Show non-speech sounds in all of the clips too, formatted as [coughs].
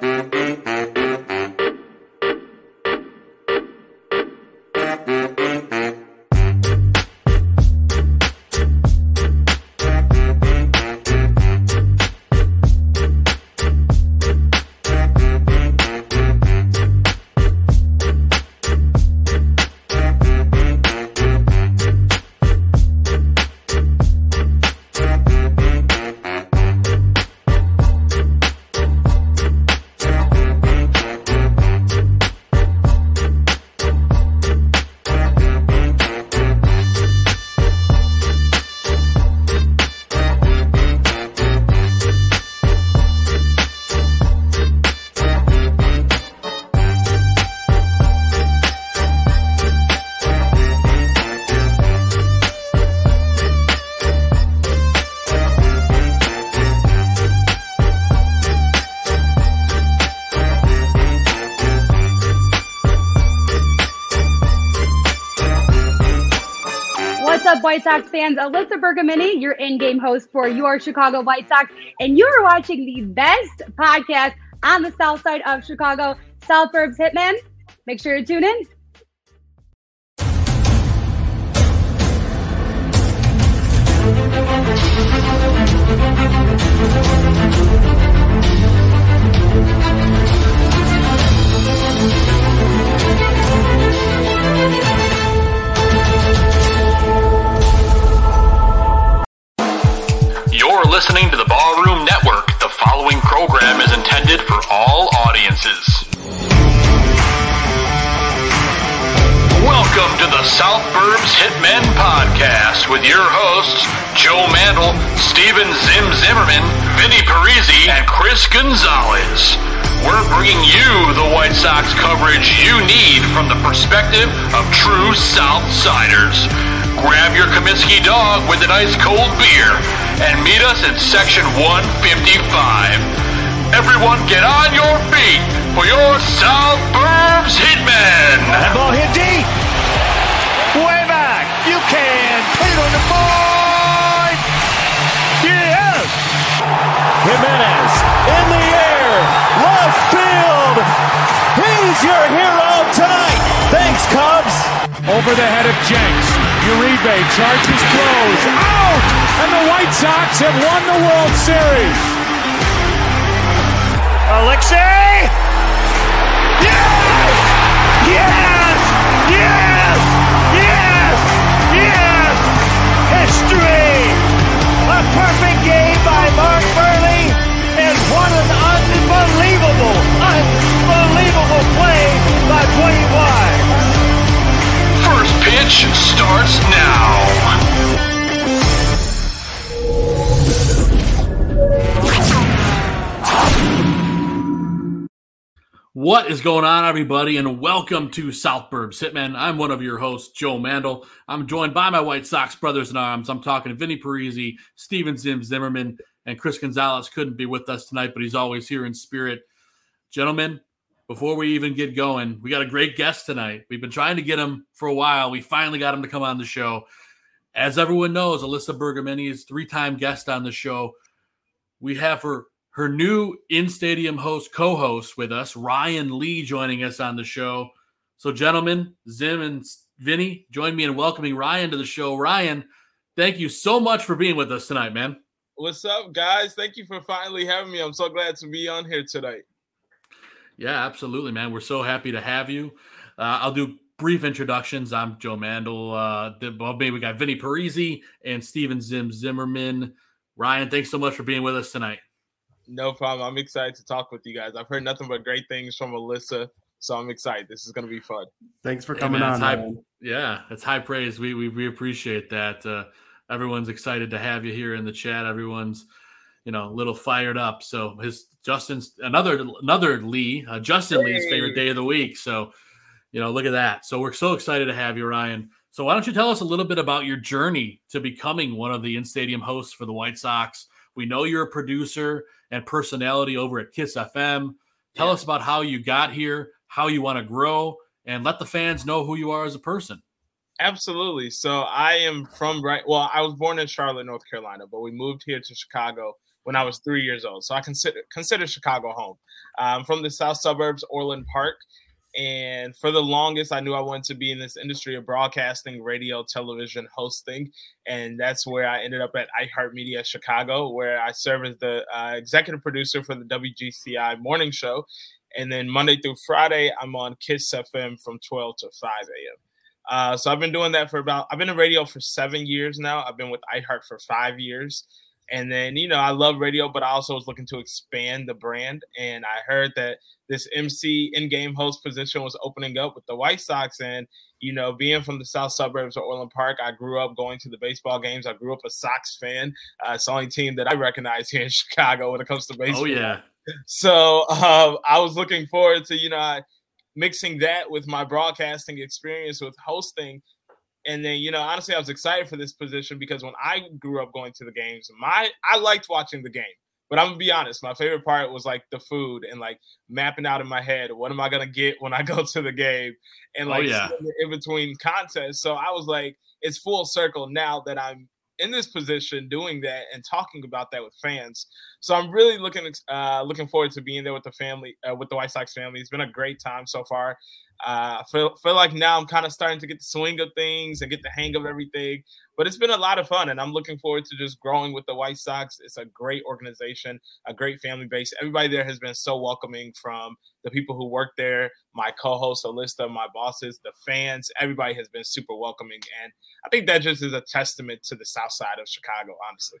White fans? Alyssa Bergamini, your in-game host for your Chicago White Sox, and you are watching the best podcast on the south side of Chicago, South Burbs Hitman. Make sure to tune in. You're listening to the Ballroom Network. The following program is intended for all audiences. Welcome to the South Burbs Hitmen Podcast with your hosts, Joe Mandel, Steven Zim Zimmerman, Vinny Parisi, and Chris Gonzalez. We're bringing you the White Sox coverage you need from the perspective of true Southsiders. Grab your Kaminsky dog with an ice cold beer and meet us in section 155. Everyone get on your feet for your South Burbs Hitmen. That ball hit deep. Way back. You can put it on the board. Yes. Jimenez in the air. Left field. He's your hero tonight. Thanks, Cubs. Over the head of Jenks. Uribe charges, throws, out! And the White Sox have won the World Series. Alexei! Yes! Yes! Yes! Yes! Yes! History! A perfect game by Mark Buehrle, and what an unbelievable, unbelievable play by 21 match starts now. What is going on, everybody, and welcome to Southburbs Hitman. I'm one of your hosts, Joe Mandel. I'm joined by my White Sox brothers in arms. I'm talking to Vinny Parisi, Steven Zim Zimmerman, and Chris Gonzalez couldn't be with us tonight, but he's always here in spirit. Gentlemen, before we even get going, we got a great guest tonight. We've been trying to get him for a while. We finally got him to come on the show. As everyone knows, Alyssa Bergamini is three-time guest on the show. We have her her new in-stadium host co-host with us, Ryan Lee, joining us on the show. So, gentlemen, Zim and Vinny, join me in welcoming Ryan to the show. Ryan, thank you so much for being with us tonight, man. What's up, guys? Thank you for finally having me. I'm so glad to be on here tonight. Yeah, absolutely, man. We're so happy to have you. Uh, I'll do brief introductions. I'm Joe Mandel. Uh, well, maybe we got Vinny Parisi and Steven Zim Zimmerman. Ryan, thanks so much for being with us tonight. No problem. I'm excited to talk with you guys. I've heard nothing but great things from Alyssa, so I'm excited. This is going to be fun. Thanks for Hey, coming man, on. high- man. yeah, it's high praise. We, we we appreciate that. Uh, everyone's excited to have you here in the chat. Everyone's you know a little fired up. So his Justin's another another Lee, uh, Justin Lee's favorite day of the week. So you know look at that. So we're so excited to have you, Ryan. So why don't you tell us a little bit about your journey to becoming one of the in stadium hosts for the White Sox? We know you're a producer and personality over at Kiss FM. Tell Yeah. us about how you got here, how you want to grow, and let the fans know who you are as a person. Absolutely. So I am from right. Well, I was born in Charlotte, North Carolina, but we moved here to Chicago when I was three years old. So I consider consider Chicago home. I'm from the south suburbs, Orland Park, and for the longest, I knew I wanted to be in this industry of broadcasting, radio, television, hosting, and that's where I ended up at iHeartMedia Chicago, where I serve as the uh, executive producer for the WGCI morning show. And then Monday through Friday, I'm on Kiss FM from 12 to 5 a.m. Uh, so I've been doing that for about, I've been in radio for seven years now. I've been with iHeart for five years. And then, you know, I love radio, but I also was looking to expand the brand. And I heard that this MC in game host position was opening up with the White Sox. And, you know, being from the south suburbs of Orland Park, I grew up going to the baseball games. I grew up a Sox fan. Uh, it's the only team that I recognize [laughs] here in Chicago when it comes to baseball. Oh, yeah. So uh, I was looking forward to, you know, I, mixing that with my broadcasting experience with hosting. And then, you know, honestly, I was excited for this position because when I grew up going to the games, my I liked watching the game. But I'm gonna be honest, my favorite part was like the food and like mapping out in my head what am I gonna get when I [laughs] go to the game and oh, like oh, yeah. in between contests. So I was like, it's full circle now that I'm in this position doing that and talking about that with fans. So I'm really looking uh, looking forward to being there with the family, uh, with the White Sox family. It's been a great time so far. I feel feel like now I'm kind of starting to get the swing of things and get the hang of everything. But it's been a lot of fun, and I'm looking forward to just growing with the White Sox. It's a great organization, a great family base. Everybody there has been so welcoming from the people who work there, my co-host Alyssa, my bosses, the fans. Everybody has been super welcoming, and I think that just is a testament to the South Side of Chicago, honestly.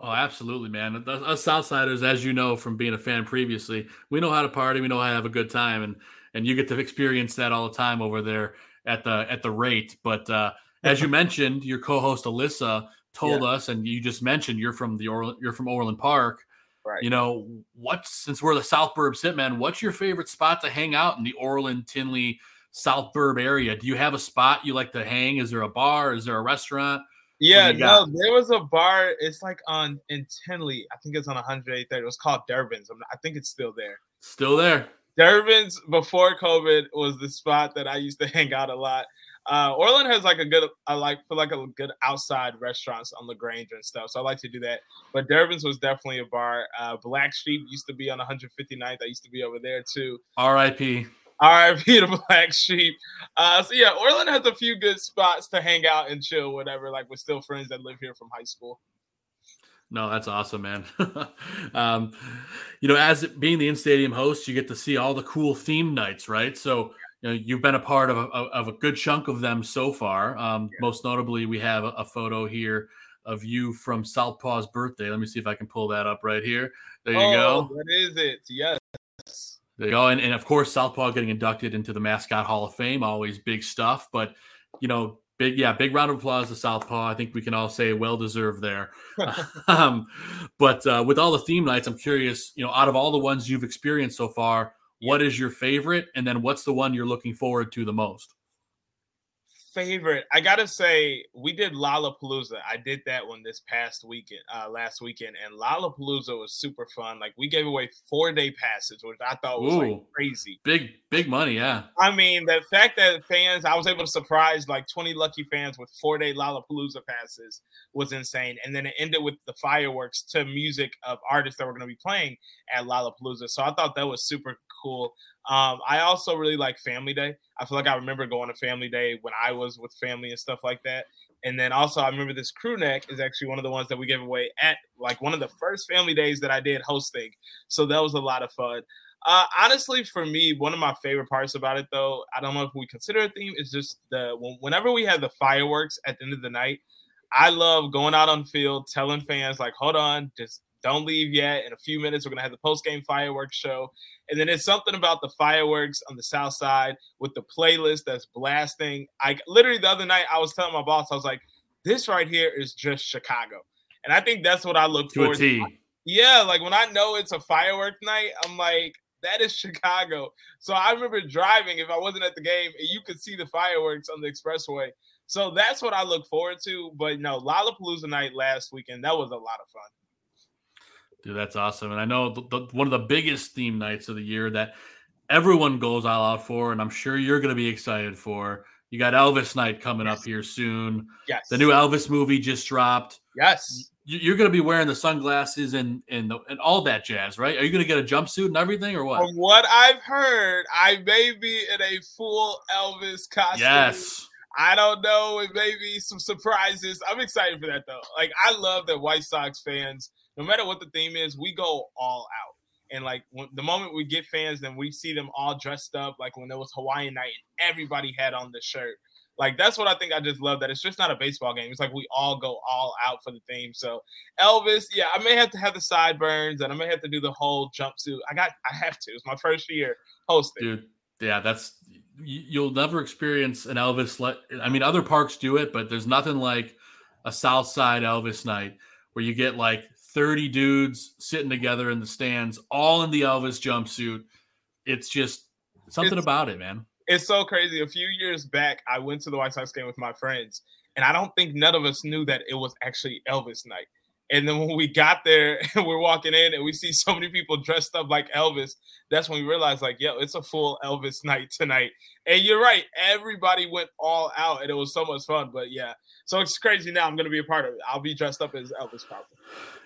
Oh, absolutely, man. Us Southsiders, as you know from being a fan previously, we know how to party, we know how to have a good time, and and you get to experience that all the time over there at the at the rate. But uh, [laughs] as you mentioned, your co-host Alyssa told yeah. us, and you just mentioned you're from the Orland, you're from Orland Park. Right. You know, what since we're the South Burbs Hitmen, what's your favorite spot to hang out in the Orland, Tinley, South Burb area? Do you have a spot you like to hang? Is there a bar? Is there a restaurant? Yeah, no, there was a bar. It's like on in Tinley. I think it's on 183rd. It was called Durbin's. I think it's still there. Still there. Durbin's before COVID was the spot that I used to [laughs] hang out a lot. Uh, Orland has like a good, I like for like a good outside restaurants on Lagrange and stuff, so I like to do that. But Durbin's was definitely a bar. Uh, Black Sheep used to be on 159th. I used to be over there too. R.I.P. R.I.P. to [laughs] Black Sheep. Uh, so yeah, Orland has a few good spots to hang out and chill, whatever. Like we're still friends that live here from high school. No, that's awesome, man. [laughs] um, you know, as being the in stadium host, you get to see all the cool theme nights, right? So, you know, you've been a part of a, of a good chunk of them so far. Um, yeah. Most notably, we have a, a, photo here of you from Southpaw's birthday. Let me see if I can pull that up right here. There you oh, go. What is it? Yes. There you go. And, and of course, Southpaw getting inducted into the Mascot Hall of Fame, always big stuff. But, you know, big yeah big round of applause to southpaw i think we can all say well deserved there. [laughs] [laughs] Um, but uh, with all the theme nights i'm curious you know out of all the ones you've experienced so far what is your favorite? And then what's the one you're looking forward to the most favorite, I gotta say, we did Lollapalooza. I did that one this past weekend, uh, last weekend, and Lollapalooza was super fun. Like we gave away four day passes, which I thought was Ooh, like crazy. Big, big money, yeah. I mean, the fact that fans, I was able to surprise like 20 lucky fans with four day Lollapalooza passes was insane. And then it ended with the fireworks to music of artists that were gonna be playing at Lollapalooza. So I thought that was super cool. Um, I also really like Family Day. I feel like I remember going to Family Day when I was with family and stuff like that. And then also, I remember this crew neck is actually one of the ones that we gave away at like one of the first family days that I did hosting. So that was a lot of fun. Uh, honestly, for me, one of my favorite parts about it, though, I don't know if we consider a theme, is just the whenever we have the fireworks at the end of the night. I love going out on field, telling fans like, "Hold on, just don't leave yet. In a few minutes, we're gonna have the post game fireworks show, and then it's something about the fireworks on the south side with the playlist that's blasting. I literally the other night I was telling my boss, I was like, "This right here is just Chicago," and I think that's what I look to forward to. Yeah, like when I know it's a firework night, I'm like, that is Chicago. So I remember driving if I wasn't at the game, and you could see the fireworks on the expressway. So that's what I look forward to. But no, Lollapalooza night last weekend, that was a lot of fun. Dude, that's awesome. And I know the, the, one of the biggest theme nights of the year that everyone goes all out for, and I'm sure you're going to be excited for. You got Elvis night coming yes. up here soon. Yes. The new Elvis movie just dropped. Yes. You're going to be wearing the sunglasses and and the, and all that jazz, right? Are you going to get a jumpsuit and everything, or what? From what I've heard, I may be in a full Elvis costume. Yes. I don't know. It may be some surprises. I'm excited for that though. Like I love that White Sox fans, no matter what the theme is, we go all out. And like when, the moment we get fans, then we see them all dressed up. Like when it was Hawaiian night and everybody had on the shirt. Like that's what I think I just love that it's just not a baseball game. It's like we all go all out for the theme. So Elvis, yeah, I may have to have the sideburns and I may have to do the whole jumpsuit. I got I have to. It's my first year hosting. Dude, yeah, that's you'll never experience an Elvis let I mean other parks do it, but there's nothing like a South Side Elvis night where you get like 30 dudes sitting together in the stands, all in the Elvis jumpsuit. It's just something it's, about it, man it's so crazy. A few years back, I went to the White Sox game with my friends, and I don't think none of us knew that it was actually Elvis night. And then when we got there [laughs] and we're walking in and we see so many people dressed up like Elvis, that's when we realized, like, yo, it's a full Elvis night tonight. And you're right, everybody went all out and it was so much fun. But yeah, so it's crazy now. I'm going to be a part of it. I'll be dressed up as Elvis probably.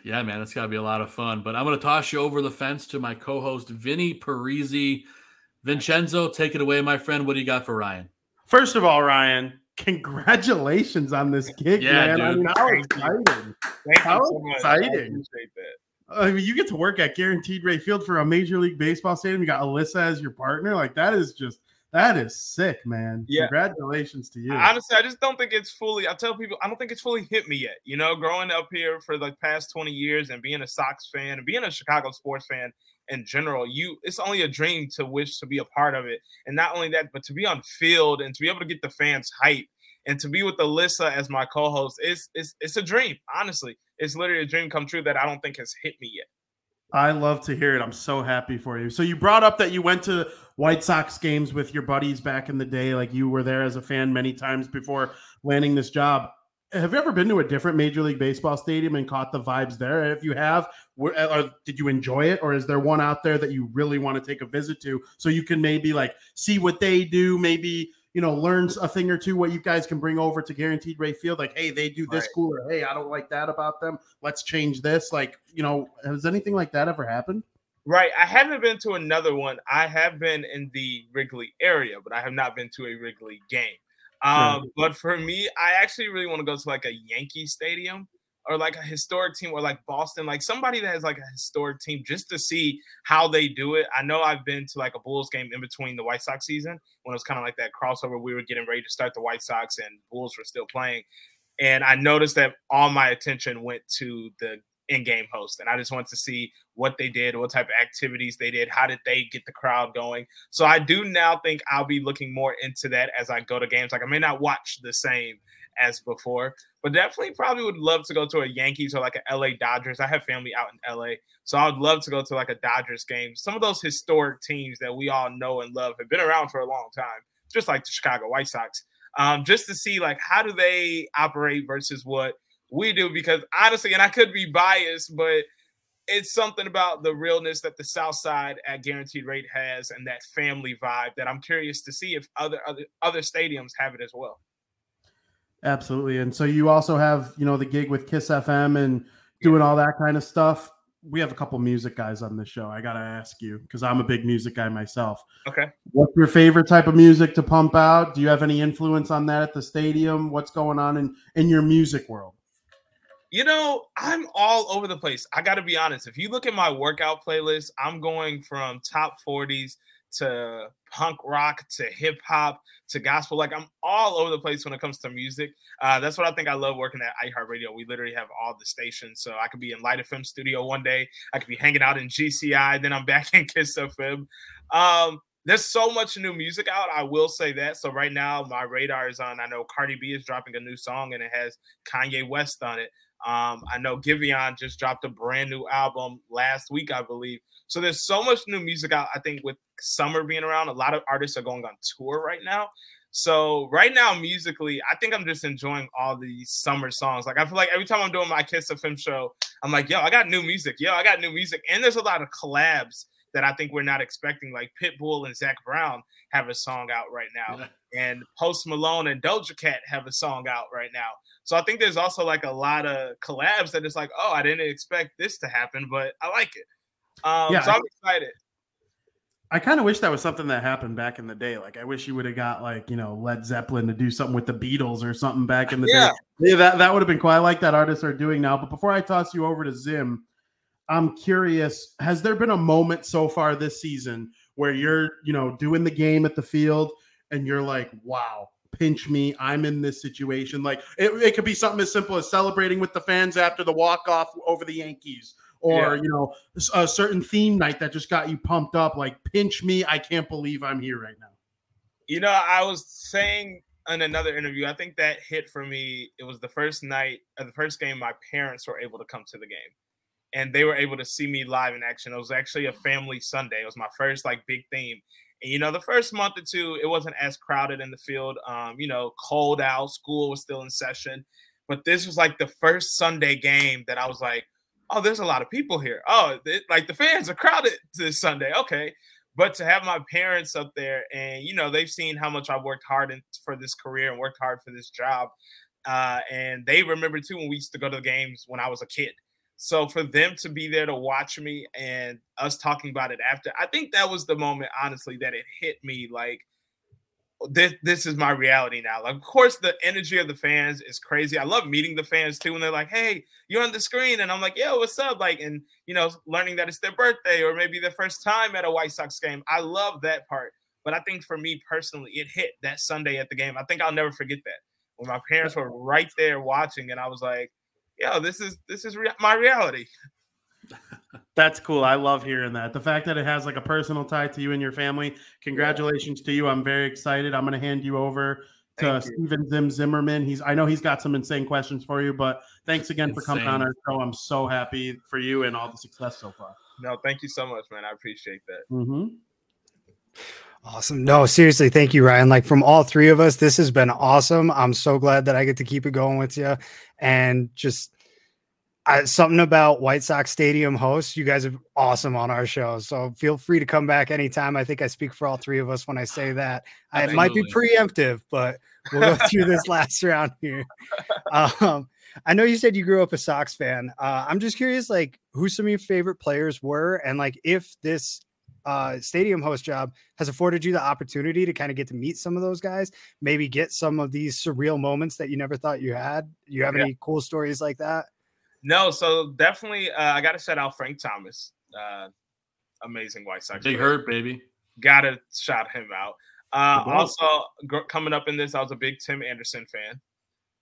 Yeah, man, it's got to be a lot of fun. But I'm going to toss you over the fence to my co host, Vinny Parisi. Vincenzo, take it away, my friend. What do you got for Ryan? First of all, Ryan, congratulations on this gig, yeah, man. Dude. I mean, how exciting! Thank how so exciting! I, I mean, you get to work at Guaranteed Rate Field for a Major League Baseball stadium. You got Alyssa as your partner. Like that is just that is sick, man. Yeah. Congratulations to you. Honestly, I just don't think it's fully. I tell people, I don't think it's fully hit me yet. You know, growing up here for the past 20 years and being a Sox fan and being a Chicago sports fan, in general, you it's only a dream to wish to be a part of it. And not only that, but to be on field and to be able to get the fans hype and to be with Alyssa as my co-host, it's it's it's a dream. Honestly, it's literally a dream come true that I don't think has hit me yet. I love to hear it. I'm so happy for you. So you brought up that you went to White Sox games with your buddies back in the day, like you were there as a fan many times before landing this job have you ever been to a different Major League Baseball stadium and caught the vibes there? If you have, where, uh, did you enjoy it, or is there one out there that you really want to take a visit to so you can maybe like see what they do, maybe you know learn a thing or two what you guys can bring over to Guaranteed Rate Field? Like, hey, they do this right. cool, or hey, I don't like that about them. Let's change this. Like, you know, has anything like that ever happened? Right. I haven't been to another one. I have been in the Wrigley area, but I have not been to a Wrigley game. Um. But for me, I actually really want to go to like a Yankee stadium or like a historic team or like Boston, like somebody that has like a historic team just to see how they do it. I know I've been to like a Bulls game in between the White Sox season when it was kind of like that crossover. We were getting ready to start the White Sox and Bulls were still playing. And I noticed that all my attention went to the in-game host and i just wanted to see what they did what type of activities they did how did they get the crowd going. So i do now think i'll be looking more into that as i go to games. Like i may not watch the same as before but definitely probably would love to go to a yankees or like a la dodgers. I have family out in la so i would love to go to like a dodgers game. Some of those historic teams that we all know and love have been around for a long time just like the chicago white sox um, just to see like how do they operate versus what we do because honestly, and I could be biased, but it's something about the realness that the South Side at Guaranteed Rate has and that family vibe that I'm curious to see if other other other stadiums have it as well. Absolutely. And so you also have, you know, the gig with Kiss FM and doing all that kind of stuff. We have a couple music guys on the show. I got to ask you because I'm a big music guy myself. Okay. What's your favorite type of music to pump out? Do you have any influence on that at the stadium? What's going on in in your music world? You know, I'm all over the place. I got to be honest. If you look at my workout playlist, I'm going from top 40s to punk rock to hip hop to gospel. Like I'm all over the place when it comes to music. Uh, that's what I think I love working at iHeartRadio. We literally have all the stations. So I could be in Light FM studio one day. I could be hanging out in GCI. Then I'm [laughs] back in Kiss FM. Um, there's so much new music out. I will say that. So right now, my radar is on. I know Cardi B is dropping a new song and it has Kanye West on it. Um, I know Giveon just dropped a brand new album last week, I believe. So there's so much new music out. I think with summer being around, a lot of artists are going on tour right now. So right now, musically, I think I'm just enjoying all these summer songs. Like I feel like every time I'm doing my Kiss FM show, I'm like, yo, I got new music. Yo, I got new music. And there's a lot of collabs that I think we're not expecting. Like Pitbull and Zac Brown have a song out right now, yeah. and Post Malone and Doja Cat have a song out right now. So I think there's also like a lot of collabs that it's like, oh, I didn't expect this to happen, but I like it. Um, yeah, so I'm excited. I kind of wish that was something that happened back in the day. Like I wish you would have got like, you know, Led Zeppelin to do something with the Beatles or something back in the yeah. day. Yeah, that, that would have been cool. I like that artists are doing now. But before I toss you over to Zim, I'm curious, has there been a moment so far this season where you're, you know, doing the game at the field and you're like, wow, pinch me. I'm in this situation. Like it, it could be something as simple as celebrating with the fans after the walk off over the Yankees or yeah. you know a certain theme night that just got you pumped up like pinch me i can't believe i'm here right now you know i was saying in another interview i think that hit for me it was the first night of the first game my parents were able to come to the game and they were able to see me live in action it was actually a family sunday it was my first like big theme and you know the first month or two it wasn't as crowded in the field um you know cold out school was still in session but this was like the first sunday game that i was like oh, there's a lot of people here. Oh, it, like the fans are crowded this Sunday. Okay. But to have my parents up there and, you know, they've seen how much I've worked hard in, for this career and worked hard for this job. Uh, and they remember too when we used to go to the games when I was a kid. So for them to be there to watch me and us talking about it after, I think that was the moment, honestly, that it hit me like – this this is my reality now. Like, of course, the energy of the fans is crazy. I love meeting the fans too, and they're like, "Hey, you're on the screen," and I'm like, "Yo, what's up?" Like, and you know, learning that it's their birthday or maybe their first time at a White Sox game. I love that part. But I think for me personally, it hit that Sunday at the game. I think I'll never forget that when my parents were right there watching, and I was like, "Yo, this is this is re- my reality." [laughs] That's cool. I love hearing that. The fact that it has like a personal tie to you and your family. Congratulations yeah. to you. I'm very excited. I'm going to hand you over to Steven Zim Zimmerman. He's I know he's got some insane questions for you, but thanks again insane. for coming on our show. I'm so happy for you and all the success so far. No, thank you so much, man. I appreciate that. Mm-hmm. Awesome. No, seriously, thank you, Ryan. Like from all three of us, this has been awesome. I'm so glad that I get to keep it going with you and just I, something about White Sox Stadium hosts. You guys are awesome on our show, so feel free to come back anytime. I think I speak for all three of us when I say that. [sighs] I, it might be preemptive, but we'll go through this [laughs] last round here. Um, I know you said you grew up a Sox fan. Uh, I'm just curious, like, who some of your favorite players were, and like if this uh, stadium host job has afforded you the opportunity to kind of get to meet some of those guys, maybe get some of these surreal moments that you never thought you had. You have yeah. any cool stories like that? No, so definitely, uh, I got to shout out Frank Thomas, uh, amazing White Sox. Big hurt, baby. Got to shout him out. Uh, also, g- coming up in this, I was a big Tim Anderson fan.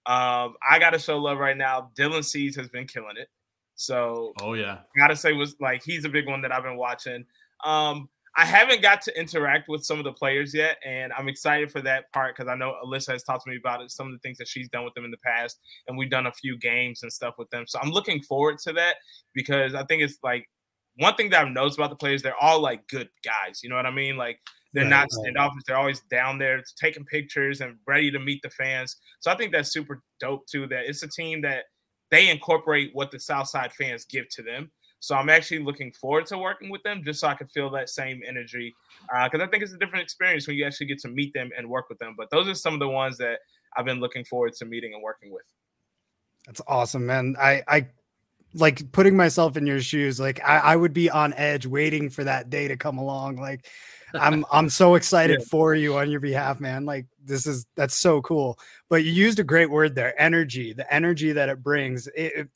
Um, I got to show love right now. Dylan Cease has been killing it. So, oh yeah, got to say was like he's a big one that I've been watching. Um, I haven't got to interact with some of the players yet, and I'm excited for that part because I know Alyssa has talked to me about it, some of the things that she's done with them in the past, and we've done a few games and stuff with them. So I'm looking forward to that because I think it's like one thing that I've noticed about the players, they're all like good guys. You know what I mean? Like they're right, not standoffish. They're always down there taking pictures and ready to meet the fans. So I think that's super dope too. That it's a team that they incorporate what the Southside fans give to them. So I'm actually looking forward to working with them just so I can feel that same energy. Because uh, I think it's a different experience when you actually get to meet them and work with them. But those are some of the ones that I've been looking forward to meeting and working with. That's awesome, man. I, I like putting myself in your shoes. Like I, I would be on edge waiting for that day to come along. Like I'm [laughs] I'm so excited yeah. for you on your behalf, man. Like this is that's so cool. But you used a great word there, energy. The energy that it brings. It, it,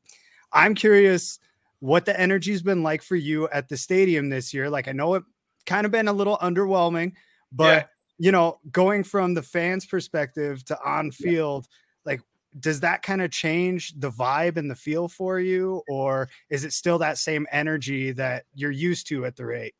I'm curious what the energy's been like for you at the stadium this year. Like I know it kind of been a little underwhelming, but yeah. you know, going from the fans' perspective to on field, yeah. like does that kind of change the vibe and the feel for you, or is it still that same energy that you're used to at the rate?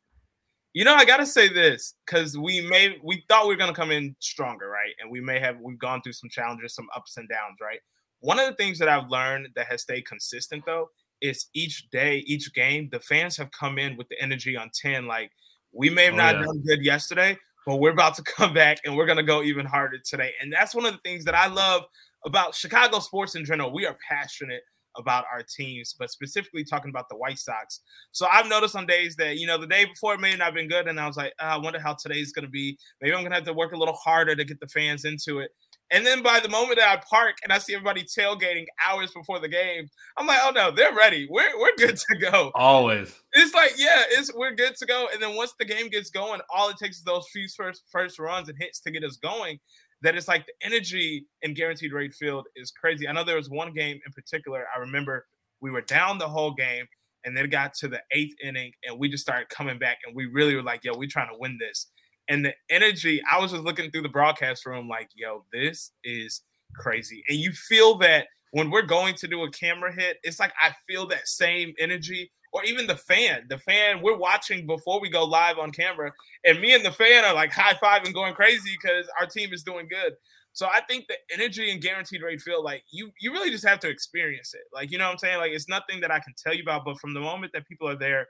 You know, I gotta say this because we may we thought we were gonna come in stronger, right? And we may have we've gone through some challenges, some ups and downs, right? One of the things that I've learned that has stayed consistent though is each day, each game, the fans have come in with the energy on 10. Like, we may have oh, not yeah. done good yesterday, but we're about to [laughs] come back and we're going to go even harder today. And that's one of the things that I love about Chicago sports in general. We are passionate about our teams, but specifically talking about the White Sox. So I've noticed on days that, you know, the day before it may not have been good. And I was like, oh, I wonder how today's going to be. Maybe I'm going to have to work a little harder to get the fans into it. And then by the moment that I park and I see everybody tailgating hours before the game, I'm like, oh no, they're ready. We're we're good to go. Always. It's like, yeah, it's we're good to go. And then once the game gets going, all it takes is those few first first runs and hits to get us going. That it's like the energy in guaranteed rate field is crazy. I know there was one game in particular. I remember we were down the whole game and then it got to the eighth inning and we just started coming back and we really were like, yo, we're trying to win this and the energy. I was just looking through the broadcast room, like, yo, this is crazy. And you feel that when we're going to do a camera hit, it's like I feel that same energy. Or even the fan, the fan we're watching before we go live on camera, and me and the fan are like high five and going crazy because our team is doing good. So I think the energy and guaranteed rate feel like you you really just have to experience it. Like you know what I'm saying? Like it's nothing that I can tell you about, but from the moment that people are there,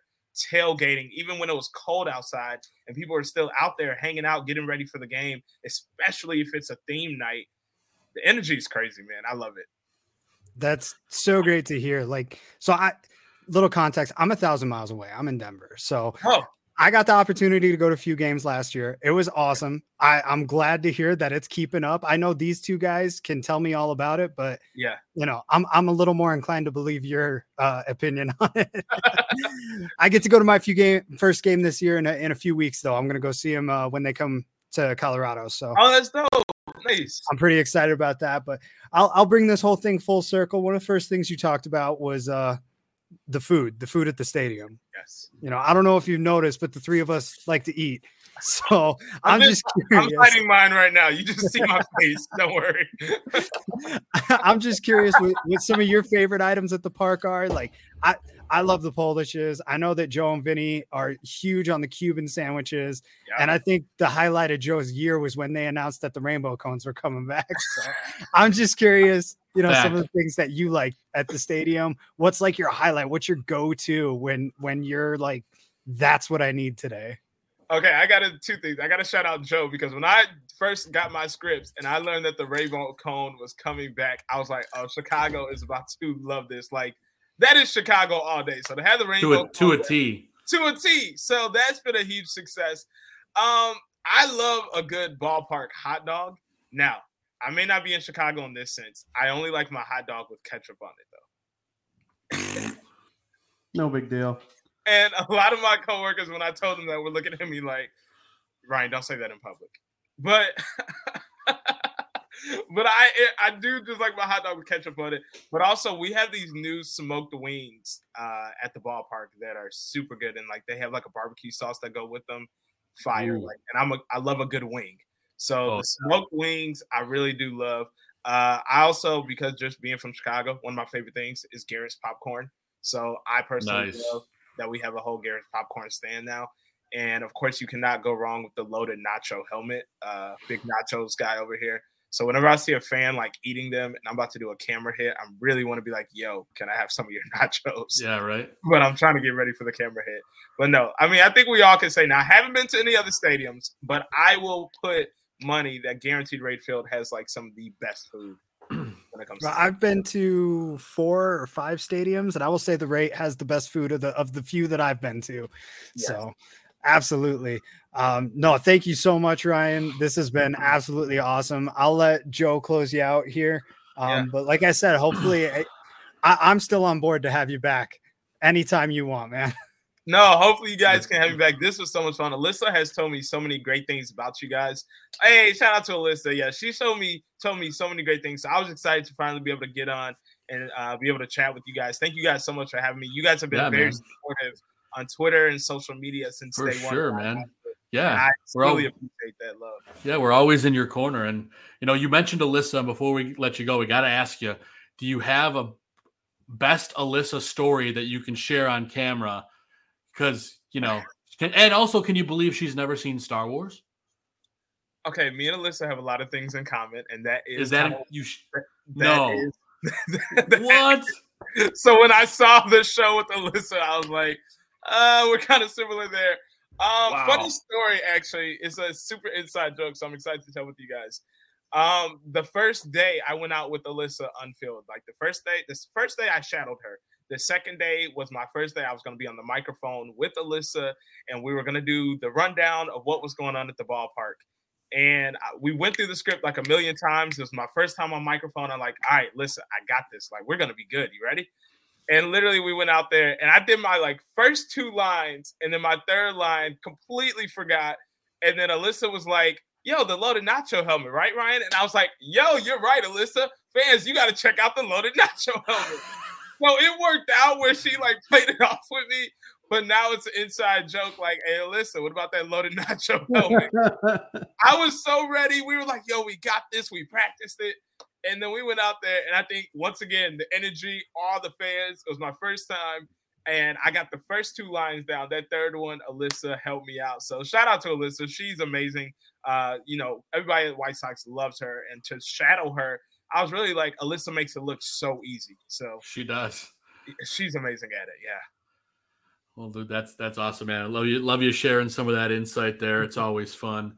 tailgating, even when it was cold outside and people are still out there hanging out, getting ready for the game, especially if it's a theme night. The energy is crazy, man. I love it. That's so great to hear. Like, so I, little context, I'm a thousand miles away. I'm in Denver. So oh. I got the opportunity to go to a few games last year. It was awesome. I, I'm glad to hear that it's keeping up. I know these two guys can tell me all about it, but yeah, you know, I'm I'm a little more inclined to believe your uh, opinion [laughs] on it. I get to go to my few game first game this year in a, in a few weeks though. I'm gonna go see them uh, when they come to Colorado. So oh, that's dope. Nice. I'm pretty excited about that. But I'll I'll bring this whole thing full circle. One of the first things you talked about was uh the food, the food at the stadium. Yes. You know, I don't know if you've noticed, but the three of us like to eat. [laughs] So I'm, I'm just, curious. I'm hiding mine right now. You just see my [laughs] face. Don't worry. [laughs] I'm just curious what, what some of your favorite items at the park are. Like I I love the Polishes. I know that Joe and Vinny are huge on the Cuban sandwiches. Yeah. And I think the highlight of Joe's year was when they announced that the rainbow cones were coming back. So I'm just curious, you know, back. some of the things that you like at the stadium. What's like your highlight? What's your go-to when when you're like, that's what I need today? Okay, I got to two things. I got to shout out Joe because when I first got my scripts and I learned that the rainbow cone was coming back, I was like, "Oh, Chicago is about to love this!" Like that is Chicago all day. So to have the rainbow to a, to a T, to a T. So that's been a huge success. Um, I love a good ballpark hot dog. Now, I may not be in Chicago in this sense. I only like my hot dog with ketchup on it, though. [laughs] no big deal. And a lot of my coworkers, when I told them that, were looking at me like, Ryan, don't say that in public. But [laughs] but I I do just like my hot dog with ketchup on it. But also we have these new smoked wings uh, at the ballpark that are super good, and like they have like a barbecue sauce that go with them, fire. Ooh. Like, and I'm a I love a good wing. So oh, the smoked wings I really do love. Uh, I also because just being from Chicago, one of my favorite things is Garrett's popcorn. So I personally nice. love that we have a whole Garrett's popcorn stand now. And of course, you cannot go wrong with the loaded nacho helmet. Uh, big nachos guy over here. So whenever I see a fan like eating them and I'm about to do a camera hit, I really want to be like, yo, can I have some of your [laughs] nachos? Yeah, right. But I'm trying to get ready for the camera hit. But no, I mean, I think we all can say now, I haven't been to any other stadiums, but I will put money that guaranteed rate field has like some of the best food. When it comes well, I've been to four or five stadiums, and I will say the rate has the best food of the of the few that I've been to. Yes. So absolutely. Um, no, thank you so much, Ryan. This has been absolutely awesome. I'll let Joe close you out here. Um, yeah. But like I said, hopefully, I, I'm still on board to have you back anytime you want, man. [laughs] No, hopefully you guys can have me back. This was so much fun. Alyssa has told me so many great things about you guys. Hey, shout out to Alyssa. Yeah, she showed me told me so many great things. So I was excited to finally be able to get on and uh, be able to chat with you guys. Thank you guys so much for having me. You guys have been yeah, very man. supportive on Twitter and social media since day one. for day sure, one. man. Yeah, I really all, appreciate that love. Yeah, we're always in your corner. And you know, you mentioned Alyssa. And Before we let you go, we got to ask you: Do you have a best Alyssa story that you can share on camera? Because you know, can, and also, can you believe she's never seen Star Wars? Okay, me and Alyssa have a lot of things in common, and that is, is that of, you? Sh- that no. Is, that [laughs] what? Is, so when I saw the show with Alyssa, I was like, uh, we're kind of similar there. Um, wow. Funny story, actually. It's a super inside joke, so I'm excited to tell with you guys. Um, the first day I went out with Alyssa unfilled. Like the first day, this first day I shadowed her. The second day was my first day. I was going to be on the microphone with Alyssa, and we were going to do the rundown of what was going on at the ballpark. And we went through the script like a million times. It was my first time on microphone. I'm like, all right, listen, I got this. Like, we're going to be good. You ready? And literally, we went out there and I did my like first two lines, and then my third line completely forgot. And then Alyssa was like, yo, the loaded nacho helmet, right, Ryan? And I was like, yo, you're right, Alyssa. Fans, you got to check out the loaded [laughs] nacho helmet. So it worked out where she like [laughs] played it off with me, but now it's an inside joke. Like, hey, Alyssa, what about that loaded [laughs] nacho helmet? [laughs] I was so ready. We were like, yo, we got this. We practiced it. And then we went out there, and I think once again, the energy, all the fans, it was my first time and I got the first two lines down. That third one, Alyssa helped me out. So shout out to Alyssa. She's amazing. Uh, you know, everybody at White Sox loves her, and to shadow her, I was really like, Alyssa makes it look so easy. So she does. She's amazing at it. Yeah. Well, dude, that's that's awesome, man. I love you, love you sharing some of that insight there. It's always fun.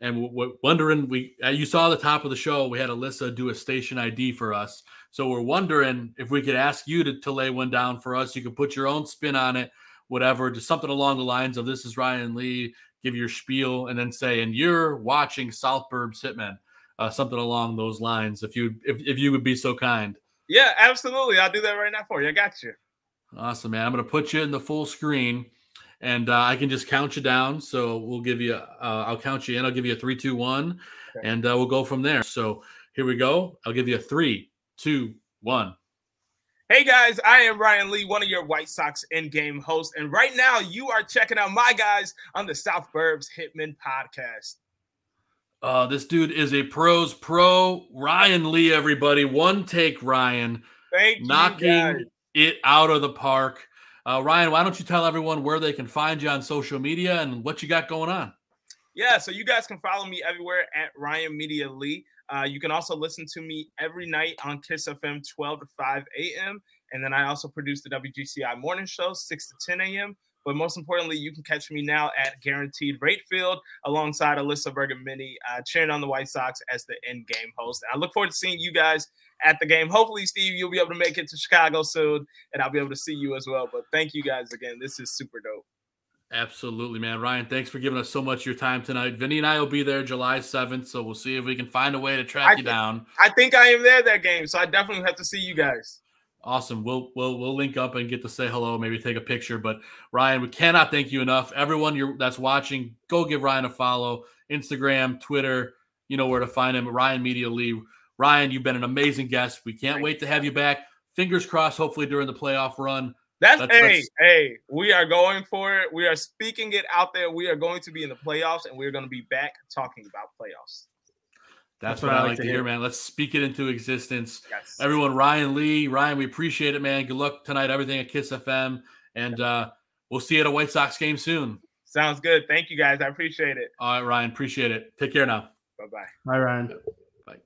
And w- wondering, we uh, you saw the top of the show, we had Alyssa do a station ID for us. So we're wondering if we could ask you to, to lay one down for us. You could put your own spin on it, whatever, just something along the lines of this is Ryan Lee, give your spiel, and then say, and you're watching South Burbs Hitmen, uh, something along those lines, if you if, if you would be so kind. Yeah, absolutely. I'll do that right now for you. I got you. Awesome, man. I'm gonna put you in the full screen and uh, I can just count you down. So we'll give you, uh, I'll count you in. I'll give you a three, two, one, okay. and uh, we'll go from there. So here we go. I'll give you a three, two, one. Hey guys, I am Ryan Lee, one of your White Sox in-game hosts, and right now you are checking out my guys on the South Burbs Hitman podcast. Uh, this dude is a pros pro. Ryan Lee, everybody, one take Ryan, Thank knocking it out of the park. Uh, Ryan, why don't you tell everyone where they can find you on social media and what you got going on? Yeah, so you guys can follow me everywhere at Ryan Media Lee. Uh, you can also listen to me every night on Kiss FM 12 to 5 a.m. And then I also produce the WGCI morning show 6 to 10 a.m. But most importantly, you can catch me now at Guaranteed Rate Field alongside Alyssa Bergamini, uh, cheering on the White Sox as the end game host. And I look forward to seeing you guys at the game. Hopefully, Steve, you'll be able to make it to Chicago soon, and I'll be able to see you as well. But thank you guys again. This is super dope. Absolutely, man. Ryan, thanks for giving us so much of your time tonight. Vinny and I will be there July 7th, so we'll see if we can find a way to track I you down. I think I am there that game, so I definitely have to see you guys. Awesome. We'll we'll we'll link up and get to say hello, maybe take a picture. But Ryan, we cannot thank you enough. Everyone you're, that's watching, go give Ryan a follow. Instagram, Twitter, you know where to find him. Ryan Media Lee. Ryan, you've been an amazing guest. We can't wait to have you back. Fingers crossed, hopefully during the playoff run. That's, that's hey, that's, hey, we are going for it. We are speaking it out there. We are going to be in the playoffs and we're going to be back talking about playoffs. That's, that's what, what, I like, like to hear, hear, man. Let's speak it into existence. Yes. Everyone, Ryan Lee, Ryan, we appreciate it, man. Good luck tonight, everything at Kiss FM. And uh, we'll see you at a White Sox game soon. Sounds good. Thank you, guys. I appreciate it. All right, Ryan. Appreciate it. Take care now. Bye bye. Bye, Ryan. Bye.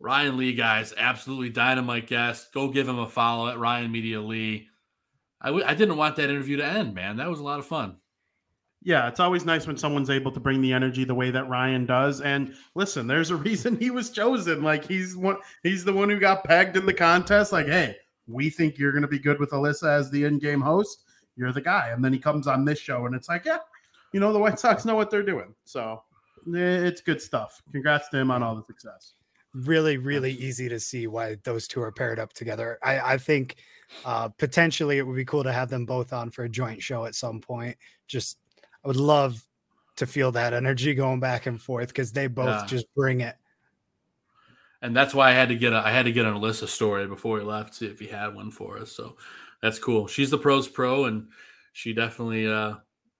Ryan Lee, guys, absolutely dynamite guest. Go give him a follow at Ryan Media Lee. I w- I didn't want that interview to end, man. That was a lot of fun. Yeah, it's always nice when someone's able to bring the energy the way that Ryan does. And listen, there's a [laughs] reason he was chosen. Like he's one, he's the one who got pegged in the contest. Like, hey, we think you're going to be good with Alyssa as the in-game host. You're the guy. And then he comes on this show, and it's like, yeah, you know, the White Sox know what they're doing. So it's good stuff. Congrats to him on all the success. Really, really easy to see why those two are paired up together. I, I think uh, potentially it would be cool to have them both on for a joint show at some point. Just I would love to feel that energy going back and forth because they both yeah. just bring it. And that's why I had to get a I had to get an Alyssa story before he left, see if he had one for us. So that's cool. She's the pros pro, and she definitely uh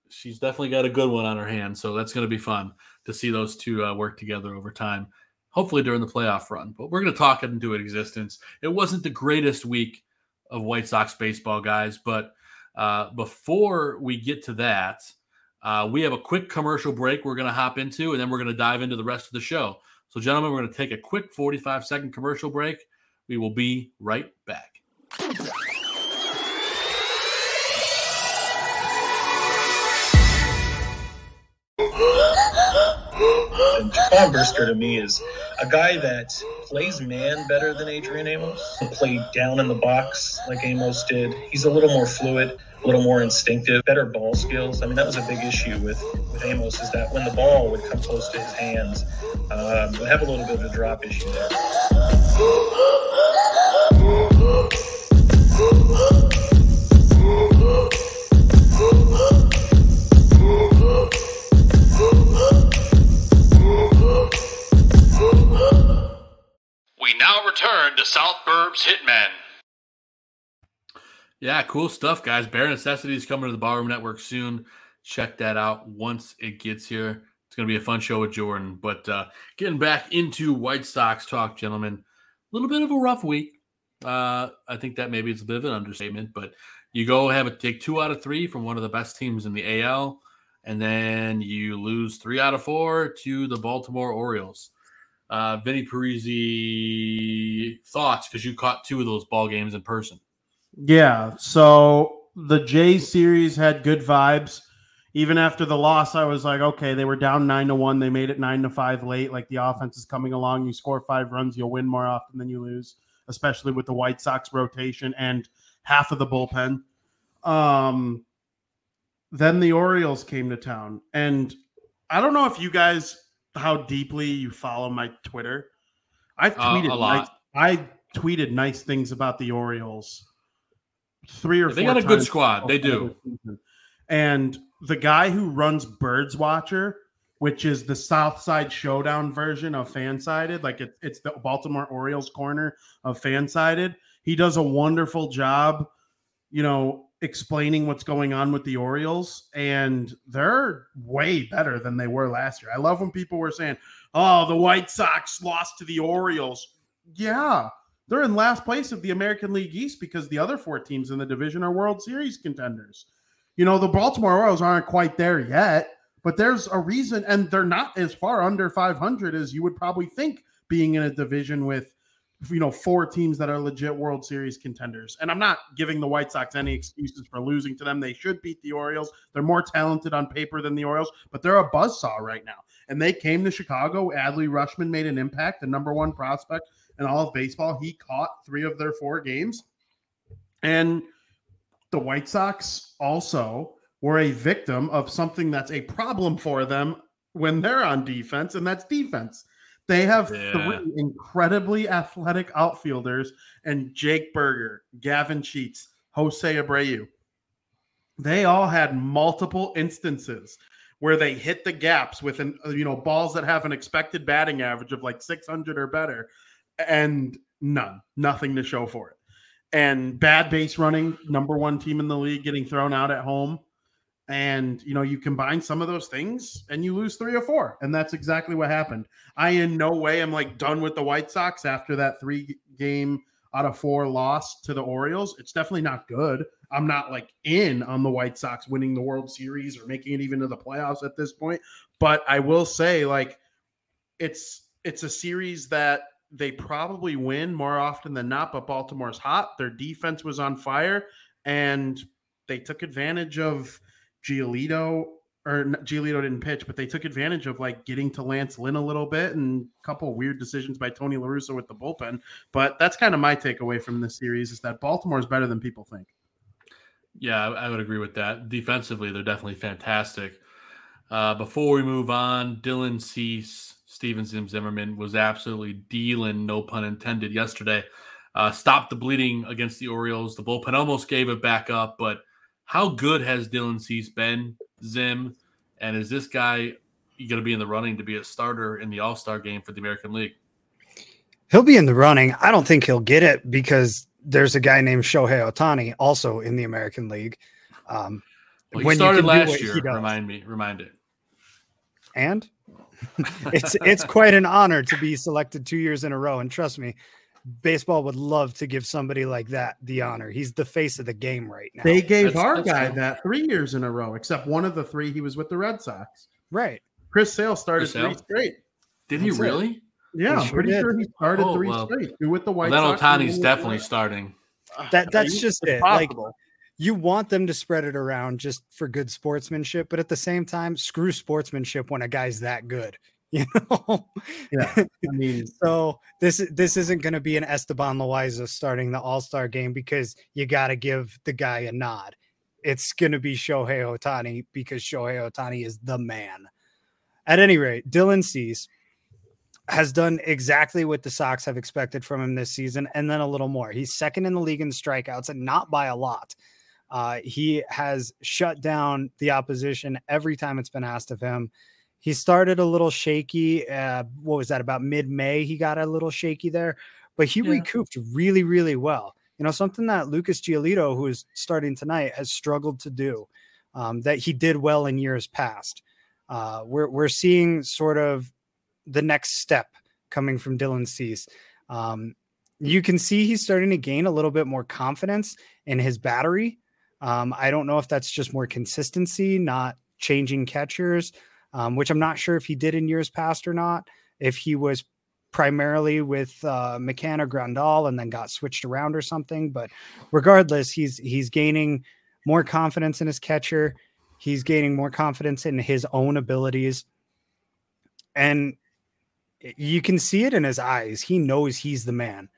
she's definitely got a good one on her hand. So that's going to be fun to see those two uh, work together over time. Hopefully during the playoff run, but we're going to talk it into existence. It wasn't the greatest week of White Sox baseball, guys, but uh, before we get to that, uh, we have a quick commercial break we're going to hop into, and then we're going to dive into the rest of the show. So, gentlemen, we're going to take a quick 45 second commercial break. We will be right back. Tom Brisker to me is a guy that plays man better than Adrian Amos, played down in the box like Amos did. He's a little more fluid, a little more instinctive, better ball skills. I mean, that was a big issue with, with Amos is that when the ball would come close to his hands, um, would have a little bit of a drop issue there. We now return to South Burbs Hitmen. Yeah, cool stuff, guys. Bare Necessities coming to the Ballroom Network soon. Check that out once it gets here. It's going to be a fun show with Jordan. But uh, getting back into White Sox talk, gentlemen, a little bit of a rough week. Uh, I think that maybe it's a bit of an understatement, but you go have a take two out of three from one of the best teams in the AL, and then you lose three out of four to the Baltimore Orioles. Uh, Vinny Parisi, thoughts because you caught two of those ball games in person. Yeah. So the Jays series had good vibes. Even after the loss, I was like, okay, they were down nine to one. They made it nine to five late. Like the offense is coming along. You score five runs, you'll win more often than you lose, especially with the White Sox rotation and half of the bullpen. Um, then the Orioles came to town, and I don't know if you guys how deeply you follow my Twitter. I've Uh, tweeted a lot. nice, I tweeted nice things about the Orioles three or They four got a good squad. They do. And the guy who runs Birds Watcher, which is the South Side Showdown version of Fansided, like it, it's the Baltimore Orioles corner of Fansided. He does a wonderful job, you know, explaining what's going on with the Orioles, and they're way better than they were last year. I love when people were saying, "Oh, the White Sox lost to the Orioles." Yeah, they're in last place of the American League East because the other four teams in the division are World Series contenders. You know, the Baltimore Orioles aren't quite there yet, but there's a reason, and they're not as far under 500 as you would probably think being in a division with, you know, four teams that are legit World Series contenders. And I'm not giving the White Sox any excuses for losing to them. They should beat the Orioles. They're more talented on paper than the Orioles, but they're a buzzsaw right now. And they came to Chicago. Adley Rutschman made an impact, the number one prospect in all of baseball. He caught three of their four games. And the White Sox also were a victim of something that's a problem for them when they're on defense, and that's defense. They have Yeah. three incredibly athletic outfielders and Jake Burger, Gavin Sheets, Jose Abreu. They all had multiple instances where they hit the gaps with an you know balls that have an expected batting average of like 600 or better and none nothing to show for it. And bad base running number one team in the league getting thrown out at home. And you know you combine some of those things and you lose three or four. And that's exactly what happened. I in no way am like done with the white sox after that three game out of four loss to the orioles. It's definitely not good. I'm not like in on the white sox winning the world series or making it even to the playoffs at this point. But i will say like it's it's a series that they probably win more often than not but baltimore's hot their defense was on fire and they took advantage of Giolito or Giolito didn't pitch, but they took advantage of like getting to Lance Lynn a little bit and a couple of weird decisions by Tony LaRussa with the bullpen. But that's kind of my takeaway from this series is that Baltimore is better than people think. Yeah, I I would agree with that. Defensively, they're definitely fantastic. Uh, before we move on, Dylan Cease, Steven Zim Zimmerman was absolutely dealing, no pun intended, yesterday. Uh, stopped the bleeding against the Orioles. The bullpen almost gave it back up, but how good has Dylan Cease been, Zim? And is this guy going to be in the running to be a starter in the All Star game for the American League? He'll be in the running. I don't think he'll get it because there's a guy named Shohei Ohtani also in the American League. Um, Well, he when started last year. Remind me, remind it. and [laughs] it's it's quite an honor to be selected two years in a row. And trust me, baseball would love to give somebody like that the honor. He's the face of the game right now. They gave That's- our that's guy true. that three years in a row, except one of the three he was with the Red Sox. right. Chris Sale started Chris Sale? three straight. Did he That's it. really? Yeah, He I'm sure pretty did. sure he started Oh, three well. straight. Two with the Well, White then Sox. and Ohtani's definitely starting. That [sighs] that's It's just it. Like possible. You want them to spread it around just for good sportsmanship, but at the same time, screw sportsmanship when a guy's that good. [laughs] You know, Yeah, I mean, [laughs] so this this isn't going to be an Esteban Loaiza starting the All Star game because you got to give the guy a nod. It's going to be Shohei Ohtani because Shohei Ohtani is the man. At any rate, Dylan Cease has done exactly what the Sox have expected from him this season, and then a little more. He's second in the league in strikeouts, and not by a lot. Uh, he has shut down the opposition every time it's been asked of him. He started a little shaky. Uh, what was that? About mid May, he got a little shaky there, but he Yeah. recouped really, really well. You know, something that Lucas Giolito, who is starting tonight, has struggled to do um, that he did well in years past. Uh, we're we're seeing sort of the next step coming from Dylan Cease. Um, you can see he's starting to gain a little bit more confidence in his battery. Um, I don't know if that's just more consistency, not changing catchers, um, which I'm not sure if he did in years past or not. If he was primarily with uh, McCann or Grandal and then got switched around or something, but regardless, he's he's gaining more confidence in his catcher. He's gaining more confidence in his own abilities, and you can see it in his eyes. He knows he's the man.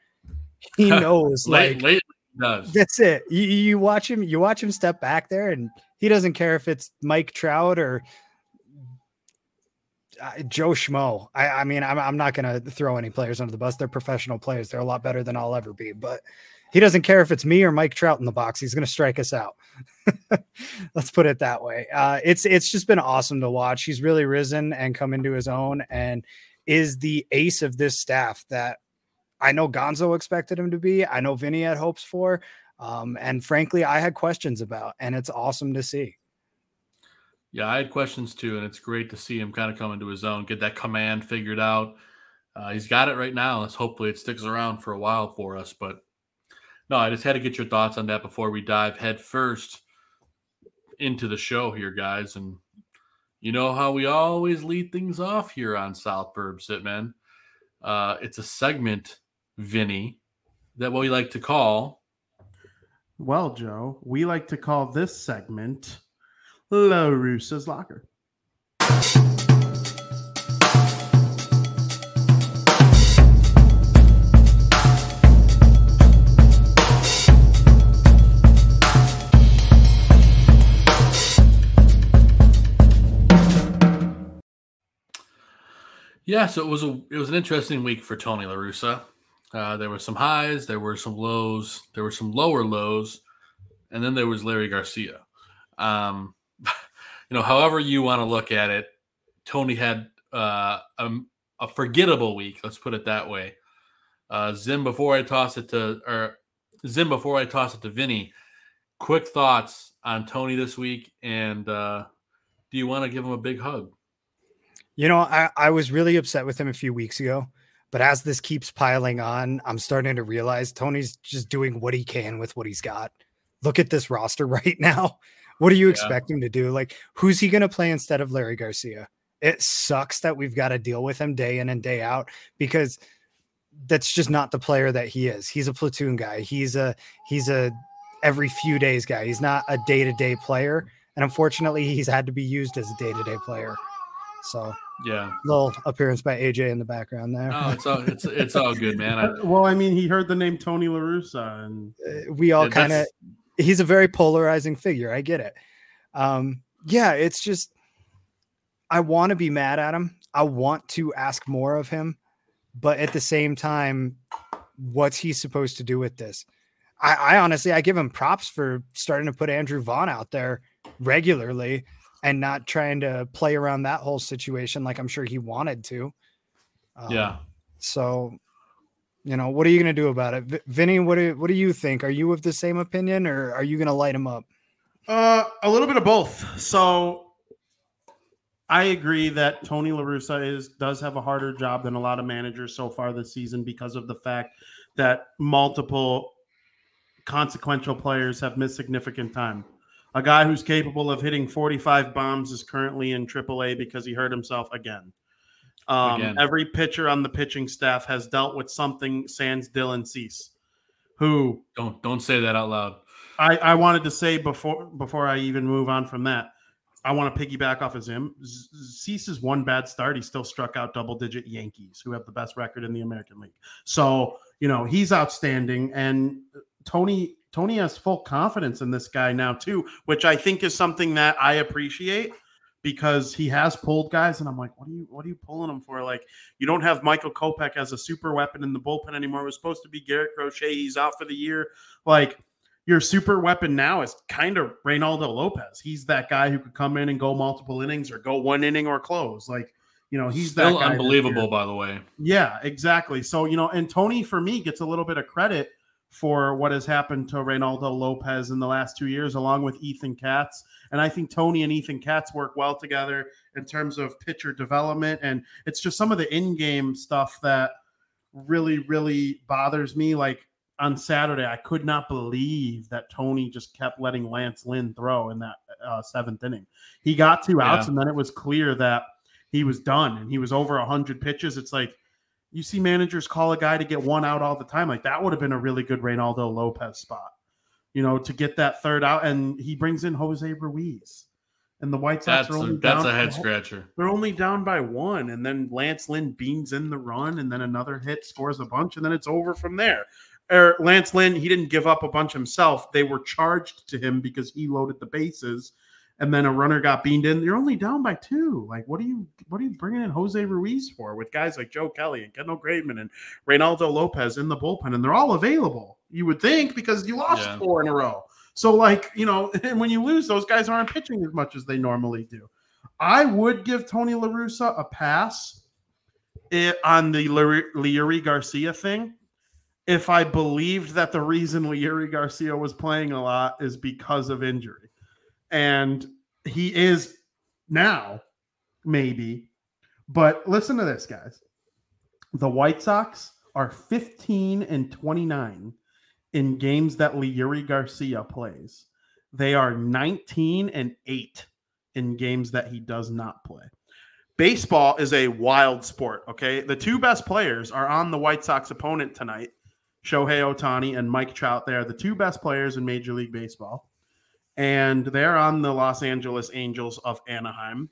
He [laughs] knows, Late, like late does. that's it. You, you watch him, you watch him step back there, and he doesn't care if it's Mike Trout or uh, Joe Schmo. I, I mean, I'm, I'm not going to throw any players under the bus. They're professional players. They're a lot better than I'll ever be. But he doesn't care if it's me or Mike Trout in the box. He's going to strike us out. [laughs] Let's put it that way. Uh, it's it's just been awesome to watch. He's really risen and come into his own, and is the ace of this staff that I know Gonzo expected him to be. I know Vinny had hopes for. Um, and frankly, I had questions about, and it's awesome to see. Yeah, I had questions too, and it's great to see him kind of come into his own, get that command figured out. Uh, he's got it right now. Let's hopefully it sticks around for a while for us. But no, I just had to get your thoughts on that before we dive head first into the show here, guys. And you know how we always lead things off here on South Burbs Hitmen. Uh, it's a segment, Vinny, that what we like to call well, Joe, we like to call this segment La Russa's Locker. Yeah, so it was a it was an interesting week for Tony La Russa. Uh, there were some highs, there were some lows, there were some lower lows, and then there was Leury Garcia. Um, [laughs] you know, however you want to look at it, Tony had uh, a, a forgettable week. Let's put it that way. Uh, Zim, before I toss it to or Zim, before I toss it to Vinny, quick thoughts on Tony this week, and uh, do you want to give him a big hug? You know, I, I was really upset with him a few weeks ago, but as this keeps piling on, I'm starting to realize Tony's just doing what he can with what he's got. Look at this roster [laughs] right now. What do you Yeah. expect him to do? Like, who's he going to play instead of Leury Garcia? It sucks that we've got to deal with him day in and day out because that's just not the player that he is. He's a platoon guy. He's a he's a every few days guy. He's not a day-to-day player. And unfortunately, he's had to be used as a day-to-day player. So Yeah, little appearance by AJ in the background there. Oh, it's all it's it's all good, man. I, [laughs] well, I mean, he heard the name Tony La Russa, and Uh, we all kind of he's a very polarizing figure. I get it. Um, yeah, it's just I want to be mad at him. I want to ask more of him, but at the same time, what's he supposed to do with this? I, I honestly I give him props for starting to put Andrew Vaughn out there regularly and not trying to play around that whole situation like I'm sure he wanted to. Um, yeah. so, you know, what are you going to do about it, V- Vinny? What do what do you think? Are you of the same opinion, or are you going to light him up? Uh, a little bit of both. So I agree that Tony La Russa is does have a harder job than a lot of managers so far this season because of the fact that multiple consequential players have missed significant time. A guy who's capable of hitting 45 bombs is currently in AAA because he hurt himself again. Um, Again. Every pitcher on the pitching staff has dealt with something sans Dylan Cease, who Don't don't say that out loud. I, I wanted to say before before I even move on from that, I want to piggyback off of him. Cease's one bad start, he still struck out double digit Yankees, who have the best record in the American League. So, you know, he's outstanding. And Tony Tony has full confidence in this guy now, too, which I think is something that I appreciate because he has pulled guys, and I'm like, what are you what are you pulling him for? Like, you don't have Michael Kopech as a super weapon in the bullpen anymore. It was supposed to be Garrett Crochet. He's out for the year. Like your super weapon now is kind of Reynaldo Lopez. He's that guy who could come in and go multiple innings or go one inning or close. Like, you know, he's still that unbelievable, by the way. Yeah, exactly. So, you know, and Tony for me gets a little bit of credit for what has happened to Reynaldo Lopez in the last two years, along with Ethan Katz. And I think Tony and Ethan Katz work well together in terms of pitcher development. And it's just some of the in game stuff that really, really bothers me. Like on Saturday, I could not believe that Tony just kept letting Lance Lynn throw in that uh, seventh inning. He got two outs, yeah. and then it was clear that he was done and he was over 100 pitches. It's like you see managers call a guy to get one out all the time. Like that would have been a really good Reynaldo Lopez spot, you know, to get that third out. And he brings in Jose Ruiz. And the White Sox that's are only a, that's down, a head scratcher. They're only down by one, and then Lance Lynn beams in the run, and then another hit scores a bunch, and then it's over from there or Lance Lynn, he didn't give up a bunch himself. They were charged to him because he loaded the bases, and then a runner got beamed in. You're only down by two. Like, what are you what are you bringing in Jose Ruiz for with guys like Joe Kelly and Kendall Graveman and Reynaldo Lopez in the bullpen, and they're all available. You would think because you lost yeah. four in a row. So, like, you know, [laughs] and when you lose, those guys aren't pitching as much as they normally do. I would give Tony LaRussa a pass eh, on the Leury Garcia thing if I believed that the reason Leury Garcia was playing a lot is because of injury. And he is now, maybe. But listen to this, guys. The White Sox are 15 and 29 in games that Leury Garcia plays. They are 19 and 8 in games that he does not play. Baseball is a wild sport, okay? The two best players are on the White Sox opponent tonight Shohei Ohtani and Mike Trout. They are the two best players in Major League Baseball. And they're on the Los Angeles Angels of Anaheim.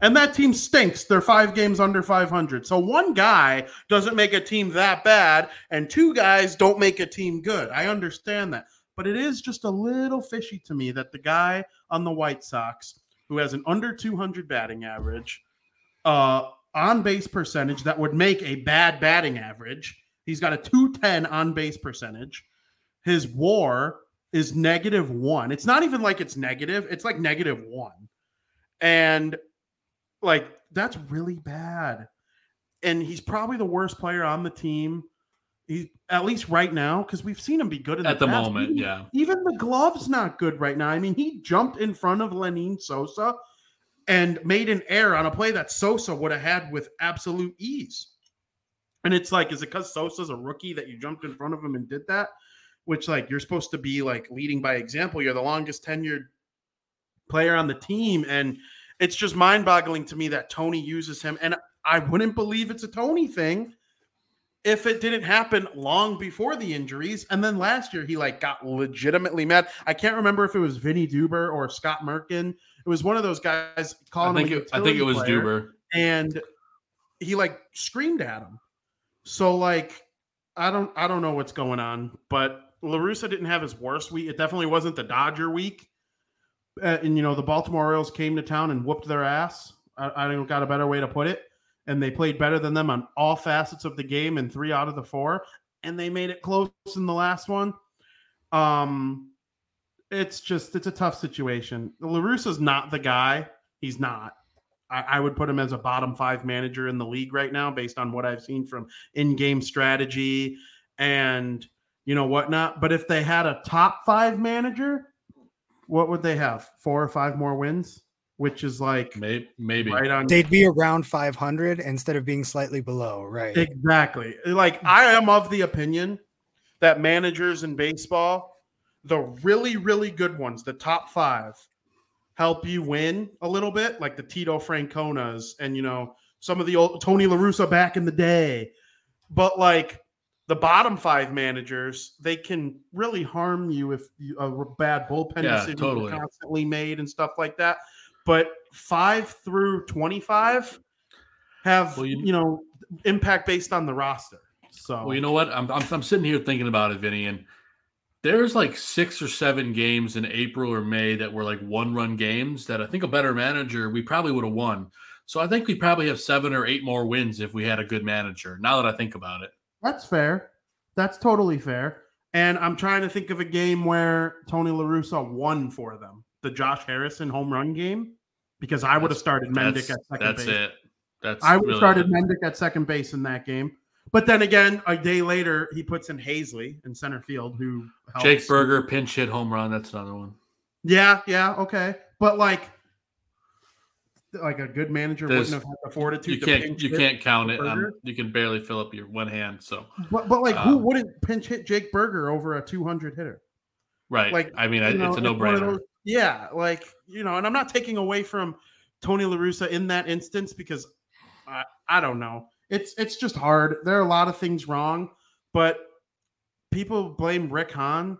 And that team stinks. They're five games under 500. So one guy doesn't make a team that bad, and two guys don't make a team good. I understand that. But it is just a little fishy to me that the guy on the White Sox, who has an under 200 batting average, uh, on base percentage that would make a bad batting average, He's got a 210 on base percentage. His war is negative one. It's not even like it's negative, it's like negative one. And like that's really bad. And he's probably the worst player on the team. He's at least right now, because we've seen him be good at the, the moment. Even, yeah. Even the glove's not good right now. I mean, he jumped in front of Lenyn Sosa and made an error on a play that Sosa would have had with absolute ease. And it's like, is it because Sosa's a rookie that you jumped in front of him and did that? Which, like, you're supposed to be like leading by example. You're the longest tenured player on the team. And it's just mind boggling to me that Tony uses him. And I wouldn't believe it's a Tony thing if it didn't happen long before the injuries. And then last year, he like got legitimately mad. I can't remember if it was Vinnie Duber or Scott Merkin. It was one of those guys calling I think, it, I think it was Duber. And he like screamed at him. So like I don't I don't know what's going on, but LaRussa didn't have his worst week. It definitely wasn't the Dodger week. Uh, and you know, the Baltimore Orioles came to town and whooped their ass. I, I don't got a better way to put it. And they played better than them on all facets of the game in three out of the four. And they made it close in the last one. Um it's just it's a tough situation. LaRussa's not the guy. He's not. I, I would put him as a bottom five manager in the league right now, based on what I've seen from in-game strategy and you know whatnot. But if they had a top five manager, what would they have? Four or five more wins, which is like maybe, maybe. right on. They'd be around 500 instead of being slightly below, right? Exactly. Like I am of the opinion that managers in baseball, the really really good ones, the top five, help you win a little bit, like the Tito Franconas and you know some of the old Tony LaRussa back in the day. But like the bottom five managers, they can really harm you if you, a bad bullpen yeah, decision totally. constantly made and stuff like that. but five through twenty-five have Well, you, you- know impact based on the roster. So Well, you know what? I'm, I'm I'm sitting here thinking about it, Vinny, and there's like six or seven games in April or May that were like one run games that I think a better manager we probably would have won. So I think we probably have seven or eight more wins if we had a good manager. Now that I think about it, That's fair. That's totally fair. And I'm trying to think of a game where Tony LaRussa won for them. The Josh Harrison home run game. Because I would have started Mendick at second that's base. That's it. That's I would have really started it. Mendick at second base in that game. But then again, a day later, he puts in Haseley in center field, who helps. Jake Burger pinch hit home run. That's another one. Yeah, yeah, okay. But like, like a good manager There's- wouldn't have had the fortitude. You to can't you can't count it. Um, you can barely fill up your one hand. So But but like, who Um, wouldn't pinch hit Jake Burger over a 200 hitter? right. Like, I mean, You know, it's a no brainer. Yeah, like you know, and I'm not taking away from Tony LaRussa in that instance because I, I don't know. It's it's just hard. There are a lot of things wrong, but people blame Rick Hahn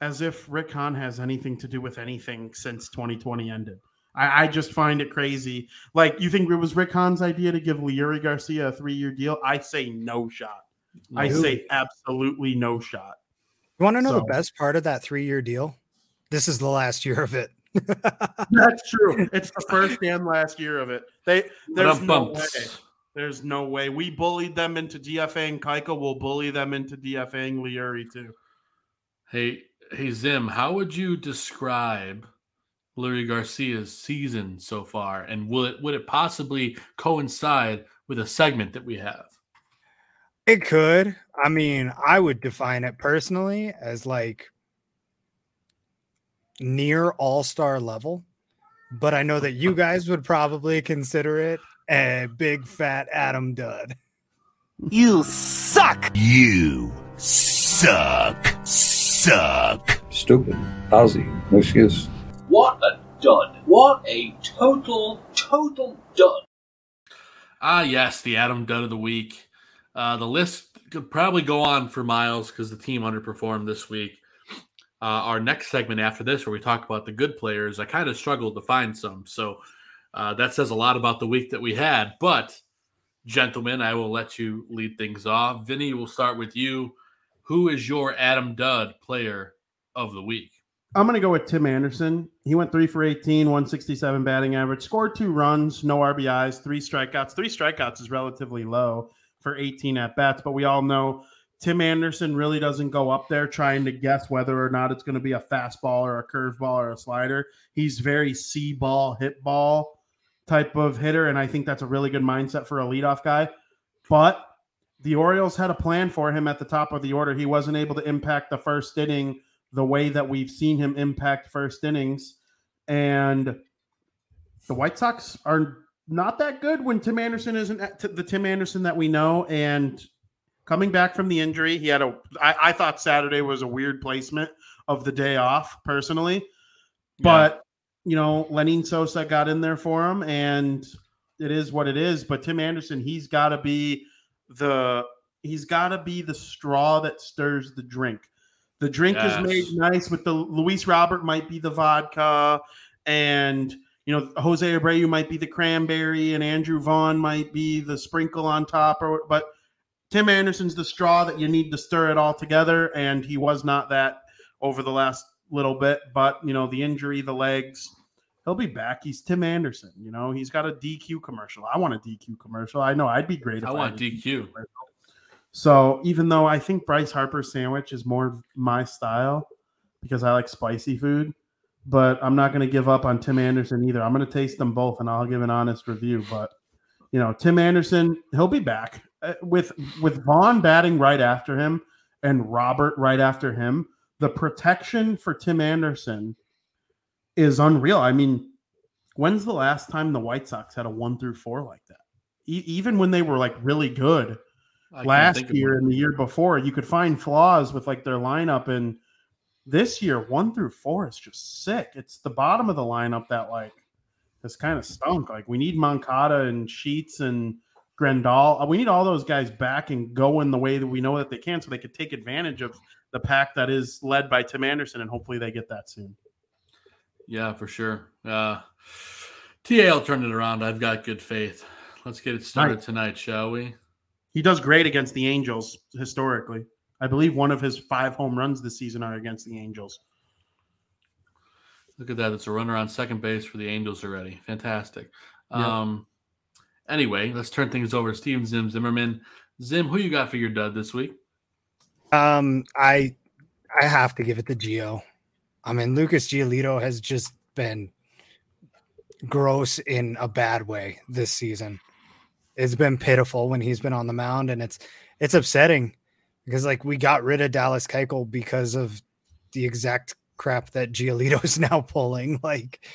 as if Rick Hahn has anything to do with anything since 2020 ended. I, I just find it crazy. Like, you think it was Rick Hahn's idea to give Leury Garcia a three year deal? I say no shot. I say absolutely no shot. You want to know So- the best part of that three year deal? This is the last year of it. [laughs] That's true. It's the first and last year of it. They there's no way. There's no way. We bullied them into DFAing Keuchel. We'll bully them into DFAing Leury too. Hey, hey Zim, how would you describe Leury Garcia's season so far, and will it would it possibly coincide with a segment that we have? It could. I mean, I would define it personally as like near all star level, but I know that you [laughs] guys would probably consider it a big fat Adam dud. You suck. You suck. Suck. Stupid. Lousy. No excuse. What a dud. What a total, total dud. Ah, yes, the Adam Dud of the week. Uh, the list could probably go on for miles because the team underperformed this week. Uh, our next segment after this, where we talk about the good players, I kind of struggled to find some. So uh, that says a lot about the week that we had. But, gentlemen, I will let you lead things off. Vinny, we'll start with you. Who is your Adam Dud player of the week? I'm going to go with Tim Anderson. He went three for 18, 167 batting average, scored two runs, no RBIs, three strikeouts. Three strikeouts is relatively low for 18 at bats, but we all know Tim Anderson really doesn't go up there trying to guess whether or not it's going to be a fastball or a curveball or a slider. He's very see ball, hit ball type of hitter, and I think that's a really good mindset for a leadoff guy. But the Orioles had a plan for him at the top of the order. He wasn't able to impact the first inning the way that we've seen him impact first innings. And the White Sox are not that good when Tim Anderson isn't the Tim Anderson that we know. And coming back from the injury, he had a. I, I thought Saturday was a weird placement of the day off, personally. But, you know, Lenyn Sosa got in there for him, and it is what it is. But Tim Anderson, he's got to be the. He's got to be the straw that stirs the drink. The drink Yes. is made nice with the Luis Robert might be the vodka, and you know Jose Abreu might be the cranberry, and Andrew Vaughn might be the sprinkle on top. Or but Tim Anderson's the straw that you need to stir it all together, and he was not that over the last little bit. But you know the injury, the legs, he'll be back. He's Tim Anderson. You know he's got a DQ commercial. I want a DQ commercial. I know I'd be great. If I want had a DQ. So even though I think Bryce Harper's sandwich is more my style because I like spicy food, but I'm not going to give up on Tim Anderson either. I'm going to taste them both and I'll give an honest review. But you know, Tim Anderson, he'll be back Uh, with with Vaughn batting right after him and Robert right after him. The protection for Tim Anderson is unreal. I mean, when's the last time the White Sox had a one through four like that? E- even when they were like really good I last year and the year before, you could find flaws with like their lineup. And this year, one through four is just sick. It's the bottom of the lineup that like has kind of stunk. Like we need Moncada and Sheets and Grandal. Uh, We need all those guys back and going the way that we know that they can, so they could take advantage of the pack that is led by Tim Anderson, and hopefully they get that soon. Yeah, for sure. Uh, TA will turn it around. I've got good faith. Let's get it started Right. tonight, shall we? He does great against the Angels historically. I believe one of his five home runs this season are against the Angels. Look at that. It's a runner on second base for the Angels already. Fantastic. Yeah. Um, anyway, let's turn things over to Steven Zim Zimmerman. Zim, who you got for your dud this week? Um, I I have to give it to Gio. I mean, Lucas Giolito has just been gross in a bad way this season. It's been pitiful when he's been on the mound, and it's it's upsetting because like we got rid of Dallas Keuchel because of the exact crap that Giolito is [laughs] now pulling. Like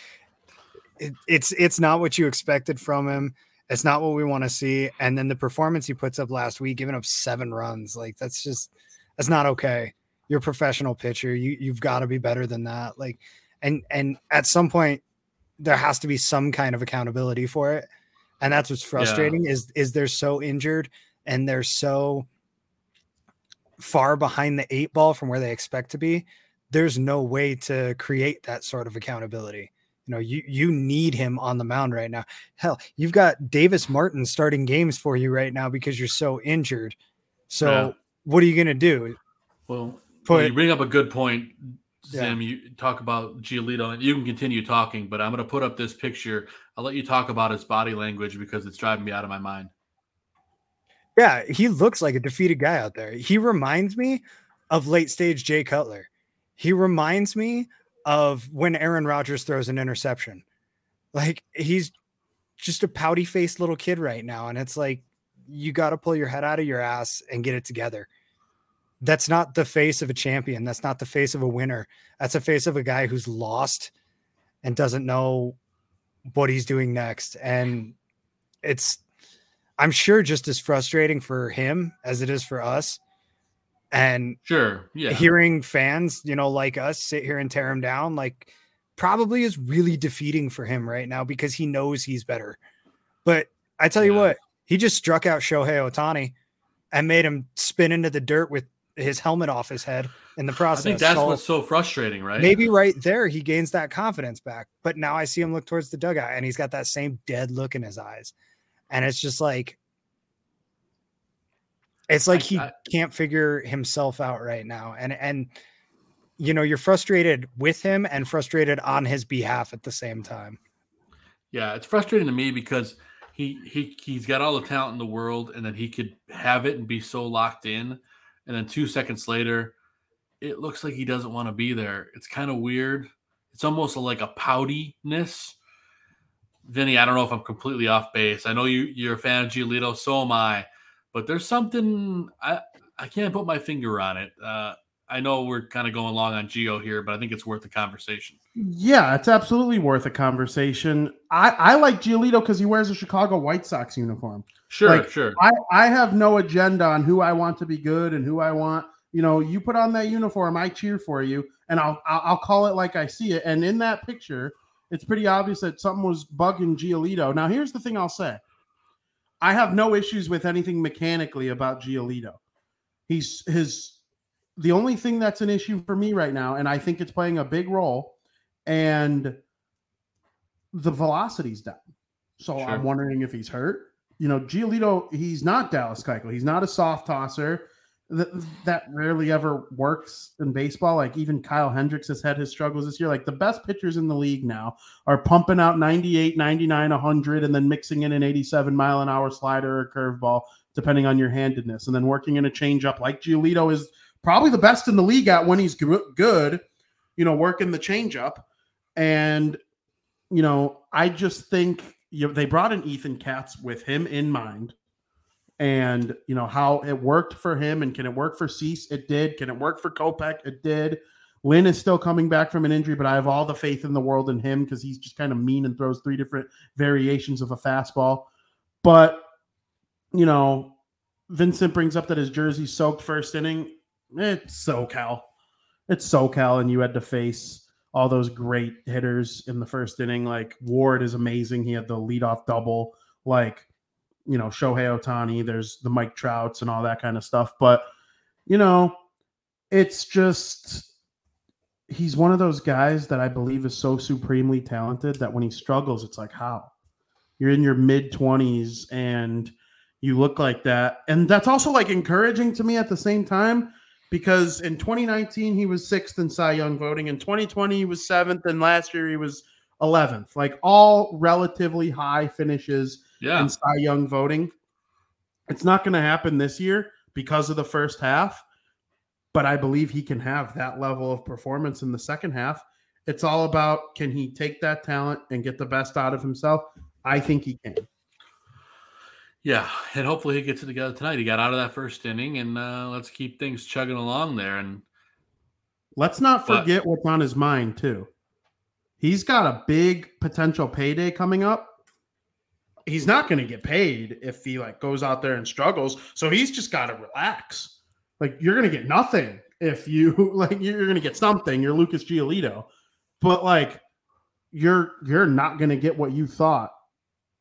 it, it's it's not what you expected from him. It's not what we want to see. And then the performance he puts up last week, giving up seven runs, like that's just that's not okay. You're a professional pitcher. You you've got to be better than that. Like, and and at some point, there has to be some kind of accountability for it. And that's what's frustrating is is they're so injured and they're so far behind the eight ball from where they expect to be. There's no way to create that sort of accountability. You know, you you need him on the mound right now. Hell, you've got Davis Martin starting games for you right now because you're so injured. So Yeah. what are you gonna do? Well, Put- well, you bring up a good point, Yeah. You talk about Giolito, and you can continue talking, but I'm going to put up this picture. I'll let you talk about his body language because it's driving me out of my mind. Yeah, he looks like a defeated guy out there. He reminds me of late stage Jay Cutler. He reminds me of when Aaron Rodgers throws an interception. Like he's just a pouty faced little kid right now. And it's like, you got to pull your head out of your ass and get it together. That's not the face of a champion. That's not the face of a winner. That's the face of a guy who's lost and doesn't know what he's doing next. And it's, I'm sure just as frustrating for him as it is for us. And Sure, yeah. hearing fans, you know, like us sit here and tear him down, like probably is really defeating for him right now because he knows he's better. But I tell you Yeah. what, he just struck out Shohei Ohtani and made him spin into the dirt with his helmet off his head in the I process. think that's So what's so frustrating, right? maybe right there he gains that confidence back. But now I see him look towards the dugout and he's got that same dead look in his eyes. And it's just like it's like I- he I- can't figure himself out right now. And and you know, you're frustrated with him and frustrated on his behalf at the same time. Yeah, it's frustrating to me because he he he's got all the talent in the world, and then he could have it and be so locked in, and then two seconds later, it looks like he doesn't want to be there. It's kind of weird. It's almost like a poutiness. Vinny, I don't know if I'm completely off base. I know you you're a fan of Giolito, so am I, but there's something I I can't put my finger on it. Uh, I know we're kind of going long on Gio here, but I think it's worth the conversation. Yeah, it's absolutely worth a conversation. I, I like Giolito because he wears a Chicago White Sox uniform. Sure, Like, sure. I, I have no agenda on who I want to be good and who I want. You know, you put on that uniform, I cheer for you, and I'll I'll, I'll call it like I see it. And in that picture, it's pretty obvious that something was bugging Giolito. Now, here's the thing I'll say: I have no issues with anything mechanically about Giolito. He's his the only thing that's an issue for me right now, and I think it's playing a big role, and the velocity's down. So Sure. I'm wondering if he's hurt. You know, Giolito, he's not Dallas Keuchel. He's not a soft tosser. That, that rarely ever works in baseball. Like even Kyle Hendricks has had his struggles this year. Like the best pitchers in the league now are pumping out 98, 99, 100, and then mixing in an 87 mile an hour slider or curveball, depending on your handedness, and then working in a changeup like Giolito is probably the best in the league at when he's good, you know, working the changeup. And, you know, I just think you know, they brought in Ethan Katz with him in mind. And, you know, how it worked for him and can it work for Cease? It did. Can it work for Kopech? It did. Lynn is still coming back from an injury, but I have all the faith in the world in him because he's just kind of mean and throws three different variations of a fastball. But, you know, Vincent brings up that his jersey soaked first inning. It's SoCal. It's SoCal, and you had to face all those great hitters in the first inning. Like Ward is amazing. He had the leadoff double. Like, you know, Shohei Ohtani, there's the Mike Trouts and all that kind of stuff. But, you know, it's just he's one of those guys that I believe is so supremely talented that when he struggles, it's like, how? You're in your mid 20s and you look like that. And that's also like encouraging to me at the same time because in 2019 he was sixth in Cy Young voting. In 2020 he was seventh, and last year he was 11th. Like all relatively high finishes Yeah. in Cy Young voting. It's not going to happen this year because of the first half, but I believe he can have that level of performance in the second half. It's all about can he take that talent and get the best out of himself? I think he can. Yeah, and hopefully he gets it together tonight. He got out of that first inning, and uh, let's keep things chugging along there. And Let's not But- forget what's on his mind too. He's got a big potential payday coming up. He's not going to get paid if he like goes out there and struggles. So he's just got to relax. Like you're going to get nothing if you [laughs] like you're going to get something. You're Lucas Giolito, but like you're you're not going to get what you thought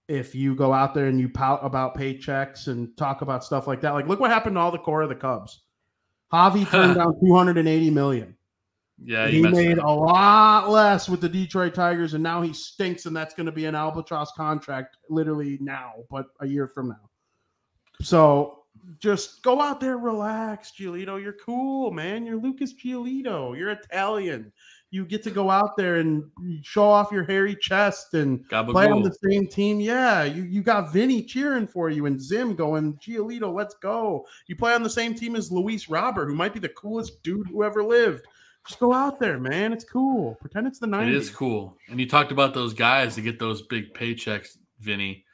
if you go out there and you pout about paychecks and talk about stuff like that. Like look what happened to all the core of the Cubs. Javi turned down 280 million. yeah, he made up. a lot less with the Detroit Tigers, and now he stinks, and that's going to be an albatross contract literally now, but a year from now. So just go out there, relax, Giolito. You're cool, man. You're Lucas Giolito. You're Italian. You get to go out there and show off your hairy chest and play on the same team. Yeah, you, you got Vinny cheering for you and Zim going, Giolito, let's go. You play on the same team as Luis Robert, who might be the coolest dude who ever lived. Just go out there, man. It's cool. Pretend it's the 90s. It is cool. And you talked about those guys that get those big paychecks, Vinny.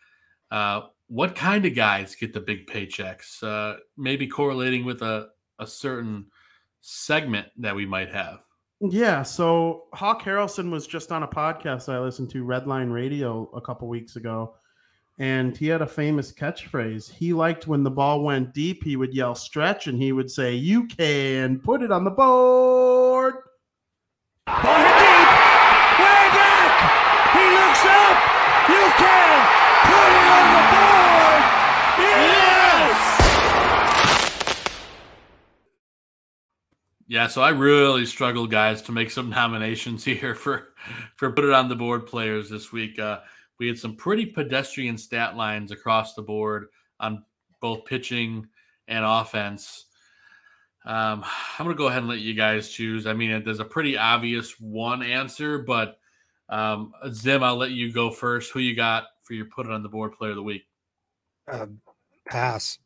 Uh, what kind of guys get the big paychecks? Uh, maybe correlating with a, a certain segment that we might have. Yeah, so Hawk Harrelson was just on a podcast I listened to, Redline Radio, a couple weeks ago, and he had a famous catchphrase. He liked when the ball went deep, he would yell stretch, and he would say, You can put it on the board. Ball Yeah, so I really struggled, guys, to make some [laughs] nominations here for for put it on the board players this week. Uh, we had some pretty pedestrian stat lines across the board on both pitching and offense. Um, I'm gonna go ahead and let you guys choose. I mean, there's a pretty obvious one answer, but um, Zim, I'll let you go first. Who you got for your put it on the board player of the week? Uh, pass.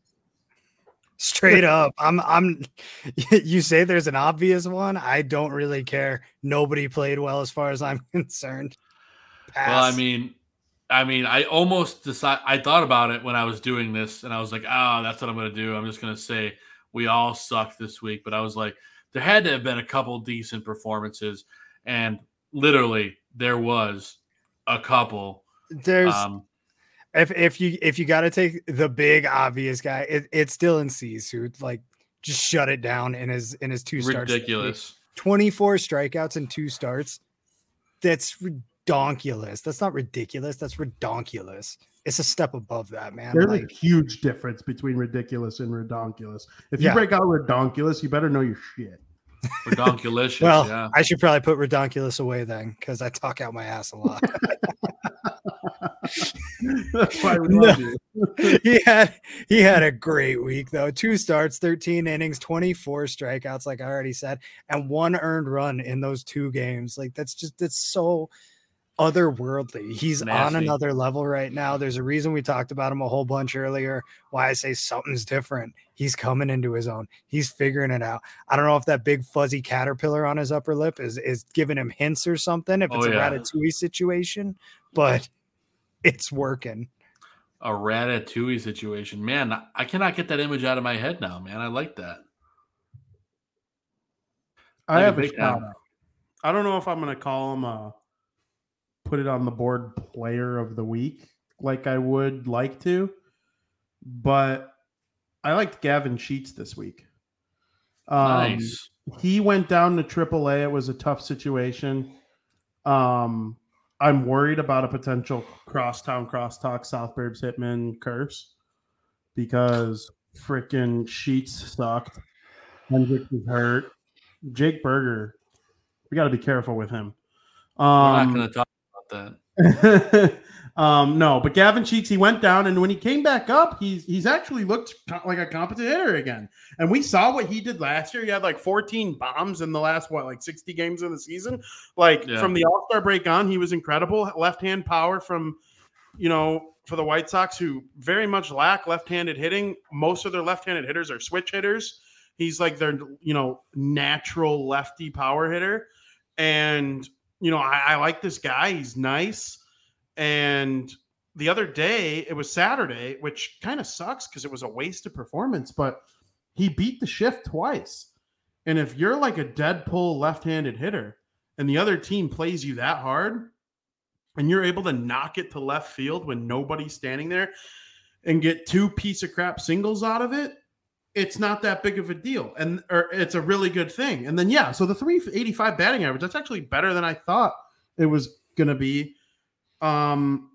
Straight [laughs] up. I'm I'm [laughs] you say there's an obvious one. I don't really care. Nobody played well as far as I'm [laughs] concerned. Pass. Well, I mean, I mean, I almost decide. I thought about it when I was doing this, and I was like, "Oh, that's what I'm going to do. I'm just going to say we all sucked this week." But I was like, there had to have been a couple decent performances, and literally there was a couple. there's Um, if if you if you got to take the big obvious guy, it, it's still in C's who like just shut it down in his in his two starts. ridiculous. 24 strikeouts in two starts. That's redonkulous. That's not ridiculous. That's redonkulous. It's a step above that, man. There's Like, a huge difference between ridiculous and redonkulous. If you Yeah. break out redonkulous, you better know your shit. Redonkulous. [laughs] well, yeah. I should probably put redonkulous away then because I talk out my ass a lot. [laughs] [laughs] [laughs] That's why we No. you. [laughs] he had he had a great week though. Two starts, 13 innings, 24 strikeouts, like I already said, and one earned run in those two games. Like that's just that's so otherworldly. He's on another level right now. There's a reason we talked about him a whole bunch earlier. Why I say something's different. He's coming into his own. He's figuring it out. I don't know if that big fuzzy caterpillar on his upper lip is is giving him hints or something. If Oh, it's a yeah. ratatouille situation, but it's working. a ratatouille situation. Man, I cannot get that image out of my head now, man. I like that. I Like have a big shout out. I don't know if I'm going to call him a put it on the board player of the week like I would like to, but I liked Gavin Sheets this week. Um, nice. He went down to AAA. It was a tough situation. Um, I'm worried about a potential crosstown crosstalk South Burbs Hitman curse because freaking Sheets sucked. Hendricks was hurt. Jake Burger We got to be careful with him. We're not Um, going to talk about that. [laughs] um, no, but Gavin Sheets, he went down, and when he came back up, he's he's actually looked co- like a competent hitter again. And we saw what he did last year. He had like 14 bombs in the last what, like 60 games of the season. Like Yeah. from the All Star break on, he was incredible. Left hand power from, you know, for the White Sox, who very much lack left handed hitting. Most of their left handed hitters are switch hitters. He's like their, you know, natural lefty power hitter. And, you know, I, I like this guy. He's nice. And the other day, it was Saturday, which kind of sucks because it was a wasted performance, but he beat the shift twice. And if you're like a dead pull left handed hitter and the other team plays you that hard and you're able to knock it to left field when nobody's standing there and get two piece of crap singles out of it, it's not that big of a deal. And or it's a really good thing. And then, yeah, so the 385 batting average, that's actually better than I thought it was going to be. Um,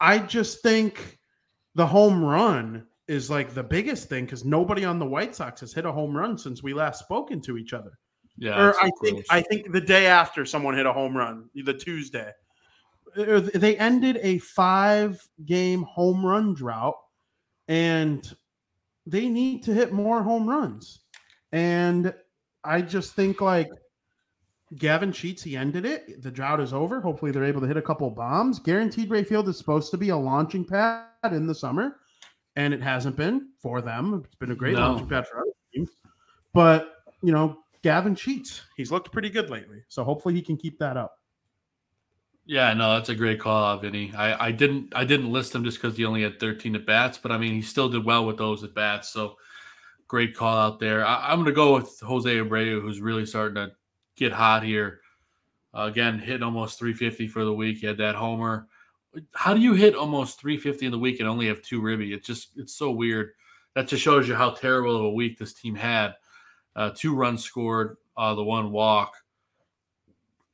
I just think the home run is like the biggest thing because nobody on the White Sox has hit a home run since we last spoken to each other. Yeah. or I think. I think the day after someone hit a home run, the Tuesday, Uh, they ended a five game home run drought, and they need to hit more home runs. And I just think like Gavin Sheets, he ended it. The drought is over. Hopefully, they're able to hit a couple bombs. Guaranteed Rate Field is supposed to be a launching pad in the summer, and it hasn't been for them. It's been a great No. launching pad for other teams. But, you know, Gavin Sheets, he's looked pretty good lately. So hopefully he can keep that up. Yeah, no, that's a great call out, Vinny. I, I didn't I didn't list him just because he only had 13 at bats, but I mean he still did well with those at bats. So great call out there. I, I'm going to go with Jose Abreu, who's really starting to get hot here. Uh, again, hitting almost 350 for the week. He had that homer. How do you hit almost 350 in the week and only have two ribby? It's just it's so weird. That just shows you how terrible of a week this team had. Uh, two runs scored, uh, the one walk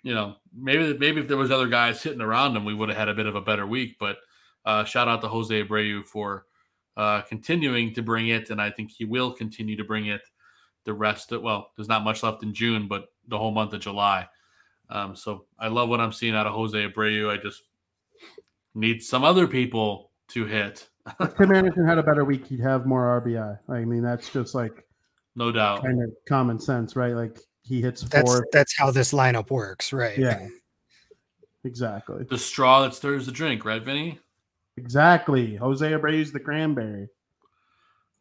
you know, maybe maybe if there was other guys hitting around him, we would have had a bit of a better week. But uh, shout out to Jose Abreu for uh, continuing to bring it, and I think he will continue to bring it the rest. Of, well, there's not much left in June, but the whole month of July. Um, so I love what I'm seeing out of Jose Abreu. I just need some other people to hit, If Tim Anderson had a better week, he'd have more RBI. I mean, that's just like no doubt. kind of common sense, right? Like he hits That's four. that's how this lineup works, right? Yeah. Exactly. The straw that stirs the drink, right, Vinny? Exactly. Jose Abreu's the cranberry.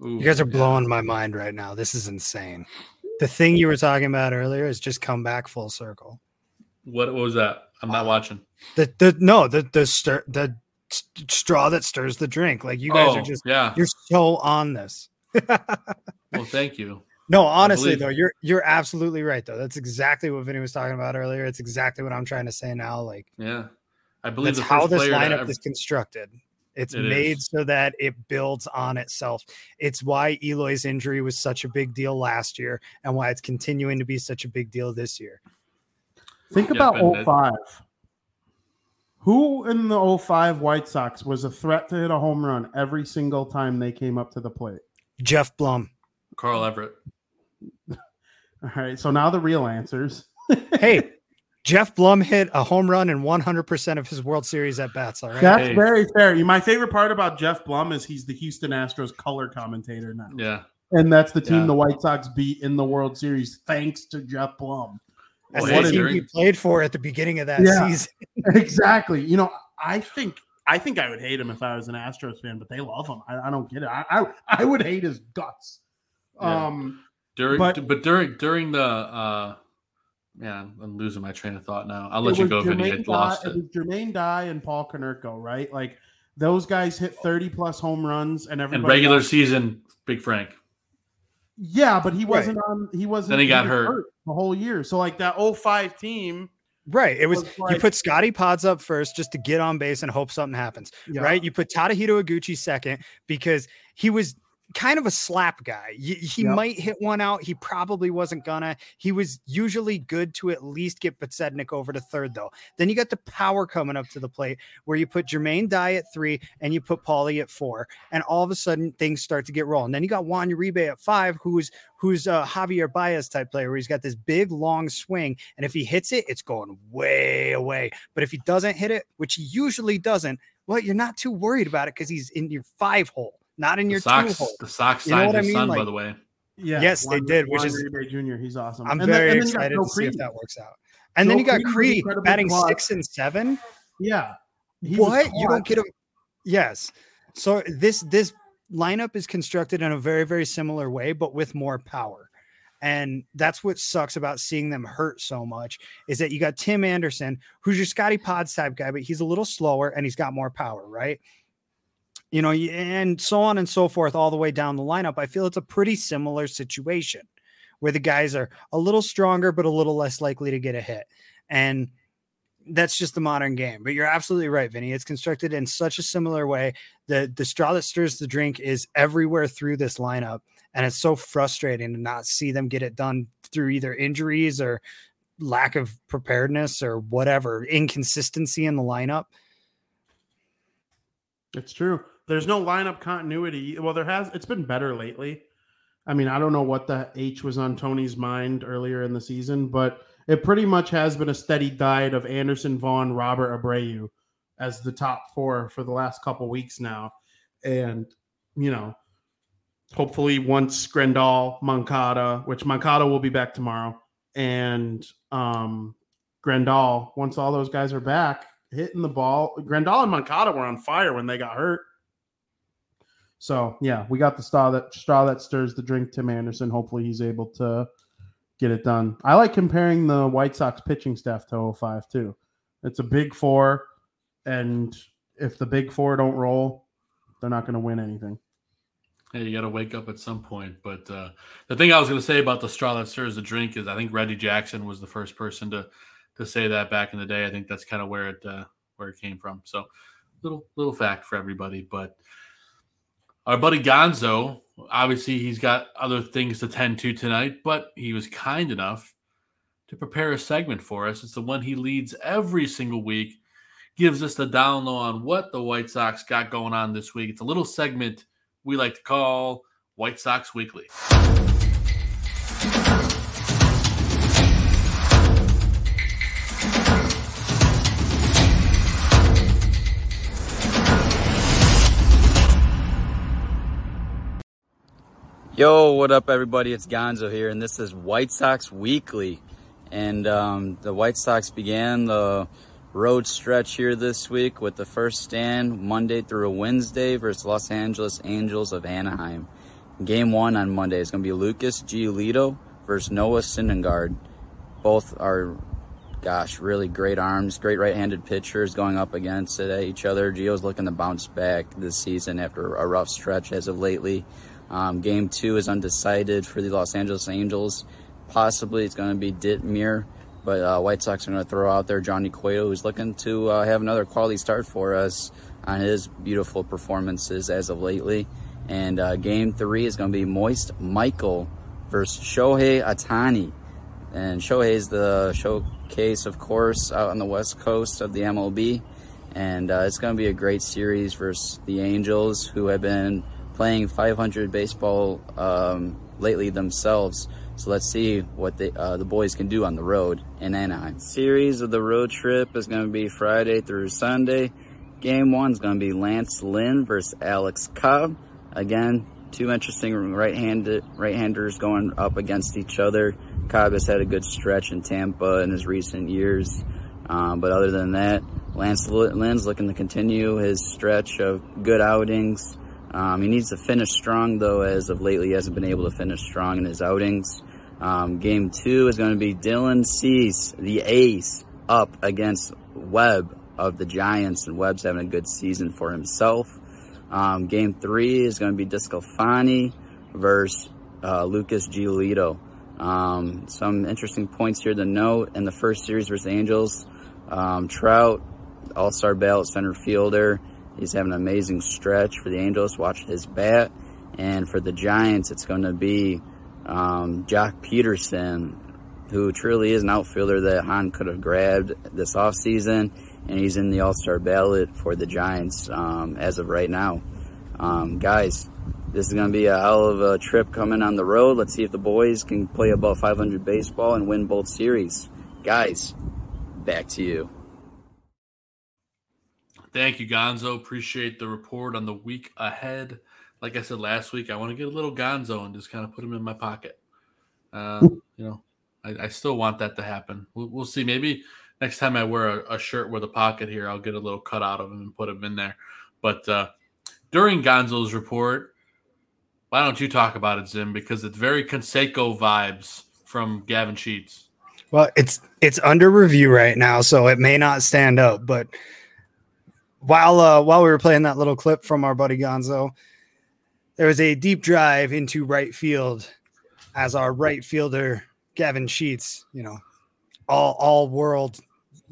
Ooh, You guys are yeah. blowing my mind right now. This is insane. The thing you were talking about earlier has just come back full circle. What, what was that? I'm not watching. The the no the the stir the straw that stirs the drink. Like you guys Oh, are just yeah. you're so on this. [laughs] Well, thank you. No, honestly though, you. you're you're absolutely right though. That's exactly what Vinny was talking about earlier. It's exactly what I'm trying to say now. Like Yeah, I believe that's how this lineup ever- is constructed. It's It made is. so that it builds on itself. It's why Eloy's injury was such a big deal last year and why it's continuing to be such a big deal this year. Think Yeah, about Ben, oh that- 05. Who in the 05 White Sox was a threat to hit a home run every single time they came up to the plate? Geoff Blum. Carl Everett. [laughs] All right. So now the real answers. Hey, [laughs] Geoff Blum hit a home run in 100% of his World Series at bats. All right. That's Hey. very fair. My favorite part about Geoff Blum is he's the Houston Astros color commentator now. Yeah, And that's the team Yeah. the White Sox beat in the World Series thanks to Geoff Blum. That's Well, the team he played for at the beginning of that Yeah. season. [laughs] exactly. You know, I think I think I would hate him if I was an Astros fan, but they love him. I, I don't get it. I, I I would hate his guts. Yeah. Um, during But- but, during during the uh, man, I'm losing my train of thought now. I'll it let you was go, Vinny. I Jermaine lost Dye- it. was Jermaine Dye and Paul Konerko, right? Like those guys hit 30 plus home runs and And regular else- season, Big Frank. Yeah, but he wasn't on he wasn't Then he got was hurt. the whole year. So like that 05 team, Right. It was, was you put Scotty Pods up first just to get on base and hope something happens. Yeah. Right. You put Tadahito Iguchi second because he was kind of a slap guy. He, he Yep. might hit one out. He probably wasn't gonna. He was usually good to at least get Podsednik over to third, though. Then you got the power coming up to the plate where you put Jermaine Dye at three and you put Paulie at four, and all of a sudden things start to get rolling. Then you got Juan Uribe at five, who's who's a Javier Baez type player, where he's got this big long swing, and if he hits it, it's going way away. But if he doesn't hit it, which he usually doesn't, well, you're not too worried about it because he's in your five hole, not in The your two Sox, hole. the Sox You know signed what I mean? son, by the way. Yeah, Yes, they Juan- did, which Juan is- Uribe Jr. He's awesome. I'm And then- very and then excited to see if that works out. And then you got Creedy was Cree batting clutch. six and seven. Yeah, he what you don't get a yes. So this this lineup is constructed in a very very similar way, but with more power. And that's what sucks about seeing them hurt so much is that you got Tim Anderson, who's your Scotty Pods type guy, but he's a little slower and he's got more power, right? You know, and so on and so forth, all the way down the lineup. I feel it's a pretty similar situation where the guys are a little stronger, but a little less likely to get a hit. And that's just the modern game. But you're absolutely right, Vinny. It's constructed in such a similar way. The the straw that stirs the drink is everywhere through this lineup, and it's so frustrating to not see them get it done through either injuries or lack of preparedness or whatever inconsistency in the lineup. It's true. There's no lineup continuity. Well, there has. It's been better lately. I mean, I don't know what the H was on Tony's mind earlier in the season, but it pretty much has been a steady diet of Anderson, Vaughn, Robert Abreu as the top four for the last couple weeks now. And, you know, hopefully once Grandal, Moncada, which Moncada will be back tomorrow, and um Grandal, once all those guys are back, hitting the ball. Grandal and Moncada were on fire when they got hurt. So yeah, we got the straw that straw that stirs the drink. Tim Anderson. Hopefully, he's able to get it done. I like comparing the White Sox pitching staff to 05 too. It's a big four, and if the big four don't roll, they're not going to win anything. Hey, you got to wake up at some point. But uh, the thing I was going to say about the straw that stirs the drink is I think Reggie Jackson was the first person to to say that back in the day. I think that's kind of where it uh, where it came from. So little little fact for everybody. But our buddy Gonzo, obviously, he's got other things to tend to tonight, but he was kind enough to prepare a segment for us. It's the one he leads every single week. Gives us the down low on what the White Sox got going on this week. It's a little segment we like to call White Sox Weekly. Yo, what up, everybody? It's Gonzo here, and this is White Sox Weekly. And um, the White Sox began the road stretch here this week with the first stand Monday through Wednesday versus Los Angeles Angels of Anaheim. Game one on Monday is going to be Lucas Giolito versus Noah Syndergaard. Both are, gosh, really great arms, great right-handed pitchers going up against each other. Gio's looking to bounce back this season after a rough stretch as of lately. Um, game two is undecided for the Los Angeles Angels. Possibly it's going to be Detmers, but uh, White Sox are going to throw out there Johnny Cueto, who's looking to uh, have another quality start for us on his beautiful performances as of lately. And uh, game three is going to be Moist Michael versus Shohei Ohtani. And Shohei is the showcase, of course, out on the west coast of the MLB. And uh, it's going to be a great series versus the Angels, who have been playing 500 baseball um, lately themselves. So let's see what the uh, the boys can do on the road in Anaheim. Series of the road trip is going to be Friday through Sunday. Game one is going to be Lance Lynn versus Alex Cobb. Again, two interesting right-handed right-handers going up against each other. Cobb has had a good stretch in Tampa in his recent years, um, but other than that, Lance Lynn's looking to continue his stretch of good outings. Um, he needs to finish strong, though, as of lately, he hasn't been able to finish strong in his outings. Um, game two is going to be Dylan Cease, the ace, up against Webb of the Giants, and Webb's having a good season for himself. Um, game three is going to be DeSclafani versus uh, Lucas Giolito. Um, some interesting points here to note in the first series versus Angels. Um, Trout, all-star ballot center fielder. He's having an amazing stretch for the Angels. Watch his bat. And for the Giants, it's going to be um, Joc Pederson, who truly is an outfielder that Hahn could have grabbed this offseason, and he's in the All Star ballot for the Giants um, as of right now. Um, guys, this is going to be a hell of a trip coming on the road. Let's see if the boys can play about 500 baseball and win both series. Guys, back to you. Thank you, Gonzo. Appreciate the report on the week ahead. Like I said last week, I want to get a little Gonzo and just kind of put him in my pocket. Uh, you know, I, I, still want that to happen. We'll, we'll, see. Maybe next time I wear a, a, shirt with a pocket here, I'll get a little cut out of him and put him in there. But uh, during Gonzo's report, why don't you talk about it, Zim? Because it's very Canseco vibes from Gavin Sheets. Well, it's it's under review right now, so it may not stand up. But while uh, while we were playing that little clip from our buddy Gonzo, there was a deep drive into right field as our right fielder Gavin Sheets, you know, all all world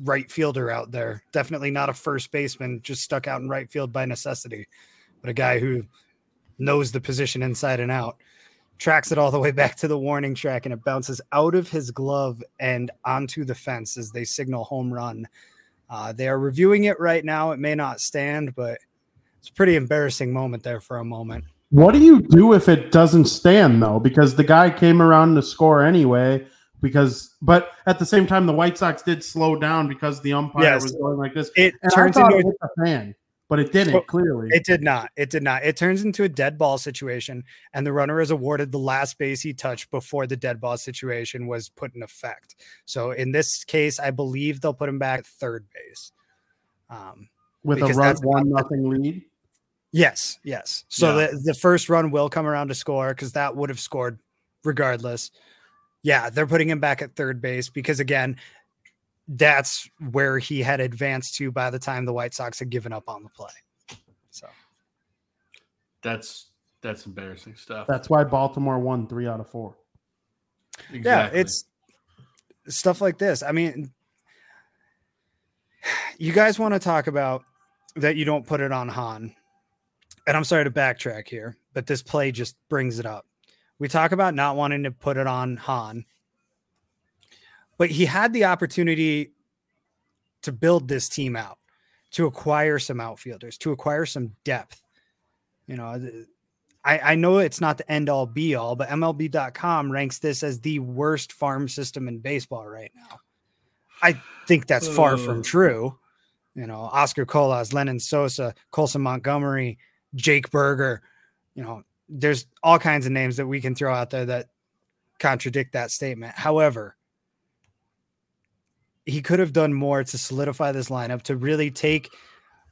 right fielder out there. Definitely not a first baseman, just stuck out in right field by necessity, but a guy who knows the position inside and out. Tracks it all the way back to the warning track and it bounces out of his glove and onto the fence as they signal home run. Uh, they are reviewing it right now. It may not stand, but it's a pretty embarrassing moment there for a moment. What do you do if it doesn't stand though? Because the guy came around to score anyway. Because, but at the same time, the White Sox did slow down because the umpire yes. was going like this. It and turns into a fan but it didn't clearly. It did not. It did not. It turns into a dead ball situation, and the runner is awarded the last base he touched before the dead ball situation was put in effect. So in this case, I believe they'll put him back at third base. Um, With a run one nothing lead. Yes, yes. So yeah. the, the first run will come around to score because that would have scored regardless. Yeah, they're putting him back at third base because again, that's where he had advanced to by the time the White Sox had given up on the play. So that's that's embarrassing stuff. That's why Baltimore won three out of four. Exactly. Yeah, it's stuff like this. I mean, you guys want to talk about that you don't put it on Hahn. And I'm sorry to backtrack here, but this play just brings it up. We talk about not wanting to put it on Hahn but he had the opportunity to build this team out, to acquire some outfielders, to acquire some depth. You know, I, I know it's not the end all be all, but MLB.com ranks this as the worst farm system in baseball right now. I think that's far from true. You know, Oscar Colas, Lenyn Sosa, Colson Montgomery, Jake Burger, you know, there's all kinds of names that we can throw out there that contradict that statement. However, he could have done more to solidify this lineup to really take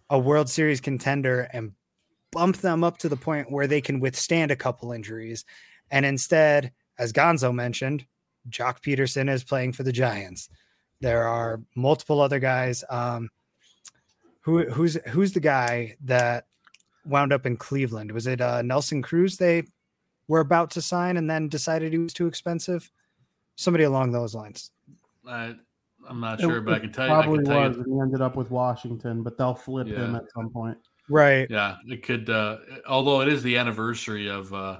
a World Series contender and bump them up to the point where they can withstand a couple injuries. And instead, as Gonzo mentioned, Joc Pederson is playing for the Giants. There are multiple other guys. Um, who who's who's the guy that wound up in Cleveland? Was it uh, Nelson Cruz? They were about to sign and then decided he was too expensive. Somebody along those lines. Uh, I'm not sure, it, but I can tell you. Probably was, you. and he ended up with Washington, but they'll flip yeah. him at some point. Right. Yeah, it could. Uh, although it is the anniversary of uh,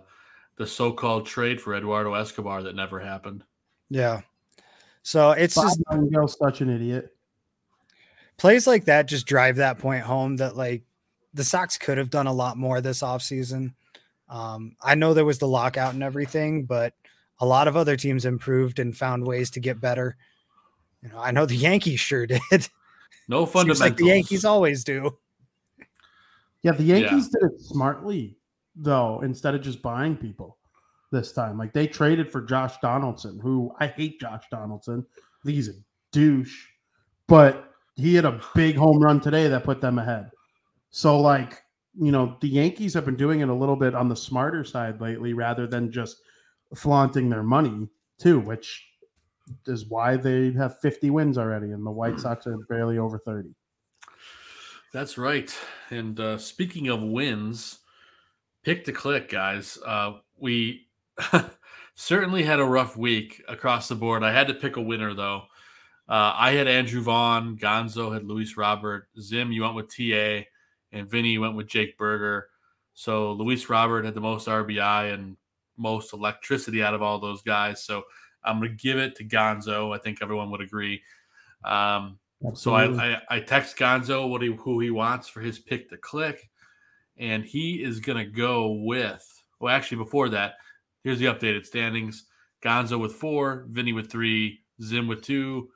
the so-called trade for Eduardo Escobar that never happened. Yeah. So it's Bob just Nightingale's such an idiot. Plays like that just drive that point home that like the Sox could have done a lot more this offseason. Um, I know there was the lockout and everything, but a lot of other teams improved and found ways to get better. You know, I know the Yankees sure did. [laughs] No fundamentals. It's like the Yankees always do. Yeah, the Yankees yeah. did it smartly though, instead of just buying people this time. Like they traded for Josh Donaldson, who I hate Josh Donaldson. He's a douche, but he had a big home run today that put them ahead. So, like, you know, the Yankees have been doing it a little bit on the smarter side lately rather than just flaunting their money, too, which is why they have 50 wins already, and the White Sox are barely over 30. That's right. And uh, speaking of wins, pick to click, guys. Uh, we [laughs] certainly had a rough week across the board. I had to pick a winner, though. Uh, I had Andrew Vaughn, Gonzo had Luis Robert, Zim, you went with TA, and Vinny went with Jake Burger. So Luis Robert had the most RBI and most electricity out of all those guys. So I'm going to give it to Gonzo. I think everyone would agree. Um, so I, I, I text Gonzo what he who he wants for his pick to click, and he is going to go with. Well, actually, before that, here's the updated standings: Gonzo with four, Vinny with three, Zim with two,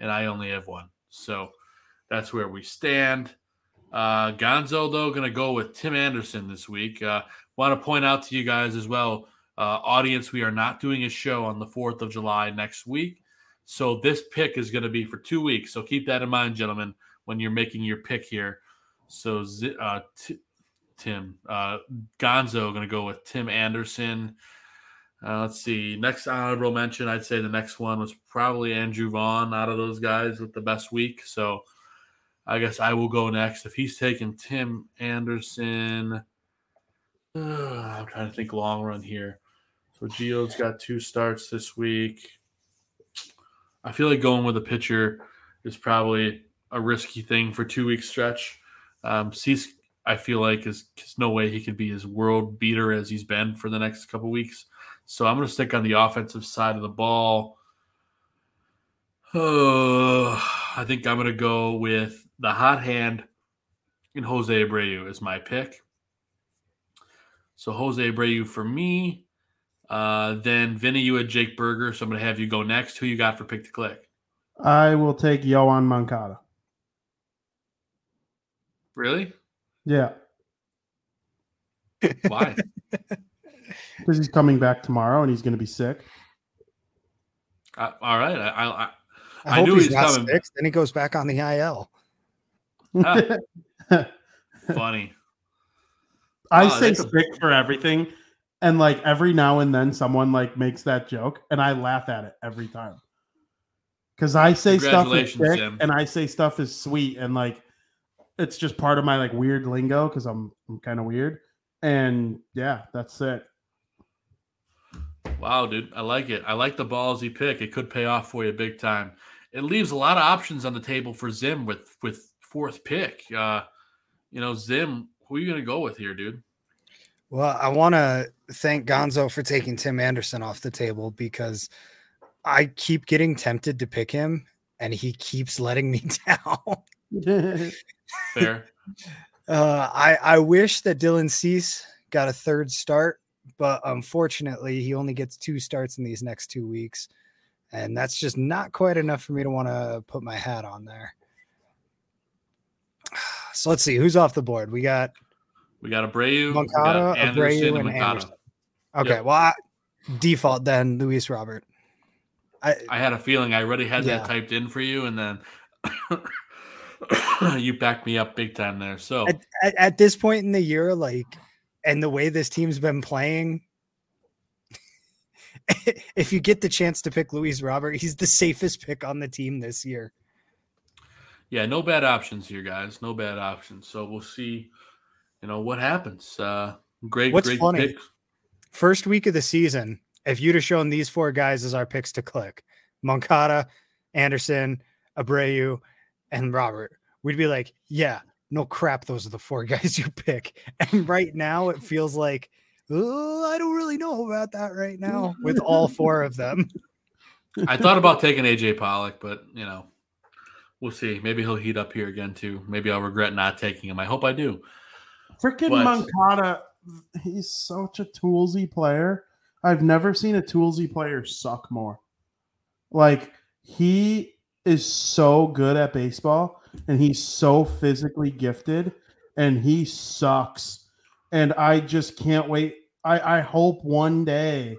and I only have one. So that's where we stand. Uh, Gonzo, though, going to go with Tim Anderson this week. Uh, Want to point out to you guys as well, uh, audience, we are not doing a show on the 4th of July next week. So this pick is going to be for two weeks. So keep that in mind, gentlemen, when you're making your pick here. So uh, t- Tim uh, Gonzo going to go with Tim Anderson. Uh, let's see. Next honorable mention, I'd say the next one was probably Andrew Vaughn out of those guys with the best week. So I guess I will go next. If he's taking Tim Anderson, uh, [sighs] I'm trying to think long run here. Gio's got two starts this week. I feel like going with a pitcher is probably a risky thing for two week stretch. Um, Cease, I feel like is, is no way he could be as world beater as he's been for the next couple weeks. So I'm going to stick on the offensive side of the ball. Uh, [sighs] I think I'm going to go with the hot hand in Jose Abreu is my pick. So Jose Abreu for me. Uh, then Vinny, you had Jake Burger, so I'm going to have you go next. Who you got for pick to click? I will take Yoan Moncada. Really? Yeah. [laughs] Why? [laughs] Because he's coming back tomorrow and he's going to be sick. Uh, all right. I I, I, I, I knew he's he's not coming. sick. Then he goes back on the IL. Ah, [laughs] funny. I Oh, say that's a- for everything, and like every now and then someone like makes that joke, and I laugh at it every time. Because I say stuff is Tim. and I say stuff is sweet, and like it's just part of my like weird lingo because I'm I'm kind of weird, and yeah, that's it. Wow, dude, I like it. I like the ballsy pick. It could pay off for you big time. It leaves a lot of options on the table for Zim with with fourth pick. Uh, you know, Zim, who are you gonna go with here, dude? Well, I want to thank Gonzo for taking Tim Anderson off the table because I keep getting tempted to pick him and he keeps letting me [laughs] down. [laughs] Fair. Uh, I, I wish that Dylan Cease got a third start, but unfortunately, he only gets two starts in these next two weeks. And that's just not quite enough for me to want to put my hat on there. [sighs] So let's see who's off the board. We got We got Abreu, we Moncada, got Anderson, Abreu, and and Anderson. Okay, Yep. well, I, default then Luis Robert. I I had a feeling I already had Yeah. that typed in for you, and then [coughs] you backed me up big time there. So at, at, at this point in the year, like, and the way this team's been playing, [laughs] if you get the chance to pick Luis Robert, he's the safest pick on the team this year. yeah, no bad options here, guys. No bad options. So we'll see, you know, what happens. Uh great, What's great funny? picks. First week of the season, if you'd have shown these four guys as our picks to click, Moncada, Anderson, Abreu, and Robert, we'd be like, yeah, no crap, those are the four [laughs] guys you pick. And right now, it feels like, oh, I don't really know about that right now with all four of them. [laughs] I thought about taking AJ Pollock, but you know, we'll see. Maybe he'll heat up here again too. Maybe I'll regret not taking him. I hope I do. Freaking Moncada, he's such a toolsy player. I've never seen a toolsy player suck more. Like he is so good at baseball and he's so physically gifted and he sucks. And I just can't wait. I, I hope one day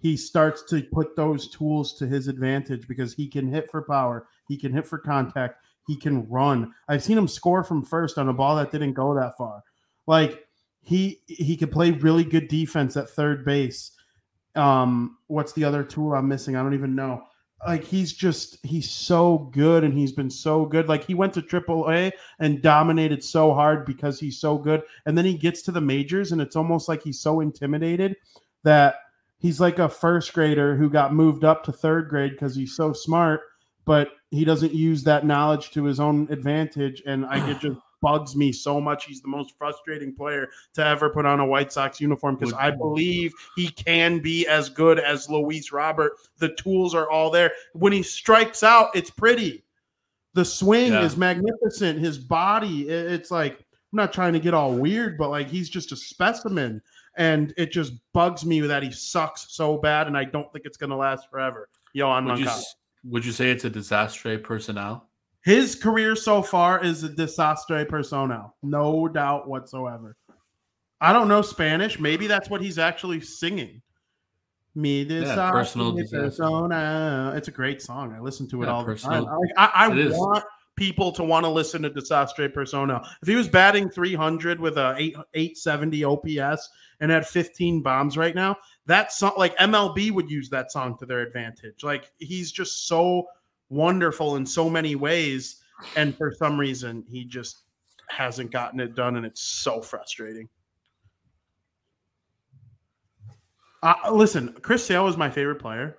he starts to put those tools to his advantage because he can hit for power, he can hit for contact, he can run. I've seen him score from first on a ball that didn't go that far. Like he he could play really good defense at third base. Um, what's the other tool I'm missing? I don't even know. Like he's just he's so good and he's been so good. Like he went to Triple A and dominated so hard because he's so good. And then he gets to the majors and it's almost like he's so intimidated that he's like a first grader who got moved up to third grade because he's so smart, but he doesn't use that knowledge to his own advantage. And I get [sighs] just bugs me so much. He's the most frustrating player to ever put on a White Sox uniform because I believe he can be as good as Luis Robert. The tools are all there. When he strikes out, it's pretty. The swing Yeah. is magnificent. His body, it's like I'm not trying to get all weird, but like he's just a specimen. And it just bugs me that he sucks so bad, and I don't think it's gonna last forever. Yo, on Would you, Moncada. would you say it's a disastre personnel? His career so far is a desastre personal, no doubt whatsoever. I don't know Spanish. Maybe that's what he's actually singing. Me desastre personal persona. It's a great song. I listen to it Yeah, all the time. I, I, I It is. want people to want to listen to Desastre Persona. If he was batting 300 with a 8, 870 OPS and had 15 bombs right now, that song, like MLB would use that song to their advantage. Like he's just so wonderful in so many ways. And for some reason, he just hasn't gotten it done. And it's so frustrating. Uh, listen, Chris Sale was my favorite player.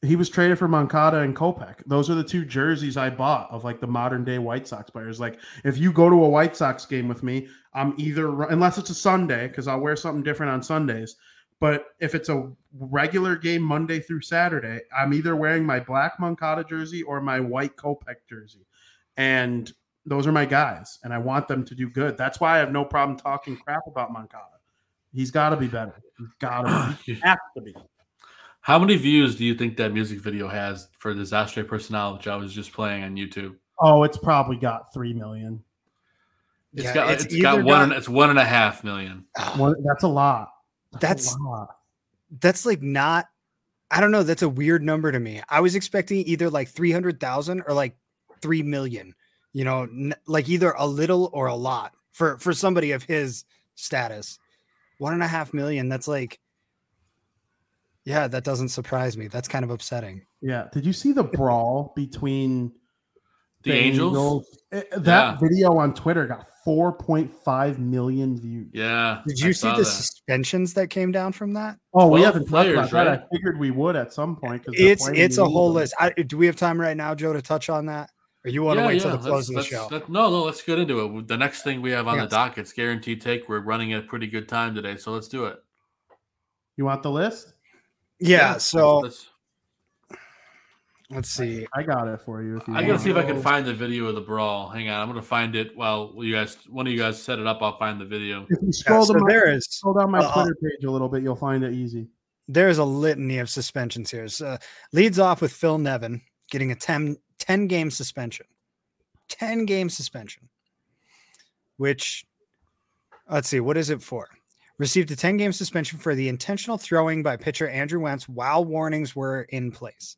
He was traded for Moncada and Kopech. Those are the two jerseys I bought of like the modern day White Sox players. Like if you go to a White Sox game with me, I'm either unless it's a Sunday because I'll wear something different on Sundays. But if it's a regular game Monday through Saturday, I'm either wearing my black Moncada jersey or my white Kopech jersey. And those are my guys, and I want them to do good. That's why I have no problem talking crap about Moncada. He's got to be better. He's got to be. [sighs] He has to be. How many views do you think that music video has for Disaster Personnel, which I was just playing on YouTube? Oh, it's probably got three million. It's Yeah, got it's it's got one. got- It's one and a half million. Ah. One, that's a lot. That's that's like not I don't know, that's a weird number to me. I was expecting either like 300,000 or like 3 million, you know, n- like either a little or a lot for for somebody of his status. One and a half million, that's like yeah, that doesn't surprise me. That's kind of upsetting. Yeah. Did you see the brawl between The Angels? Eh, That Yeah. video on Twitter got 4.5 million views. Yeah. Did I you see the that. suspensions that came down from that? Oh, we haven't talked players, about that. right? I figured we would at some point. 'cause they're It's it's a whole list. I, do we have time right now, Joe, to touch on that? Or you want to Yeah, till the close of the let's- show? let- no, no, let's get into it. The next thing we have on Yes. the docket's guaranteed take. We're running at a pretty good time today, so let's do it. You want the list? yeah, so let's- let's see. I got it for you. If you I gotta see if I can find the video of the brawl. Hang on, I'm gonna find it while you guys, one of you guys set it up. I'll find the video. If you scroll, so to my, there is- scroll down my uh, Twitter page a little bit, you'll find it easy. there's a litany of suspensions here. So, leads off with Phil Nevin getting a 10, 10 game suspension. 10 game suspension. Which, let's see, what is it for? Received a 10 game suspension for the intentional throwing by pitcher Andrew Wantz while warnings were in place.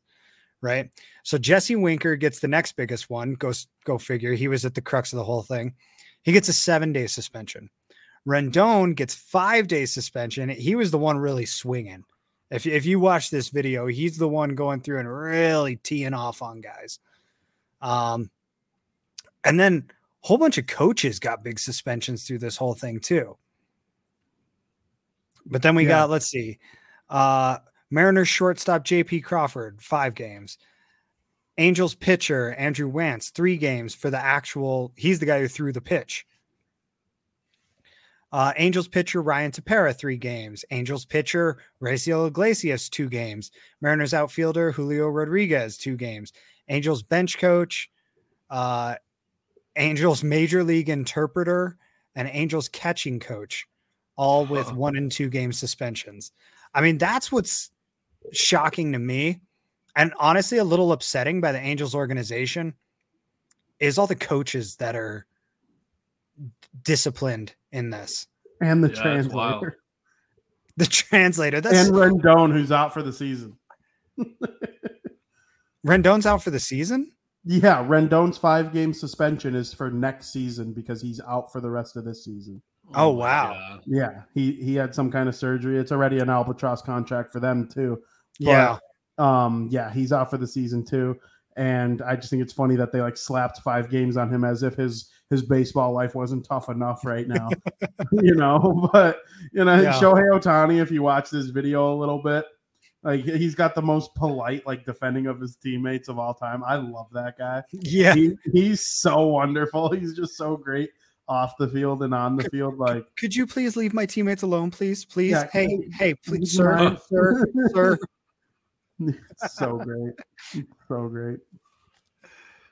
Right. So Jesse Winker gets the next biggest one. Goes go figure. He was at the crux of the whole thing. He gets a seven day suspension. Rendon gets five day suspension. He was the one really swinging. If, if you watch this video, he's the one going through and really teeing off on guys. Um, and then a whole bunch of coaches got big suspensions through this whole thing too. But then we Yeah. got, let's see, uh, Mariners shortstop JP Crawford, five games. Angels pitcher Andrew Wantz, three games for the actual, he's the guy who threw the pitch. Uh, Angels pitcher Ryan Tepera, three games. Angels pitcher Raisel Iglesias, two games. Mariners outfielder Julio Rodriguez, two games. Angels bench coach, uh, Angels major league interpreter, and Angels catching coach, all with one and two game suspensions. I mean, that's what's shocking to me. And honestly, a little upsetting by the Angels organization is all the coaches that are disciplined in this. And the Yeah, translator. [laughs] The translator. That's And Rendon, who's out for the season. [laughs] Rendon's out for the season. Yeah, Rendon's five game suspension is for next season because he's out for the rest of this season. Oh, oh my wow. God. Yeah, he he had some kind of surgery. It's already an albatross contract for them too. But, Yeah. Um. Yeah, he's out for the season too. And I just think it's funny that they like slapped five games on him as if his his baseball life wasn't tough enough right now. [laughs] you know, [laughs] but you know, Yeah. Shohei Ohtani, if you watch this video a little bit, Like he's got the most polite like defending of his teammates of all time. I love that guy. Yeah. He, he's so wonderful. [laughs] He's just so great off the field and on the field. Like Could you please leave my teammates alone, please? Please. Yeah, hey, hey, please, sir, sir, sir. It's so great. So great.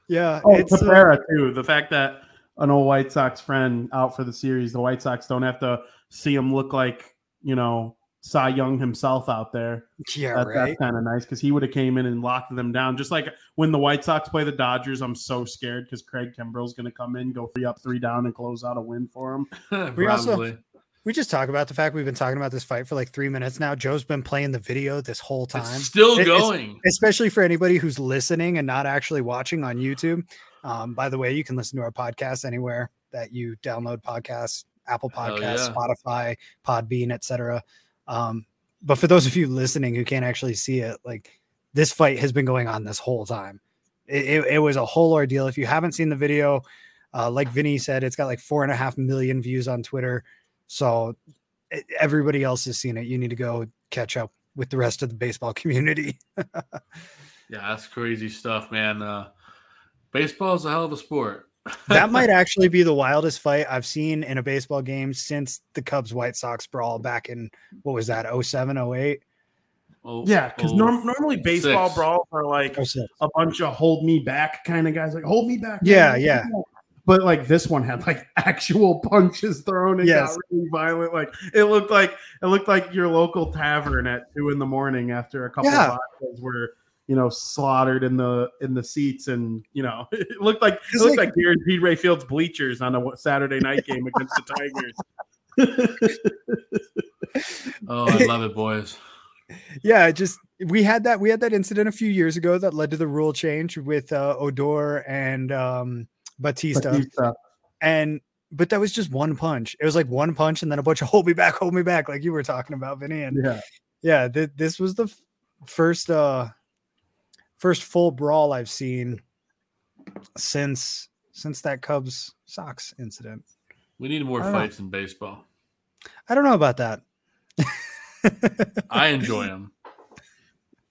Yeah. Oh, it's uh, Cabrera too. The fact that an old White Sox friend out for the series, the White Sox don't have to see him look like you know Cy Young himself out there. Yeah, That- right. That's kind of nice because he would have came in and locked them down. Just like when the White Sox play the Dodgers, I'm so scared because Craig Kimbrel's going to come in, go free up, three down, and close out a win for him. We also- Probably. We just talk about the fact we've been talking about this fight for like three minutes now. Joe's been playing the video this whole time. It's still It- it's- going. especially for anybody who's listening and not actually watching on YouTube. Um, by the way, you can listen to our podcast anywhere that you download podcasts, Apple Podcasts, yeah. Spotify, Podbean, etc. Um, but for those of you listening who can't actually see it, like this fight has been going on this whole time. It, it, it was a whole ordeal. If you haven't seen the video, uh, like Vinny said, it's got like four and a half million views on Twitter. So everybody else has seen it. You need to go catch up with the rest of the baseball [laughs] community. Yeah, that's crazy stuff, man. Uh, baseball is a hell of a sport. that [laughs] might actually be the wildest fight I've seen in a baseball game since the Cubs White Sox brawl back in what was that 07 08 Oh, Yeah, because oh, norm- normally baseball six. brawls are like a bunch of hold me back kind of guys, like hold me back. Yeah, hold yeah. Back." But like this one had like [laughs] actual punches thrown and Yes. got really violent. Like it looked like it looked like your local tavern at two in the morning after a couple Yeah. of vodkas were you know slaughtered in the in the seats and you know [laughs] it looked like it looked like- like, guaranteed Rate Field's bleachers on a Saturday [laughs] night game against the Tigers. Oh, I love it, boys. yeah just we had that we had that incident a few years ago that led to the rule change with uh, Odor and um, Bautista. Bautista. and but that was just one punch it was like one punch and then a bunch of hold me back hold me back like you were talking about Vinny and Yeah. yeah th- this was the f- first uh first full brawl I've seen since since that Cubs Sox incident. We need more I don't know. fights in baseball. I don't know about that. I enjoy them.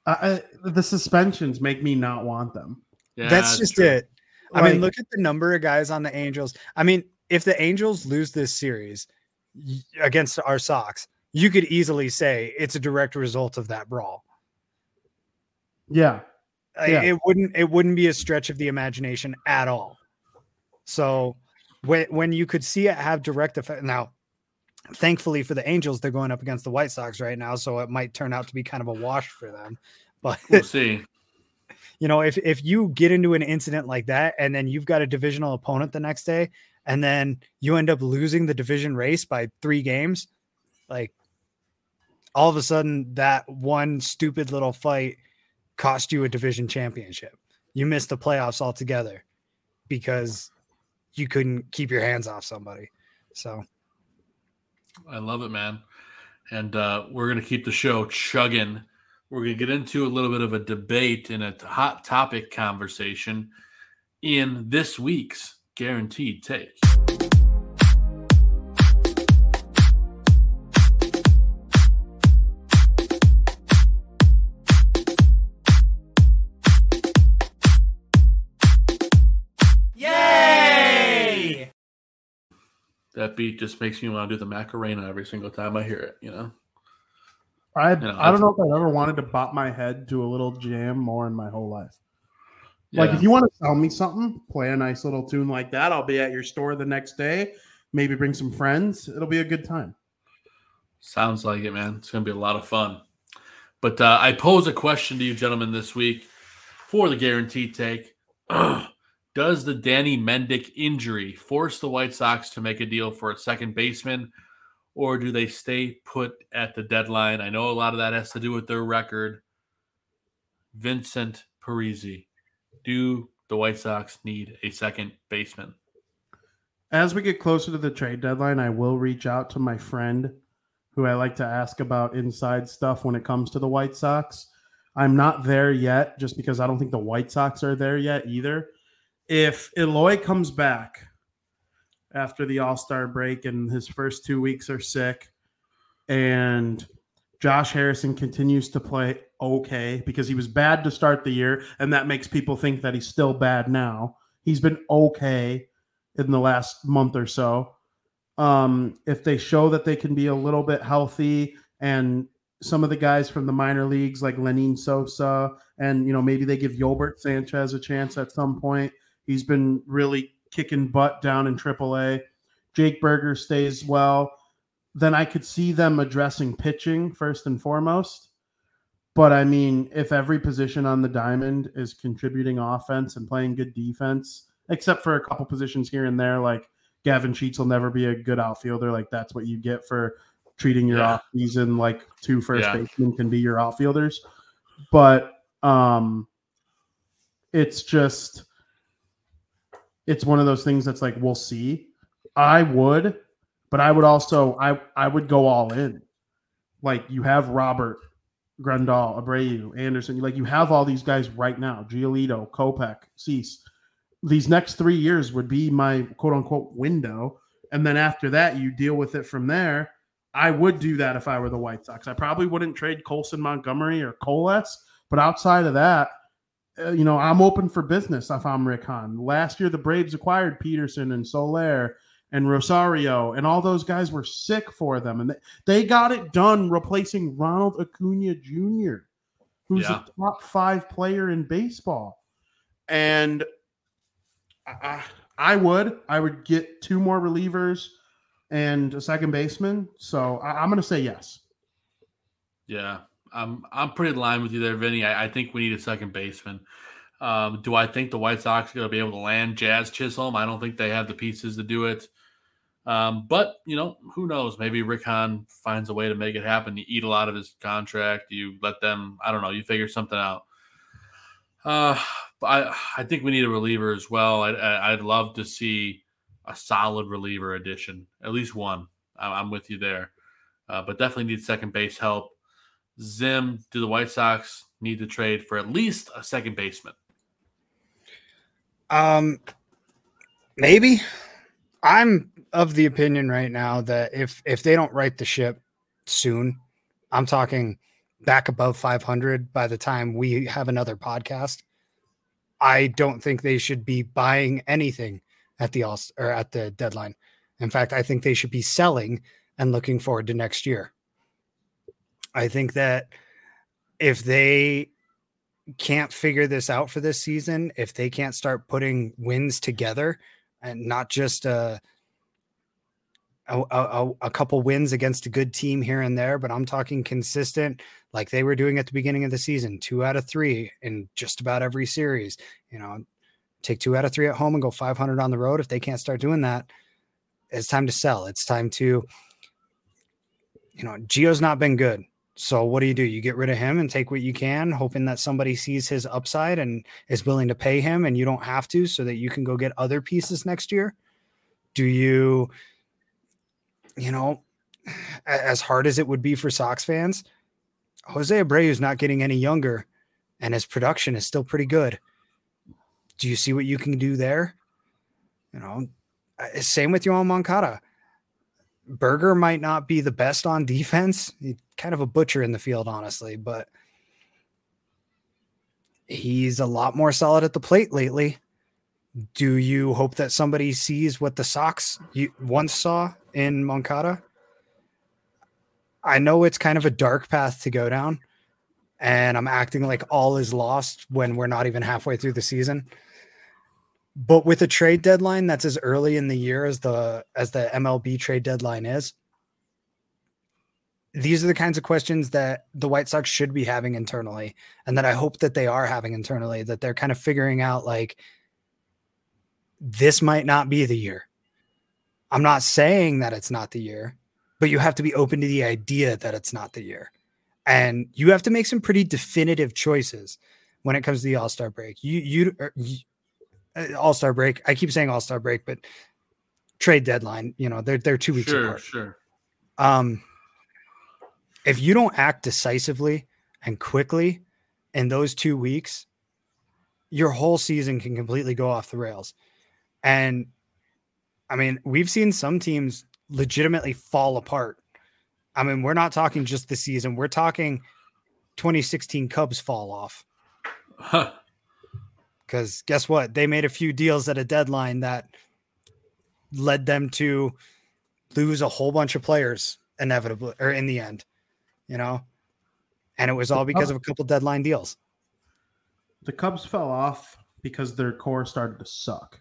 I, I, the suspensions make me not want them. Yeah, That's just true. it. I mean, look at the number of guys on the Angels. I mean, if the Angels lose this series against our Sox, you could easily say it's a direct result of that brawl. Yeah. Yeah. It wouldn't it wouldn't be a stretch of the imagination at all. So when when you could see it have direct effect now, thankfully for the Angels, they're going up against the White Sox right now, so it might turn out to be kind of a wash for them. But We'll see. You know, if if you get into an incident like that and then you've got a divisional opponent the next day and then you end up losing the division race by 3 games, like all of a sudden that one stupid little fight cost you a division championship. You missed the playoffs altogether because you couldn't keep your hands off somebody. So, I love it, man. And uh, we're going to keep the show chugging. We're going to get into a little bit of a debate and a hot topic conversation in this week's Guaranteed Take. Yay! That beat just makes me want to do the Macarena every single time I hear it, you know? I I don't know if I've ever wanted to bop my head to a little jam more in my whole life. Like if you want to sell me something, play a nice little tune like that. I'll be at your store the next day. Maybe bring some friends. It'll be a good time. Sounds like it, man. It's going to be a lot of fun. But uh, I pose a question to you, gentlemen, this week for the guaranteed take. [clears throat] Does the Danny Mendick injury force the White Sox to make a deal for a second baseman, or do they stay put at the deadline? I know a lot of that has to do with their record. Vincent Parisi, do the White Sox need a second baseman? As we get closer to the trade deadline, I will reach out to my friend who I like to ask about inside stuff when it comes to the White Sox. I'm not there yet just because I don't think the White Sox are there yet either. If Eloy comes back after the All Star break and his first two weeks are sick, and Josh Harrison continues to play okay because he was bad to start the year, and that makes people think that he's still bad now. He's been okay in the last month or so. Um, if they show that they can be a little bit healthy and some of the guys from the minor leagues like Lenyn Sosa and you know maybe they give Yolbert Sanchez a chance at some point. He's been really kicking butt down in AAA. Jake Burger stays well. Then I could see them addressing pitching first and foremost. But I mean, if every position on the diamond is contributing offense and playing good defense, except for a couple positions here and there, like Gavin Sheets will never be a good outfielder. Like that's what you get for treating your Yeah. off season like two first Yeah. basemen can be your outfielders. But um it's just it's one of those things that's like we'll see. I would, but I would also I I would go all in. Like you have Robert, Grandal, Abreu, Anderson. Like you have all these guys right now. Giolito, Kopech, Cease. These next three years would be my quote unquote window. And then after that, you deal with it from there. I would do that if I were the White Sox. I probably wouldn't trade Colson Montgomery or Colas, but outside of that, uh, you know, I'm open for business if I'm Rick Hahn. Last year, the Braves acquired Pederson and Soler and Rosario, and all those guys were sick for them, and they, they got it done replacing Ronald Acuna Jr., who's Yeah. a top five player in baseball. And I, I I would, I would get two more relievers and a second baseman. So I, I'm going to say yes. Yeah, I'm I'm pretty in line with you there, Vinny. I, I think we need a second baseman. Um, do I think the White Sox are going to be able to land Jazz Chisholm? I don't think they have the pieces to do it. Um, but you know, who knows? Maybe Rick Hahn finds a way to make it happen. You eat a lot of his contract. You let them. I don't know. You figure something out. Uh, I I think we need a reliever as well. I, I I'd love to see a solid reliever addition, at least one. I'm, I'm with you there, uh, but definitely need second base help. Zim, do the White Sox need to trade for at least a second baseman? Um, maybe. I'm of the opinion right now that if if they don't right the ship soon, I'm talking back above 500 by the time we have another podcast. I don't think they should be buying anything at the all or at the deadline. In fact, I think they should be selling and looking forward to next year. I think that if they can't figure this out for this season, if they can't start putting wins together and not just uh, a, a, a, a couple wins against a good team here and there, but I'm talking consistent, like they were doing at the beginning of the season, two out of three in just about every series. You know, take two out of three at home and go 500 on the road. If they can't start doing that, it's time to sell. It's time to, you know, Gio's not been good. So what do you do? You get rid of him and take what you can, hoping that somebody sees his upside and is willing to pay him and you don't have to so that you can go get other pieces next year? Do you you know, [sighs] as hard as it would be for Sox fans, Jose Abreu is not getting any younger and his production is still pretty good. Do you see what you can do there? You know, uh, same with Yoan Moncada. Burger might not be the best on defense. He's kind of a butcher in the field, honestly, but he's a lot more solid at the plate lately. Do you hope that somebody sees what the Sox once saw in Moncada? I know it's kind of a dark path to go down, and I'm acting like all is lost when we're not even halfway through the season. But with a trade deadline that's as early in the year as the as the MLB trade deadline is, these are the kinds of questions that the White Sox should be having internally, and that I hope that they are having internally. That they're kind of figuring out like this might not be the year. I'm not saying that it's not the year, but you have to be open to the idea that it's not the year, and you have to make some pretty definitive choices when it comes to the All Star break. You you. Er, you all Star break. I keep saying All Star break, but trade deadline. You know, they're they're two weeks Sure, apart. sure. Um, if you don't act decisively and quickly in those two weeks, your whole season can completely go off the rails. And I mean, we've seen some teams legitimately fall apart. I mean, we're not talking just the season, we're talking 2016 Cubs fall off. Because guess what? They made a few deals at a deadline that led them to lose a whole bunch of players inevitably or in the end, you know? And it was all because of a couple deadline deals. The Cubs fell off because their core started to suck.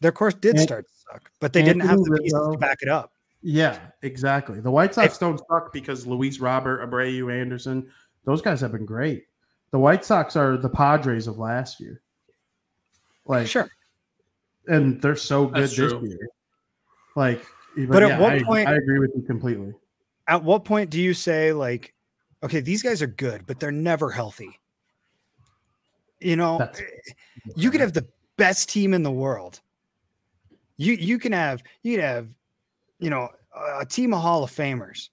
Their core did And- start to suck, but they didn't have the pieces to back it up. Yeah, exactly. The White Sox don't suck because Luis Robert, Abreu, Anderson, those guys have been great. The White Sox are the Padres of last year. Like Sure. and they're so good That's this true. year. Like, But at yeah, what I, point- I agree with you completely. At what point do you say, like, okay, these guys are good, but they're never healthy? You know, That's- eh, you could have the best team in the world. You you can have you can have, you know, a a team of Hall of Famers,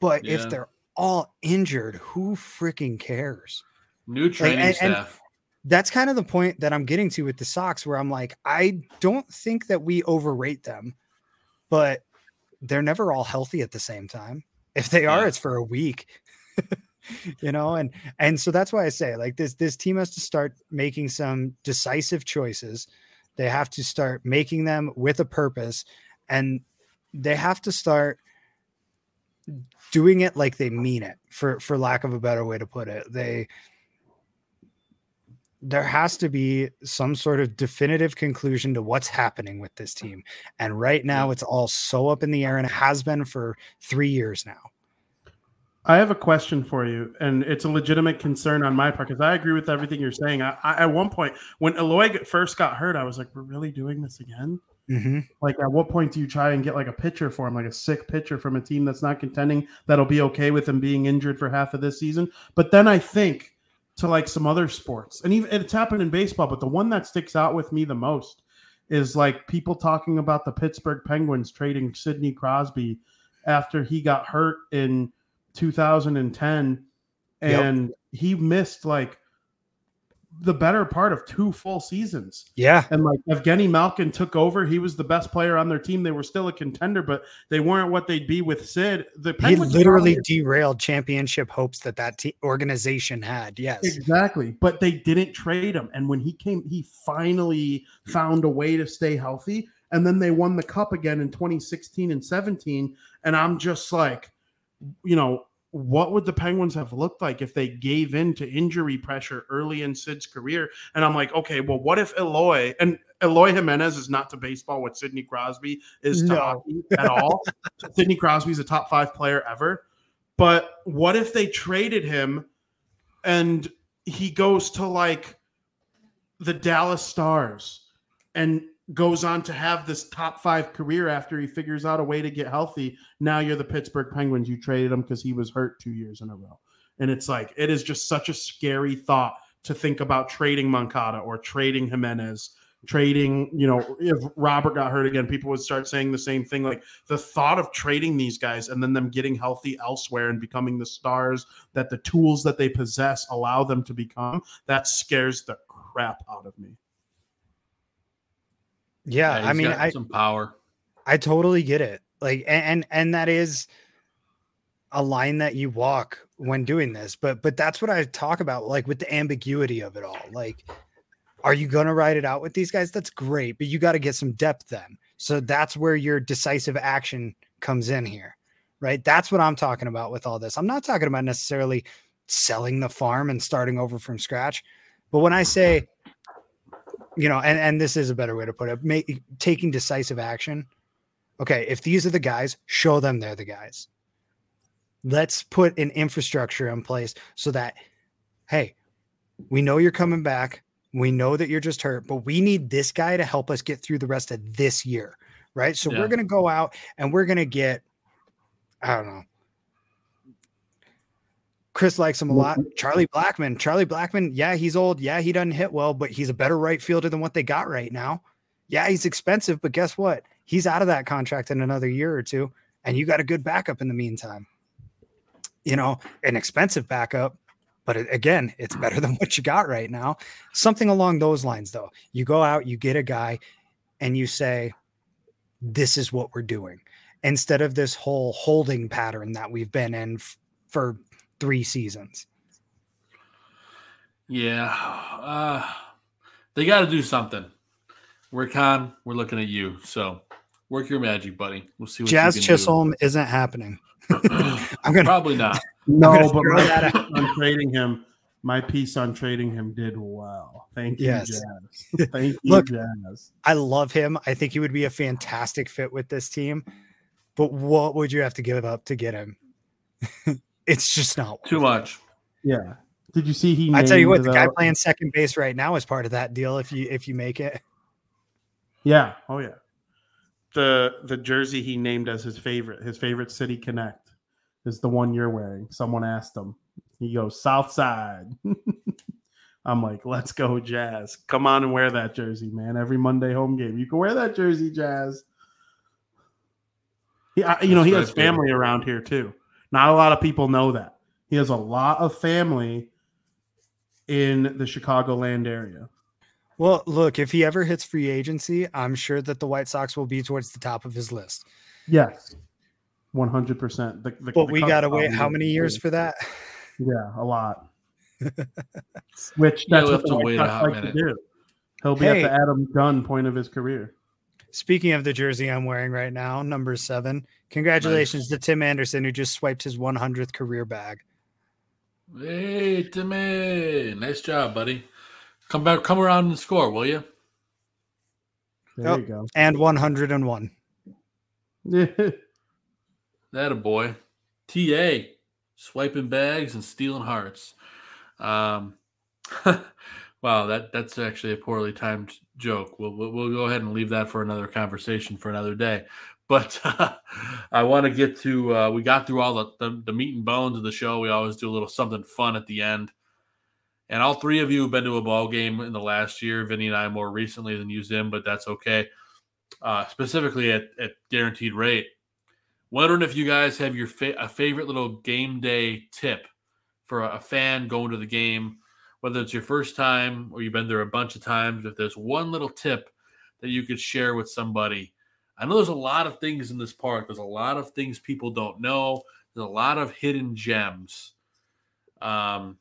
but Yeah. if they're all injured, who freaking cares? New training and- and- staff. That's kind of the point that I'm getting to with the Sox, where I'm like, I don't think that we overrate them, but they're never all healthy at the same time. If they are, Yeah. it's for a week. [laughs] you know, and and so that's why I say like this this team has to start making some decisive choices. They have to start making them with a purpose and they have to start doing it like they mean it for for lack of a better way to put it. They there has to be some sort of definitive conclusion to what's happening with this team. And right now it's all so up in the air and it has been for 3 years now. I have a question for you, and it's a legitimate concern on my part because I agree with everything you're saying. I, I, at one point, when Eloy first got hurt, I was like, "We're really doing this again?" Mhm. Like, at what point do you try and get like a pitcher for him, like a sick pitcher from a team that's not contending that'll be okay with him being injured for half of this season? But then I think to like some other sports, and even it's happened in baseball. But the one that sticks out with me the most is like people talking about the Pittsburgh Penguins trading Sidney Crosby after he got hurt in 2010 Yep. and he missed like the better part of two full seasons. Yeah. And like Evgeny Malkin took over. He was the best player on their team. They were still a contender, but they weren't what they'd be with Sid. The He literally derailed championship hopes that that te- organization had. Yes. Exactly. But they didn't trade him. And when he came, he finally found a way to stay healthy. And then they won the cup again in 2016 and 17. And I'm just like, you know, what would the Penguins have looked like if they gave in to injury pressure early in Sid's career? And I'm like, okay, well, what if Eloy and Eloy Jimenez is not to baseball what Sidney Crosby is to No. hockey at all? [laughs] Sidney Crosby's a top five player ever. But what if they traded him and he goes to like the Dallas Stars and goes on to have this top five career after he figures out a way to get healthy. Now you're the Pittsburgh Penguins. You traded him because he was hurt two years in a row. And it's like, it is just such a scary thought to think about trading Moncada or trading Jimenez, trading, you know, if Robert got hurt again, people would start saying the same thing. Like the thought of trading these guys and then them getting healthy elsewhere and becoming the stars that the tools that they possess allow them to become, that scares the crap out of me. Yeah, Yeah, I mean, got I some power. I totally get it. Like, and, and and that is a line that you walk when doing this. But but that's what I talk about, like with the ambiguity of it all. Like, are you gonna ride it out with these guys? That's great, but you got to get some depth then. So that's where your decisive action comes in here, right? That's what I'm talking about with all this. I'm not talking about necessarily selling the farm and starting over from scratch. But when I say, you know, and, and this is a better way to put it, make, taking decisive action. Okay, if these are the guys, show them they're the guys. Let's put an infrastructure in place so that, hey, we know you're coming back. We know that you're just hurt, but we need this guy to help us get through the rest of this year. Right. So Yeah. we're going to go out and we're going to get, I don't know. Chris likes him a lot. Uh, Charlie Blackmon. Charlie Blackmon, yeah, he's old. Yeah, he doesn't hit well, but he's a better right fielder than what they got right now. Yeah, he's expensive, but guess what? He's out of that contract in another year or two, and you got a good backup in the meantime. You know, an expensive backup, but again, it's better than [laughs] what you got right now. Something along those lines, though. You go out, you get a guy, and you say, This is what we're doing. Instead of this whole holding pattern that we've been in f- for three seasons. Yeah, uh, they got to do something. We're Hahn, we're looking at you. So work your magic, buddy. We'll see what Jazz you can Chisholm isn't happening. [clears throat] I'm gonna Probably not. [laughs] No, gonna but throw my piece on trading him, my piece on trading him did well. Thank you, Yes. Jazz. [laughs] Thank you, Look, Jazz. I love him. I think he would be a fantastic fit with this team. But what would you have to give up to get him? [laughs] it's just not Too much. Yeah. Did you see he? I tell you what, named the guy the- uh, playing second base right now is part of that deal. If you if you make it, [laughs] Yeah. Oh yeah. The the jersey he named as his favorite, his favorite city connect, is the one you're wearing. Someone asked him. He goes South Side. [laughs] I'm like, let's go, Jazz. Come on and wear that jersey, man. Every Monday home game, you can wear that jersey, Jazz. He, I, you know, he has family around here too. Not a lot of people know that. He has a lot of family in the Chicagoland area. well, look, if he ever hits free agency, I'm sure that the White Sox will be towards the top of his list. Yes, one hundred percent. But we gotta wait how many years for that? Yeah, a lot. [laughs] Which that's we'll what have the White Sox hot like to do. He'll be Hey. at the Adam Dunn point of his career. Speaking of the jersey I'm wearing right now, number seven, congratulations to Tim Anderson who just swiped his 100th career bag. Hey, Timmy, nice job, buddy. Come back, come around and score, will you? There Oh, you go. And 101. [laughs] That a boy. TA, swiping bags and stealing hearts. Um, [laughs] wow, that that's actually a poorly timed joke. We'll, we'll we'll go ahead and leave that for another conversation for another day. But [laughs] I want to get to. Uh, we got through all the, the the meat and bones of the show. We always do a little something fun at the end. And all three of you have been to a ball game in the last year. Vinny and I more recently than you, Zim, but that's okay. Uh, specifically at, at guaranteed rate. Wondering if you guys have your fa- a favorite little game day tip for a, a fan going to the game, whether it's your first time or you've been there a bunch of times. If there's one little tip that you could share with somebody, I know there's a lot of things in this park. There's a lot of things people don't know. There's a lot of hidden gems. Um,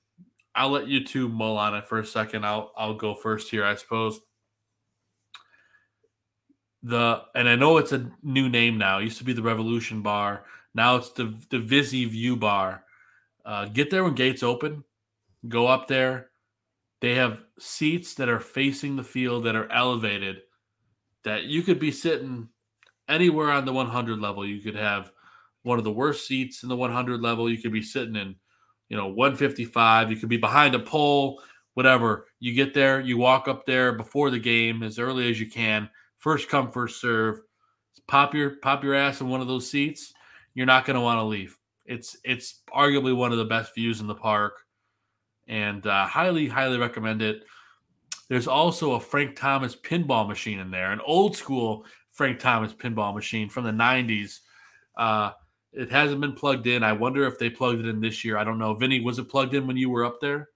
I'll let you two mull on it for a second. I'll I'll go first here, I suppose. The and I know it's a new name now. It used to be the Revolution Bar. Now it's the the Vizzy View Bar. Uh, get there when gates open. Go up there. They have seats that are facing the field that are elevated. That you could be sitting anywhere on the 100 level. You could have one of the worst seats in the 100 level. You could be sitting in, you know, 155. You could be behind a pole, whatever. You get there, you walk up there before the game as early as you can. First come, first serve. Pop your pop your ass in one of those seats. You're not going to want to leave. It's it's arguably one of the best views in the park, and uh, highly highly recommend it. There's also a Frank Thomas pinball machine in there, an old school Frank Thomas pinball machine from the 90s. Uh, it hasn't been plugged in. I wonder if they plugged it in this year. I don't know. Vinny, was it plugged in when you were up there?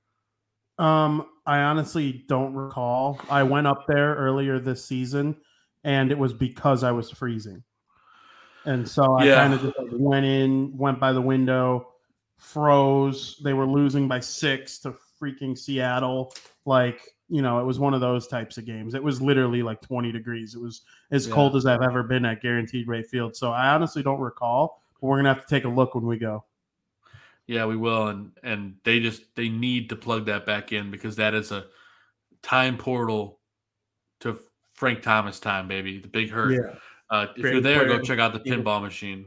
Um, I honestly don't recall. I went up there earlier this season, and it was because I was freezing, and so I Yeah. kind of just like went in, went by the window, froze. They were losing by six to freaking Seattle. Like you know, it was one of those types of games. It was literally like twenty degrees. It was as Yeah. cold as I've ever been at Guaranteed Rate Field. So I honestly don't recall. But we're gonna have to take a look when we go. Yeah, we will, and and they just they need to plug that back in because that is a time portal to Frank Thomas time, baby. The big hurt. Yeah. Uh, if you're Great there, go check out the pinball machine.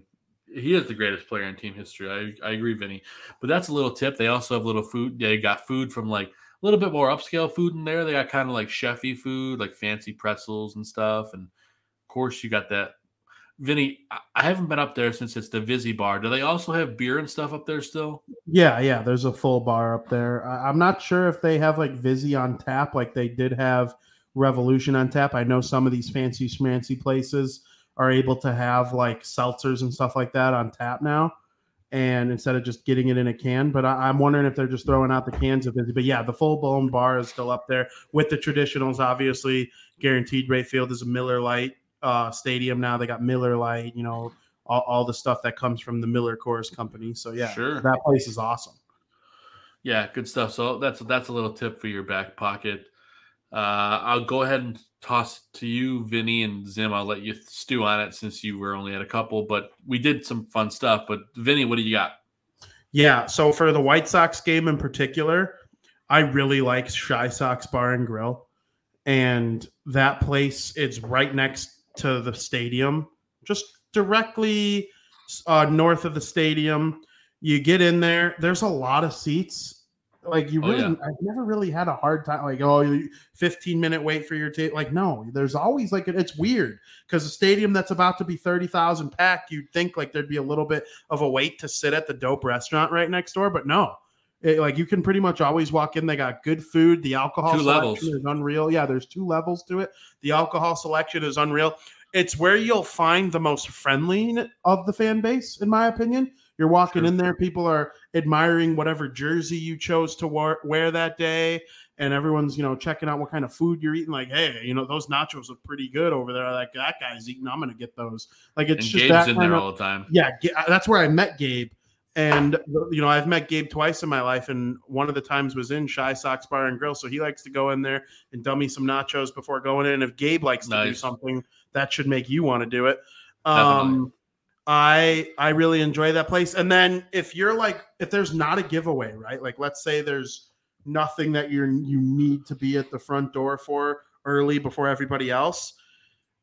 He is the greatest player in team history. I, I agree, Vinny. But that's a little tip. They also have little food. They got food from like a little bit more upscale food in there. They got kind of like chefy food, like fancy pretzels and stuff. And of course, you got that. Vinny, I- haven't been up there since it's the Vizzy Bar. Do they also have beer and stuff up there still? Yeah, yeah. There's a full bar up there. I'm not sure if they have like Vizzy on tap, like they did have Revolution on tap. I know some of these fancy schmancy places are able to have like seltzers and stuff like that on tap now, and instead of just getting it in a can. But I, I'm wondering if they're just throwing out the cans of Vizzy. But yeah, the full blown bar is still up there with the traditionals. Obviously, guaranteed rate field is a Miller Lite uh, stadium now. They got Miller Lite. You know. All, all the stuff that comes from the Miller Coors company. So yeah, Sure. that place is awesome. Yeah, good stuff. So that's that's a little tip for your back pocket. Uh, I'll go ahead and toss to you, Vinny and Zim. I'll let you stew on it since you were only at a couple, but we did some fun stuff. But Vinny, what do you got? Yeah, so for the White Sox game in particular, I really like Shy Sox Bar and Grill, and that place it's right next to the stadium, just directly uh, north of the stadium. You get in there. There's a lot of seats like you Oh, really yeah. i've never really had a hard time like oh you 15 minute wait for your tape like no there's always like it's weird because a stadium that's about to be 30000 packed you'd think like there'd be a little bit of a wait to sit at the dope restaurant right next door but no It- like you can pretty much always walk in they got good food the alcohol Two selection levels. is unreal yeah there's two levels to it the alcohol selection is unreal it's where you'll find the most friendly of the fan base in my opinion you're walking in there people are admiring whatever jersey you chose to wear, wear that day and everyone's you know checking out what kind of food you're eating like hey you know those nachos look pretty good over there. Like that guy's eating. I'm gonna get those. Like it's And just Gabe's that in there of- all the time. yeah that's where i met gabe and you know i've met gabe twice in my life and one of the times was in shy sox bar and grill so he likes to go in there and dummy some nachos before going in. And if gabe likes to do something that should make you want to do it. Definitely. um I I really enjoy that place. And then if you're like if there's not a giveaway, right? Like let's say there's nothing that you're you need to be at the front door for early before everybody else,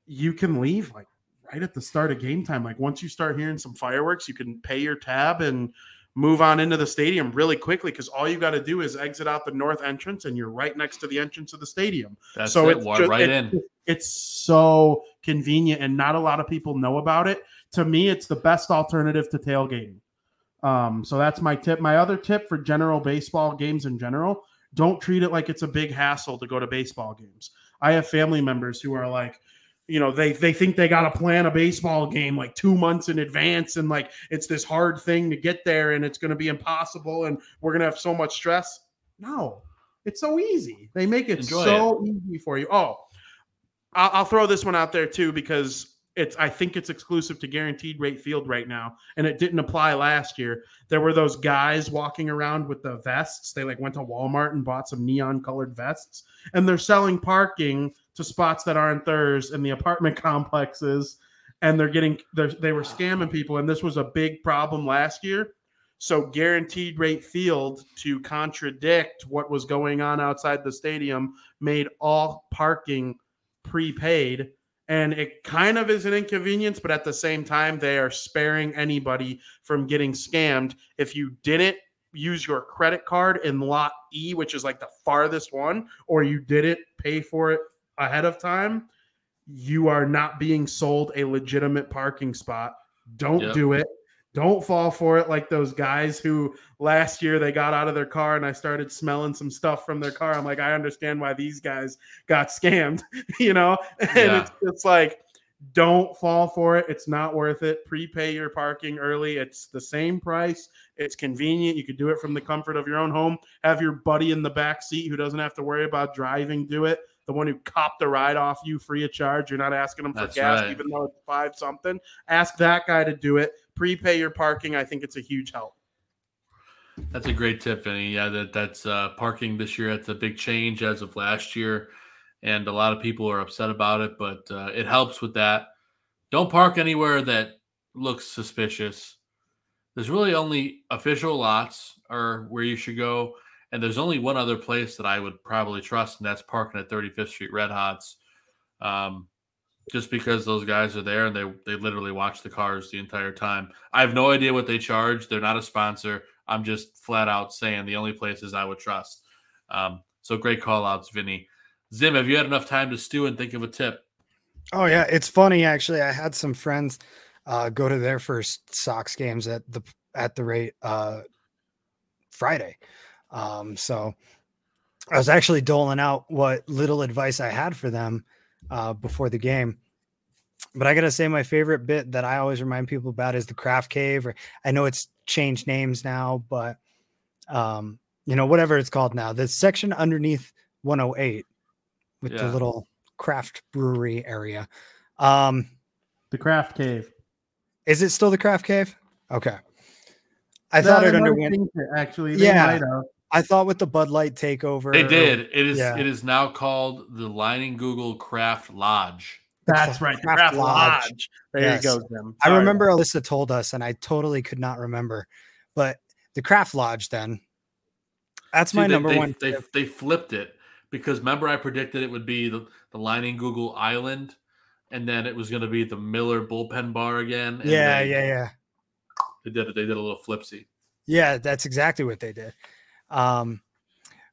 you can leave like right at the start of game time. Like once you start hearing some fireworks, you can pay your tab and move on into the stadium really quickly because all you got to do is exit out the north entrance and you're right next to the entrance of the stadium. That's so it, it's walk right it's- in. It's so convenient and not a lot of people know about it. To me, it's the best alternative to tailgating. Um, so that's my tip. My other tip for general baseball games in general, don't treat it like it's a big hassle to go to baseball games. I have family members who are like, you know, they they think they got to plan a baseball game like 2 months in advance and like it's this hard thing to get there and it's going to be impossible and we're going to have so much stress. No. It's so easy. They make it Enjoy so easy for you. Oh, I'll, I'll throw this one out there too because it's I think it's exclusive to Guaranteed Rate Field right now, and it didn't apply last year. There were those guys walking around with the vests. They like went to Walmart and bought some neon colored vests, and they're selling parking to spots that aren't theirs in the apartment [laughs] complexes, and they're getting they're, they were scamming people, and this was a big problem last year. So guaranteed rate field to contradict what was going on outside the stadium made all parking prepaid and it kind of is an inconvenience but at the same time they are sparing anybody from getting scammed. If you didn't use your credit card in lot E which is like the farthest one or you didn't pay for it ahead of time you are not being sold a legitimate parking spot. Don't Yep. do it don't fall for it like those guys who last year they got out of their car and I started smelling some stuff from their car. I'm like, I understand why these guys got scammed, [laughs] you know? And Yeah. it's it's like, don't fall for it. It's not worth it. Prepay your parking early. It's the same price. It's convenient. You could do it from the comfort of your own home. Have your buddy in the back seat who doesn't have to worry about driving do it. The one who copped the ride off you free of charge. You're not asking them for That's gas, right. even though it's five something. Ask that guy to do it. Prepay your parking. I think it's a huge help. That's a great tip, Vinny. Yeah, that that's uh, parking this year. It's a big change as of last year, and a lot of people are upset about it. But uh, it helps with that. Don't park anywhere that looks suspicious. There's really only official lots are where you should go, and there's only one other place that I would probably trust, and that's parking at 35th Street Red Hots. Um, just because those guys are there and they they literally watch the cars the entire time. I have no idea what they charge. They're not a sponsor. I'm just flat out saying the only places I would trust. Um, so great call outs, Vinny. Zim, have you had enough time to stew and think of a tip? Oh yeah, it's funny actually. I had some friends uh, go to their first Sox games at the at the rate uh, Friday. Um, so I was actually doling out what little advice I had for them uh, before the game. But I gotta say, my favorite bit that I always remind people about is the craft cave. Or I know it's changed names now, but um, you know whatever it's called now. The section underneath 108 with the little craft brewery area. Um, The craft cave. is it still the craft cave? Okay. I No, thought it might underwent. it, actually. They yeah, might have. I thought with the Bud Light takeover, They did. It is Yeah. it is now called the Leinenkugel Craft Lodge. That's right. Craft Craft Lodge. Lodge. There Yes. you go, Jim. I Sorry. remember Alyssa told us, and I totally could not remember. But the Craft Lodge, then that's See, my they, number they, one. They, tip. they flipped it because remember I predicted it would be the, the Leinenkugel Island, and then it was going to be the Miller Bullpen Bar again. and yeah, yeah, yeah. They did it. They did a little flipsy. Yeah, that's exactly what they did. Um,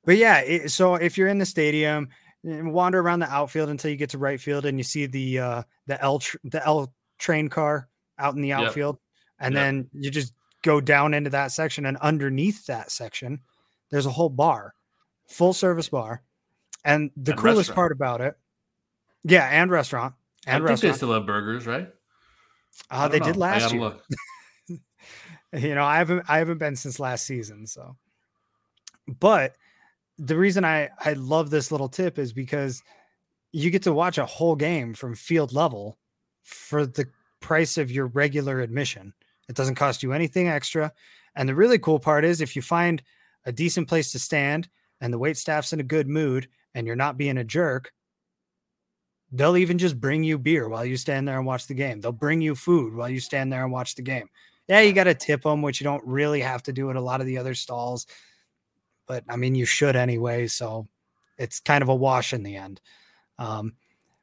but yeah, it, so if you're in the stadium, eh, wander around the outfield until you get to right field and you see the uh, the L tr- the L train car out in the Yep. outfield, and Yep. then you just go down into that section, and underneath that section, there's a whole bar, full service bar, and the And coolest restaurant. part about it, yeah, and restaurant I and think they restaurant. still have burgers, right? I Uh, they did know. I last year. [laughs] you know, I haven't I haven't been since last season, so but the reason I I love this little tip is because you get to watch a whole game from field level for the price of your regular admission. It doesn't cost you anything extra. And the really cool part is if you find a decent place to stand and the wait staff's in a good mood and you're not being a jerk, they'll even just bring you beer while you stand there and watch the game. They'll bring you food while you stand there and watch the game. Yeah, you got to tip them, which you don't really have to do at a lot of the other stalls. But I mean, you should anyway. So it's kind of a wash in the end. Um,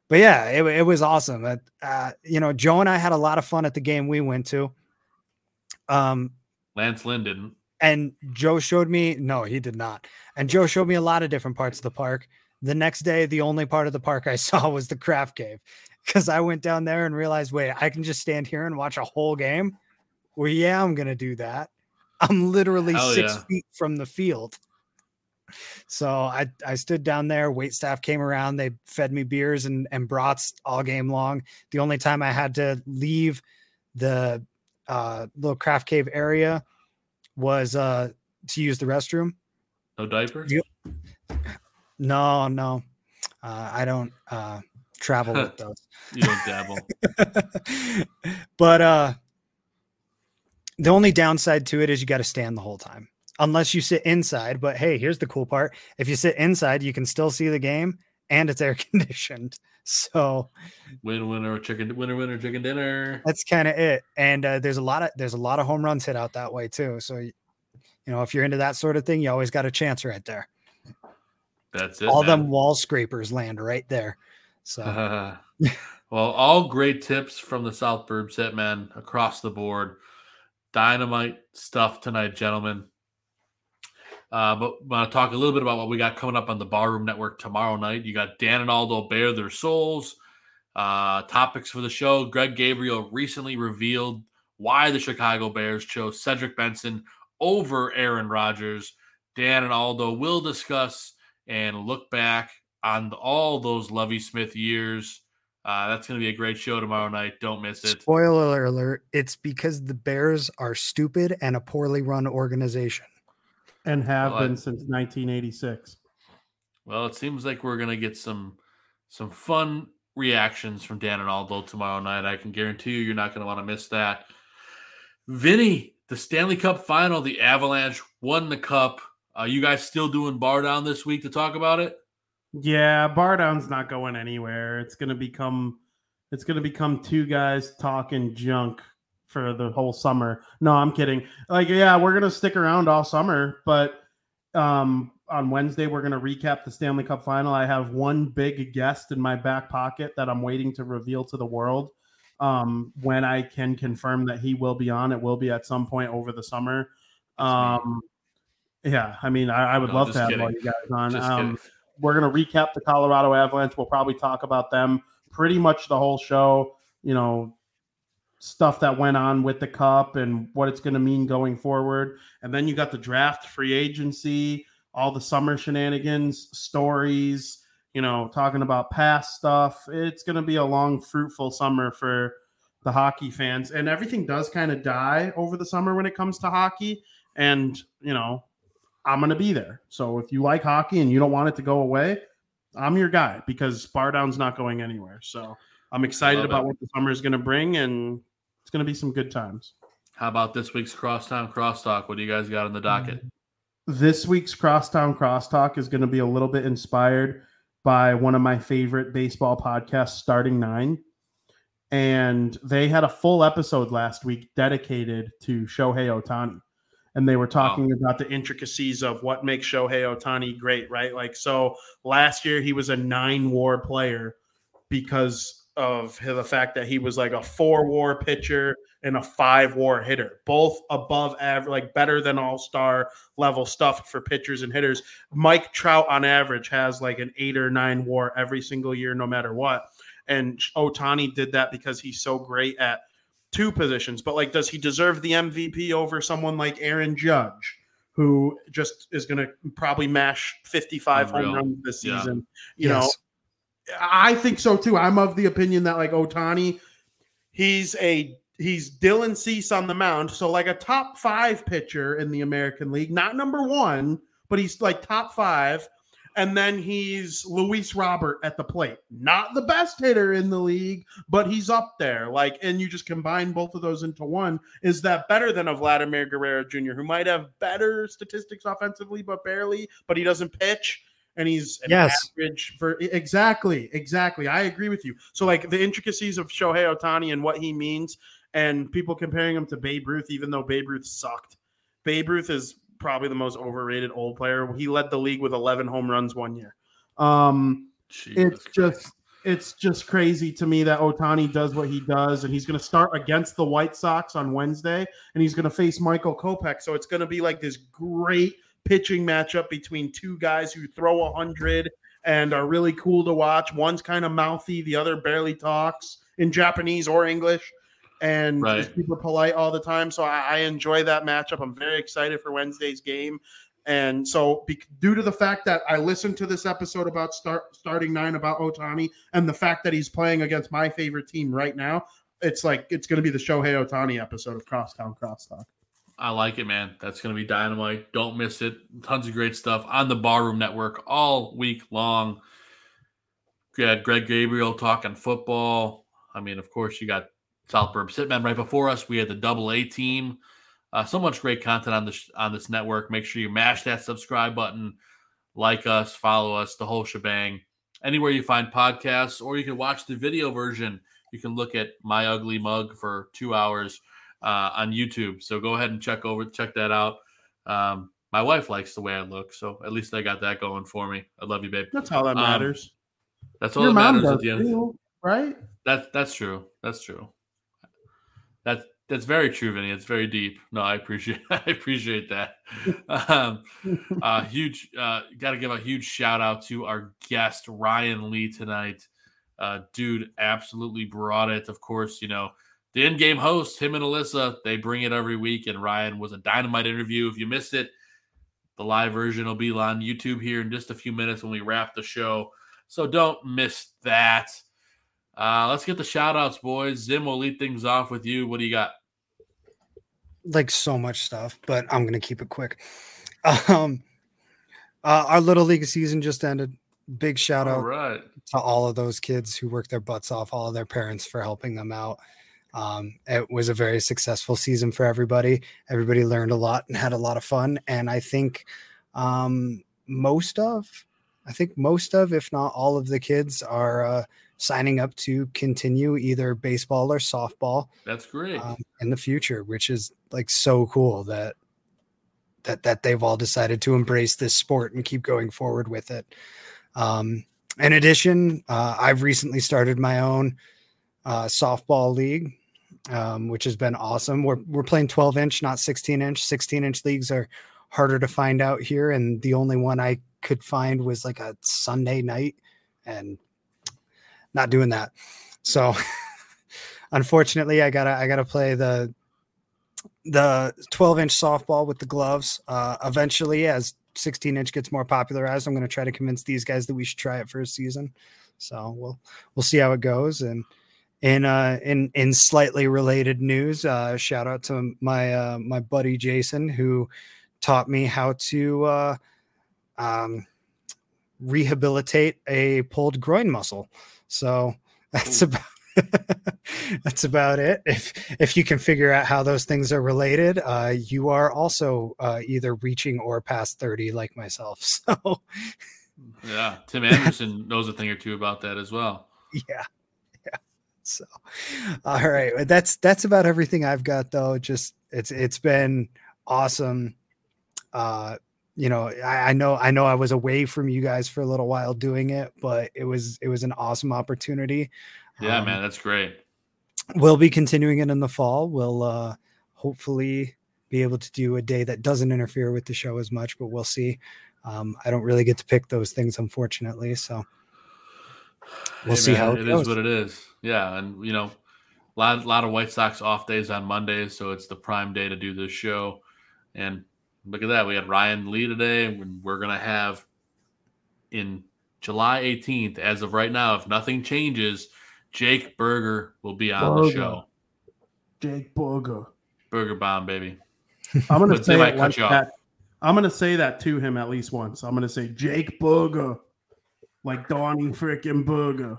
but yeah, it, it was awesome. Uh, uh, you know, Joe and I had a lot of fun at the game we went to. Um, Lance Lynn didn't. and Joe showed me, no, he did not. And Joe showed me a lot of different parts of the park. The next day, the only part of the park I [laughs] saw was the craft cave because I went down there and realized, wait, I can just stand here and watch a whole game. Well, yeah, I'm going to do that. I'm literally Hell six yeah. feet from the field. So I, I stood down there. Wait staff came around. They fed me beers and, and brats all game long. The only time I had to leave the uh, little craft cave area was uh, to use the restroom. No diapers. You- No, no, uh, I don't uh, travel with [laughs] those. You don't dabble. [laughs] but uh, the only downside to it is you got to stand the whole time, unless you sit inside. But hey, here's the cool part: if you sit inside, you can still see the game, and it's air [laughs] conditioned. So Win winner chicken winner winner chicken dinner. that's kind of it. And uh, there's a lot of there's a lot of home runs hit out that way too. So you know, if you're into that sort of thing, you always got a chance right there. That's it. All man. them wall scrapers land right there. So [laughs] [laughs] well, all great tips from the South Burbs Hitmen across the board. Dynamite stuff tonight, gentlemen. Uh, but want to talk a little bit about what we got coming up on the Barroom Network tomorrow night. You got Dan and Aldo bare their souls. Uh, topics for the show. Greg Gabriel recently revealed why the Chicago Bears chose Cedric Benson over Aaron Rodgers. Dan and Aldo will discuss and look back on all those Lovie Smith years. Uh, that's going to be a great show tomorrow night. Don't miss it. Spoiler alert, it's because the Bears are stupid and a poorly run organization. And have Well, I- been since 1986. Well, it seems like we're gonna get some some fun reactions from Dan and Aldo tomorrow night. I can guarantee you, you're not gonna want to miss that. Vinny, the Stanley Cup final, the Avalanche won the cup. Are you guys still doing bar down this week to talk about it? Yeah, bar down's not going anywhere. It's gonna become it's gonna become two guys talking junk for the whole summer. No, I'm kidding. Like, yeah, we're gonna stick around all summer, but um on Wednesday we're gonna recap the Stanley Cup final. I have one big guest in my back pocket that I'm waiting to reveal to the world. Um, when I can confirm that he will be on, it will be at some point over the summer. Um, yeah, I mean, I, I would No, love to have kidding. all you guys on. Um, we're going to recap the Colorado Avalanche. We'll probably talk about them pretty much the whole show, you know, stuff that went on with the cup and what it's going to mean going forward. And then you got the draft, free agency, all the summer shenanigans, stories, you know, talking about past stuff. It's going to be a long, fruitful summer for the hockey fans. And everything does kind of die over the summer when it comes to hockey. And, you know, I'm going to be there. So if you like hockey and you don't want it to go away, I'm your guy because Bar Down's not going anywhere. So I'm excited about it. what the summer is going to bring, and it's going to be some good times. How about this week's Crosstown Crosstalk? What do you guys got on the docket? this week's Crosstown Crosstalk is going to be a little bit inspired by one of my favorite baseball podcasts, Starting Nine. And they had a full episode last week dedicated to Shohei Ohtani. And they were talking wow. about the intricacies of what makes Shohei Ohtani great, right? Like, so last year he was a nine war player because of the fact that he was like a four war pitcher and a five war hitter, both above average, like better than all star level stuff for pitchers and hitters. Mike Trout, on average, has like an eight or nine war every single year, no matter what. And Ohtani did that because he's so great at two positions. But like, does he deserve the MVP over someone like Aaron Judge? Who just is going to probably mash 55 home runs this season? Yeah. You yes. know, I think so too. I'm of the opinion that like Ohtani, he's a he's Dylan Cease on the mound. So like a top five pitcher in the American League, not number one, but he's like top five. And then he's Luis Robert at the plate. Not the best hitter in the league, but he's up there. Like, and you just combine both of those into one. Is that better than a Vladimir Guerrero Jr., who might have better statistics offensively, but barely, but he doesn't pitch? And he's an yes. average for exactly, exactly. I agree with you. So like the intricacies of Shohei Ohtani and what he means and people comparing him to Babe Ruth, even though Babe Ruth sucked. Babe Ruth is probably the most overrated old player. He led the league with 11 home runs one year. Um, it's just it's just crazy to me that Ohtani does what he does, and he's going to start against the White Sox on Wednesday, and he's going to face Michael Kopech. So it's going to be like this great pitching matchup between two guys who throw a hundred and are really cool to watch. One's kind of mouthy, the other barely talks in Japanese or English and right. super polite all the time. So I, I, enjoy that matchup. I'm very excited for Wednesday's game. And so, be, due to the fact that I listened to this episode about start starting nine about Ohtani, and the fact that he's playing against my favorite team right now, it's like it's going to be the Shohei Ohtani episode of Crosstown Crosstalk. I like it, man. That's going to be dynamite. Don't miss it. Tons of great stuff on the Barroom Network all week long. We had Greg Gabriel talking football. I mean, of course, you got South Burbs Hitmen right before us. We had the Double A team. Uh, so much great content on this on this network. Make sure you mash that subscribe button, like us, follow us, the whole shebang. Anywhere you find podcasts, or you can watch the video version. You can look at my ugly mug for two hours uh, on YouTube. So go ahead and check over check that out. Um, my wife likes the way I look, so at least I got that going for me. I love you, babe. That's all that um, matters. Um, that's all Your that matters at the end. Too, right? That's that's true. That's true. That's that's very true, Vinny. It's very deep. No, I appreciate [laughs] I appreciate that. Um, uh, [laughs] huge. Uh, Got to give a huge shout out to our guest Ryan Lee tonight. Uh, dude, absolutely brought it. Of course, you know the in-game host, him and Alyssa, they bring it every week. And Ryan was a dynamite interview. If you missed it, the live version will be on YouTube here in just a few minutes when we wrap the show. So don't miss that. Uh, let's get the shout outs, boys. Zim will lead things off with you. What do you got? Like so much stuff, but I'm going to keep it quick. [laughs] Um, uh, our little league season just ended. Big shout out right. to all of those kids who worked their butts off, all of their parents for helping them out. Um, it was a very successful season for everybody. Everybody learned a lot and had a lot of fun. And I think um, most of, I think most of, if not all of the kids are uh, signing up to continue either baseball or softball. That's great um, in the future, which is like so cool that that that they've all decided to embrace this sport and keep going forward with it. Um, in addition, uh, I've recently started my own uh, softball league, um, which has been awesome. We're we're playing 12 inch, not 16 inch. 16 inch leagues are harder to find out here, and the only one I could find was like a Sunday night, and not doing that. So [laughs] unfortunately, I gotta I gotta play the the 12 inch softball with the gloves. Uh, eventually, as 16 inch gets more popularized, I'm going to try to convince these guys that we should try it for a season. So we'll we'll see how it goes. And in uh, in in slightly related news, uh, shout out to my uh, my buddy Jason who taught me how to uh, um, rehabilitate a pulled groin muscle. So that's about [laughs] That's about it. If if you can figure out how those things are related, uh, you are also uh, either reaching or past thirty, like myself. [laughs] So, yeah, Tim Anderson knows a thing or two about that as well. [laughs] Yeah, yeah. So, all right, that's that's about everything I've got though. Just it's it's been awesome. Uh, you know, I, I, know I know I was away from you guys for a little while doing it, but it was it was an awesome opportunity. Yeah, um, man, that's great. We'll be continuing it in the fall. We'll uh hopefully be able to do a day that doesn't interfere with the show as much, but we'll see. Um, I don't really get to pick those things, unfortunately. So we'll hey, see man, how it, it is what it is. Yeah, and you know, a lot, lot of White Sox off days on Mondays, so it's the prime day to do this show. And Look at that. We had Ryan Lee today, and we're going to have in July 18th, as of right now, if nothing changes, Jake Burger will be on Burger. the show. Jake Burger. Burger bomb, baby. [laughs] I'm going to say it like that. I'm going to say that to him at least once. I'm going to say Jake Burger, like Donnie freaking Burger.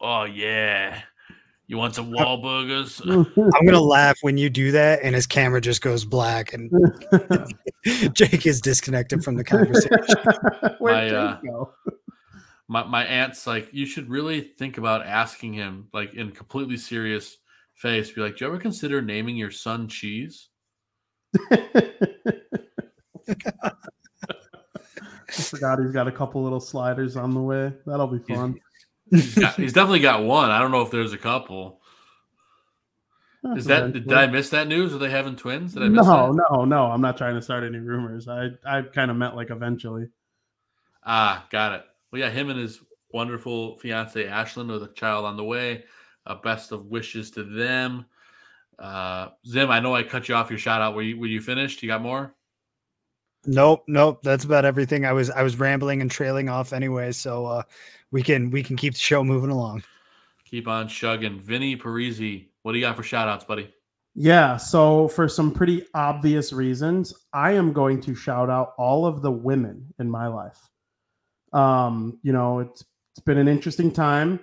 Oh, yeah. You want some wall burgers? [laughs] I'm gonna laugh when you do that, and his camera just goes black, and [laughs] Jake is disconnected from the conversation. [laughs] my, uh, my my aunt's like, you should really think about asking him, like in completely serious face, be like, "Do you ever consider naming your son Cheese?" I forgot he's got a couple little sliders on the way. That'll be fun. He's, got, he's definitely got one. I don't know if there's a couple. Is that did I miss that news? Are they having twins? Did I miss no, that? no, no. I'm not trying to start any rumors. I I kind of meant like eventually. Ah, got it. Well, yeah, him and his wonderful fiance Ashlyn with a child on the way. Uh, best of wishes to them. Uh, Zim, I know I cut you off your shout out. Were you were you finished? You got more? Nope, nope. That's about everything. I was I was rambling and trailing off anyway. So uh, we can we can keep the show moving along. Keep on shugging. Vinny Parisi, what do you got for shout outs, buddy? Yeah, so for some pretty obvious reasons, I am going to shout out all of the women in my life. Um, you know, it's it's been an interesting time,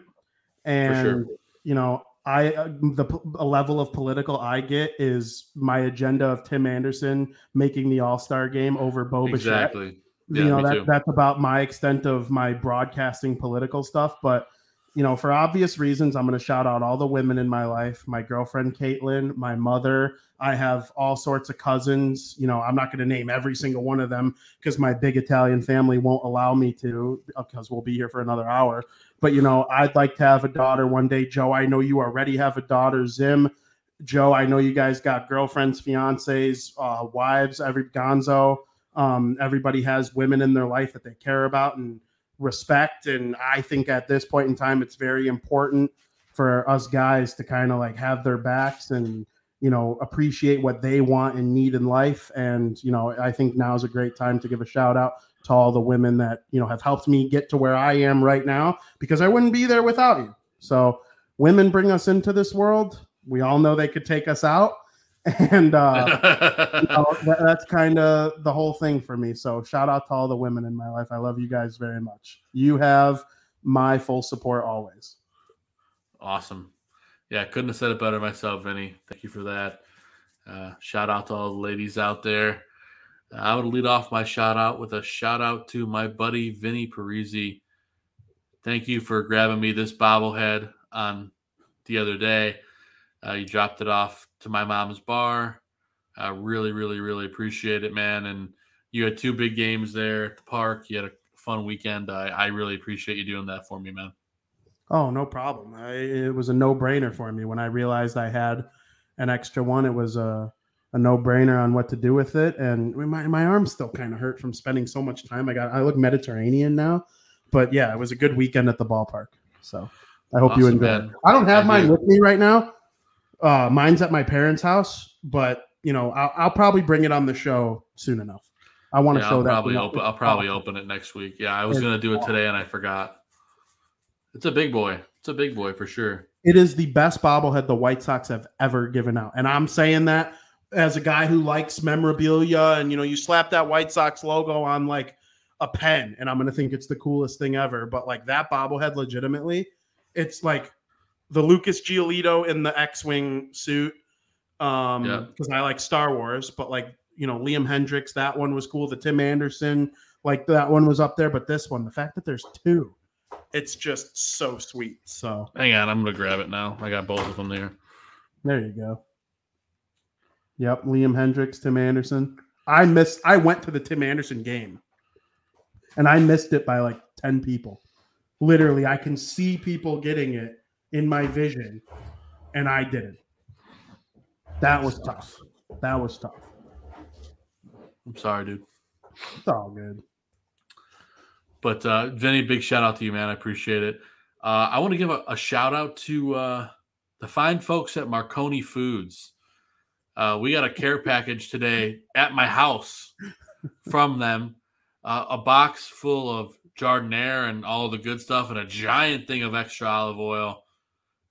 and sure. you know, I uh, the a level of political I get is my agenda of Tim Anderson making the All Star game over Bo exactly. Bichette you know that, that's about my extent of my broadcasting political stuff but you know for obvious reasons i'm going to shout out all the women in my life my girlfriend caitlin my mother. I have all sorts of cousins you know i'm not going to name every single one of them because my big italian family won't allow me to because we'll be here for another hour but you know i'd like to have a daughter one day. Joe i know you already have a daughter zim. Joe i know you guys got girlfriends fiancés uh, wives every gonzo. Um, everybody has women in their life that they care about and respect. And I think at this point in time, it's very important for us guys to kind of like have their backs and you know appreciate what they want and need in life. And you know i think now is a great time to give a shout out to all the women that you know have helped me get to where i am right now because i wouldn't be there without you so women bring us into this world we all know they could take us out [laughs] and uh, you know, [laughs] that, that's kind of the whole thing for me. So shout out to all the women in my life. I love you guys very much. You have my full support always. Awesome. Yeah, couldn't have said it better myself, Vinny. Thank you for that. Uh, shout out to all the ladies out there. I would lead off my shout out with a shout out to my buddy Vinny Parisi. Thank you for grabbing me this bobblehead on the other day. Uh, you dropped it off to my mom's bar. I really, really, really appreciate it, man. And you had two big games there at the park. You had a fun weekend. I, I really appreciate you doing that for me, man. Oh, no problem. I, it was a no brainer for me when I realized I had an extra one. It was a, a no brainer on what to do with it. And my, my arms still kind of hurt from spending so much time. I got, I look Mediterranean now, but yeah, it was a good weekend at the ballpark. So I hope awesome, you enjoyed. I don't have I mine do. with me right now, uh, mine's at my parents' house, but you know, I'll, I'll probably bring it on the show soon enough. I want to yeah, show I'll that. Probably open, I'll probably open it next week. Yeah, I was going to do it today and I forgot. It's a big boy. It's a big boy for sure. It is the best bobblehead the White Sox have ever given out, and I'm saying that as a guy who likes memorabilia. And you know, you slap that White Sox logo on like a pen, and I'm going to think it's the coolest thing ever. But like that bobblehead, legitimately, it's like the Lucas Giolito in the X-wing suit. Um, Yeah. because I like Star Wars, but like you know Liam Hendriks, that one was cool. The Tim Anderson, like that one was up there, but this one, the fact that there's two, it's just so sweet. So Hang on, I'm gonna grab it now. I got both of them there. there you go. Yep, Liam Hendriks, Tim Anderson. I missed. I went to the Tim Anderson game, and I missed it by like ten people. Literally, I can see people getting it in my vision, and I didn't. That was tough. That was tough. I'm sorry, dude. It's all good. But uh, Vinny, big shout out to you, man. I appreciate it. Uh, I want to give a, a shout out to uh, the fine folks at Marconi Foods. Uh, we got a care package today at my house from them. Uh, a box full of jardinere and all the good stuff, and a giant thing of extra olive oil.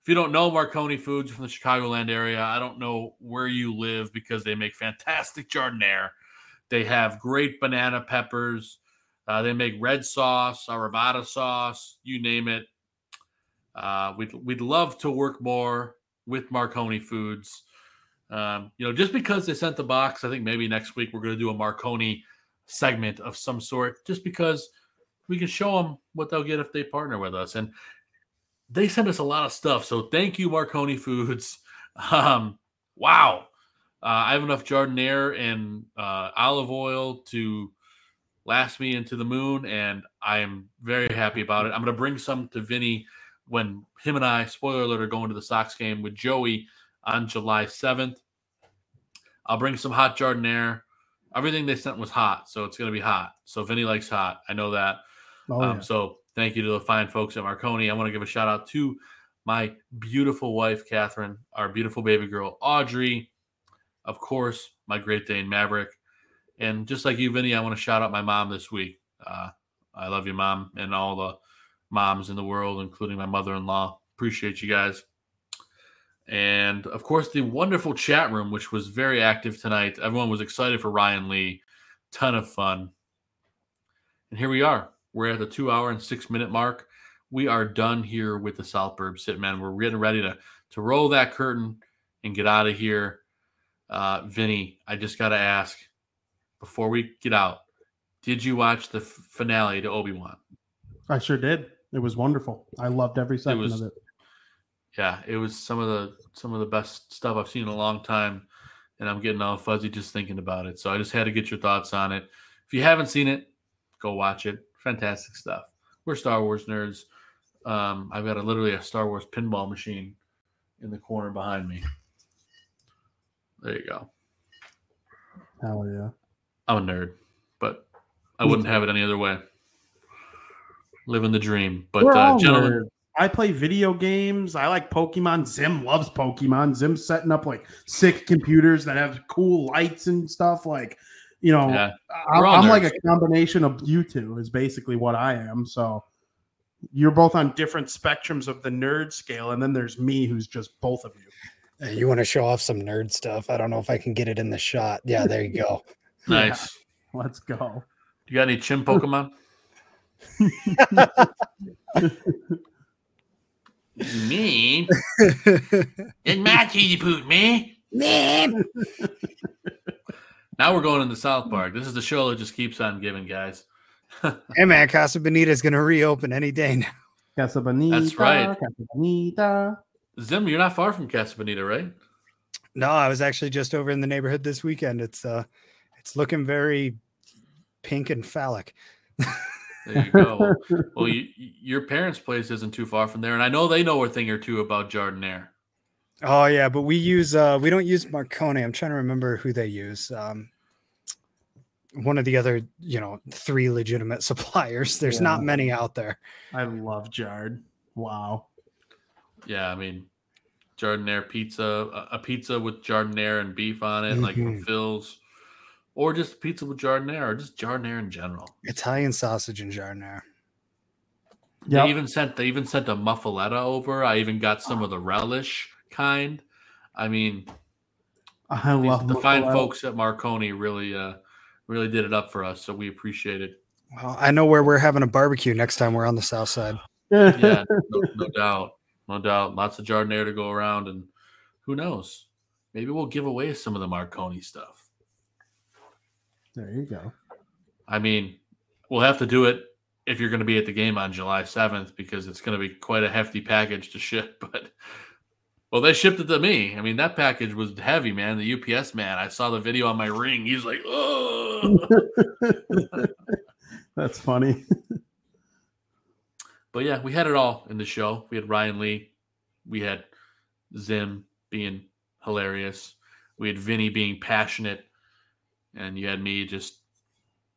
If you don't know Marconi Foods from the Chicagoland area, I don't know where you live because they make fantastic jardinere. They have great banana peppers. Uh, they make red sauce, arrabbiata sauce, you name it. Uh, we'd we'd love to work more with Marconi Foods. Um, you know, just because they sent the box, I think maybe next week we're going to do a Marconi segment of some sort, just because we can show them what they'll get if they partner with us. And they send us a lot of stuff, so thank you, Marconi Foods. [laughs] Um, wow, uh, I have enough jardinere and uh, olive oil to last me into the moon, and I am very happy about it. I'm going to bring some to Vinny when him and I, spoiler alert, are going to the Sox game with Joey on July 7th. I'll bring some hot jardinere. Everything they sent was hot, so it's going to be hot. So Vinny likes hot. I know that. Oh, um, yeah. So thank you to the fine folks at Marconi. I want to give a shout out to my beautiful wife, Catherine, our beautiful baby girl, Audrey, of course, my Great Dane Maverick. And just like you, Vinny, I want to shout out my mom this week. Uh, I love you, mom, and all the moms in the world, including my mother in law. Appreciate you guys. And of course, the wonderful chat room, which was very active tonight. Everyone was excited for Ryan Lee. Ton of fun. And here we are. We're at the two hour and six minute mark. We are done here with the South Burbs Hitman. We're getting ready to, to roll that curtain and get out of here. Uh, Vinny, I just got to ask before we get out did you watch the f- finale to Obi Wan? I sure did. It was wonderful. I loved every second was- of it. Yeah, it was some of the some of the best stuff I've seen in a long time, and I'm getting all fuzzy just thinking about it. So I just had to get your thoughts on it. If you haven't seen it, go watch it. Fantastic stuff. We're Star Wars nerds. Um, I've got a, literally a Star Wars pinball machine in the corner behind me. There you go. Hell yeah. I'm a nerd, but I wouldn't have it any other way. Living the dream. But uh, gentlemen, nerds. I play video games. I like Pokemon. Zim loves Pokemon. Zim's setting up like sick computers that have cool lights and stuff. Like, you know, Yeah. I'm, I'm like a combination of you two, is basically what I am. So you're both on different spectrums of the nerd scale. And then there's me, who's just both of you. Uh, You want to show off some nerd stuff? I don't know if I can get it in the shot. Yeah, there you go. [laughs] nice. Let's go. Do you got any chim Pokemon? [laughs] [laughs] me? [laughs] It's my cheesy poot, me. Man. [laughs] Now we're going into South Park. This is the show that just keeps on giving, guys. [laughs] Hey man, Casa Bonita is going to reopen any day now. Casa Bonita. That's right. Casa Bonita. Zim, you're not far from Casa Bonita, right? No, I was actually just over in the neighborhood this weekend. It's uh, it's looking very pink and phallic. There you go. [laughs] well, you, your parents' place isn't too far from there, and I know they know a thing or two about Jardiniere. Oh yeah, but we use uh, we don't use Marconi. I'm trying to remember who they use. Um, one of the other, you know, three legitimate [laughs] suppliers. There's not many out there. I love Jard. Wow. Yeah, I mean, Jardiniere pizza, a, a pizza with Jardiniere and beef on it, like from. Phil's, or just pizza with Jardiniere, or just Jardiniere in general. Italian sausage and jardinere. Yep. They even sent they even sent a muffaletta over. I even got some of the relish kind. I mean, I love the fine folks at Marconi really uh really did it up for us, so we appreciate it. Well, I know where we're having a barbecue next time we're on the south side. [laughs] Yeah, no, no doubt. no doubt. Lots of Jardinere to go around, and who knows? Maybe we'll give away some of the Marconi stuff. There you go. I mean, we'll have to do it if you're going to be at the game on July 7th because it's going to be quite a hefty package to ship. [laughs] But well, they shipped it to me. I mean, that package was heavy, man. The UPS man, I saw the video on my ring. He's like, oh. [laughs] [laughs] That's funny. but yeah, we had it all in the show. We had Ryan Lee, we had Zim being hilarious, we had Vinny being passionate, and you had me just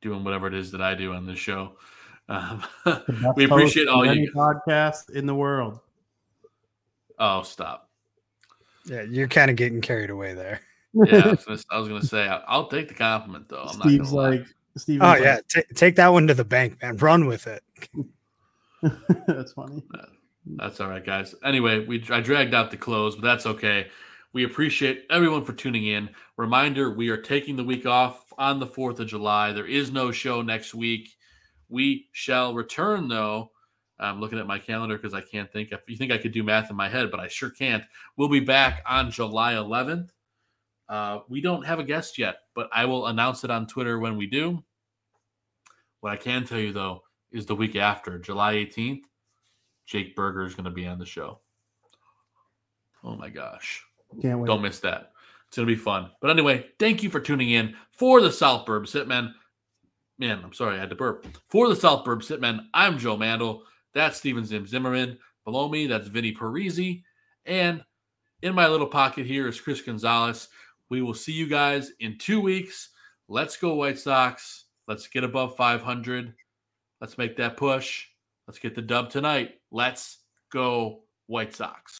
doing whatever it is that I do on this show. Um, [laughs] we appreciate all you podcasts in the world. Oh, stop! Yeah, you're kind of getting carried away there. yeah, I was [laughs] gonna, I was gonna say I, will take the compliment though. I'm Steve's not like, Steve. Oh yeah, T- take that one to the bank, man. Run with it. [laughs] that's funny. That's all right, guys. Anyway, we I dragged out the close, but that's okay. We appreciate everyone for tuning in. Reminder: we are taking the week off on the Fourth of July. There is no show next week. We shall return though. I'm looking at my calendar because I can't think. If you think I could do math in my head, but I sure can't. We'll be back on July 11th. Uh, we don't have a guest yet, but I will announce it on Twitter when we do. What I can tell you though is the week after, July 18th, Jake Burger is going to be on the show. Oh my gosh. Can't wait. Don't miss that. It's going to be fun. But anyway, thank you for tuning in for the South Burbs Hitmen. Man, I'm sorry, I had to burp. For the South Burbs Hitmen, I'm Joe Mandel. That's Steven Zim Zimmerman. Below me, that's Vinny Parisi. And in my little pocket here is Chris Gonzalez. We will see you guys in two weeks. Let's go, White Sox. Let's get above 500. Let's make that push. Let's get the dub tonight. Let's go, White Sox.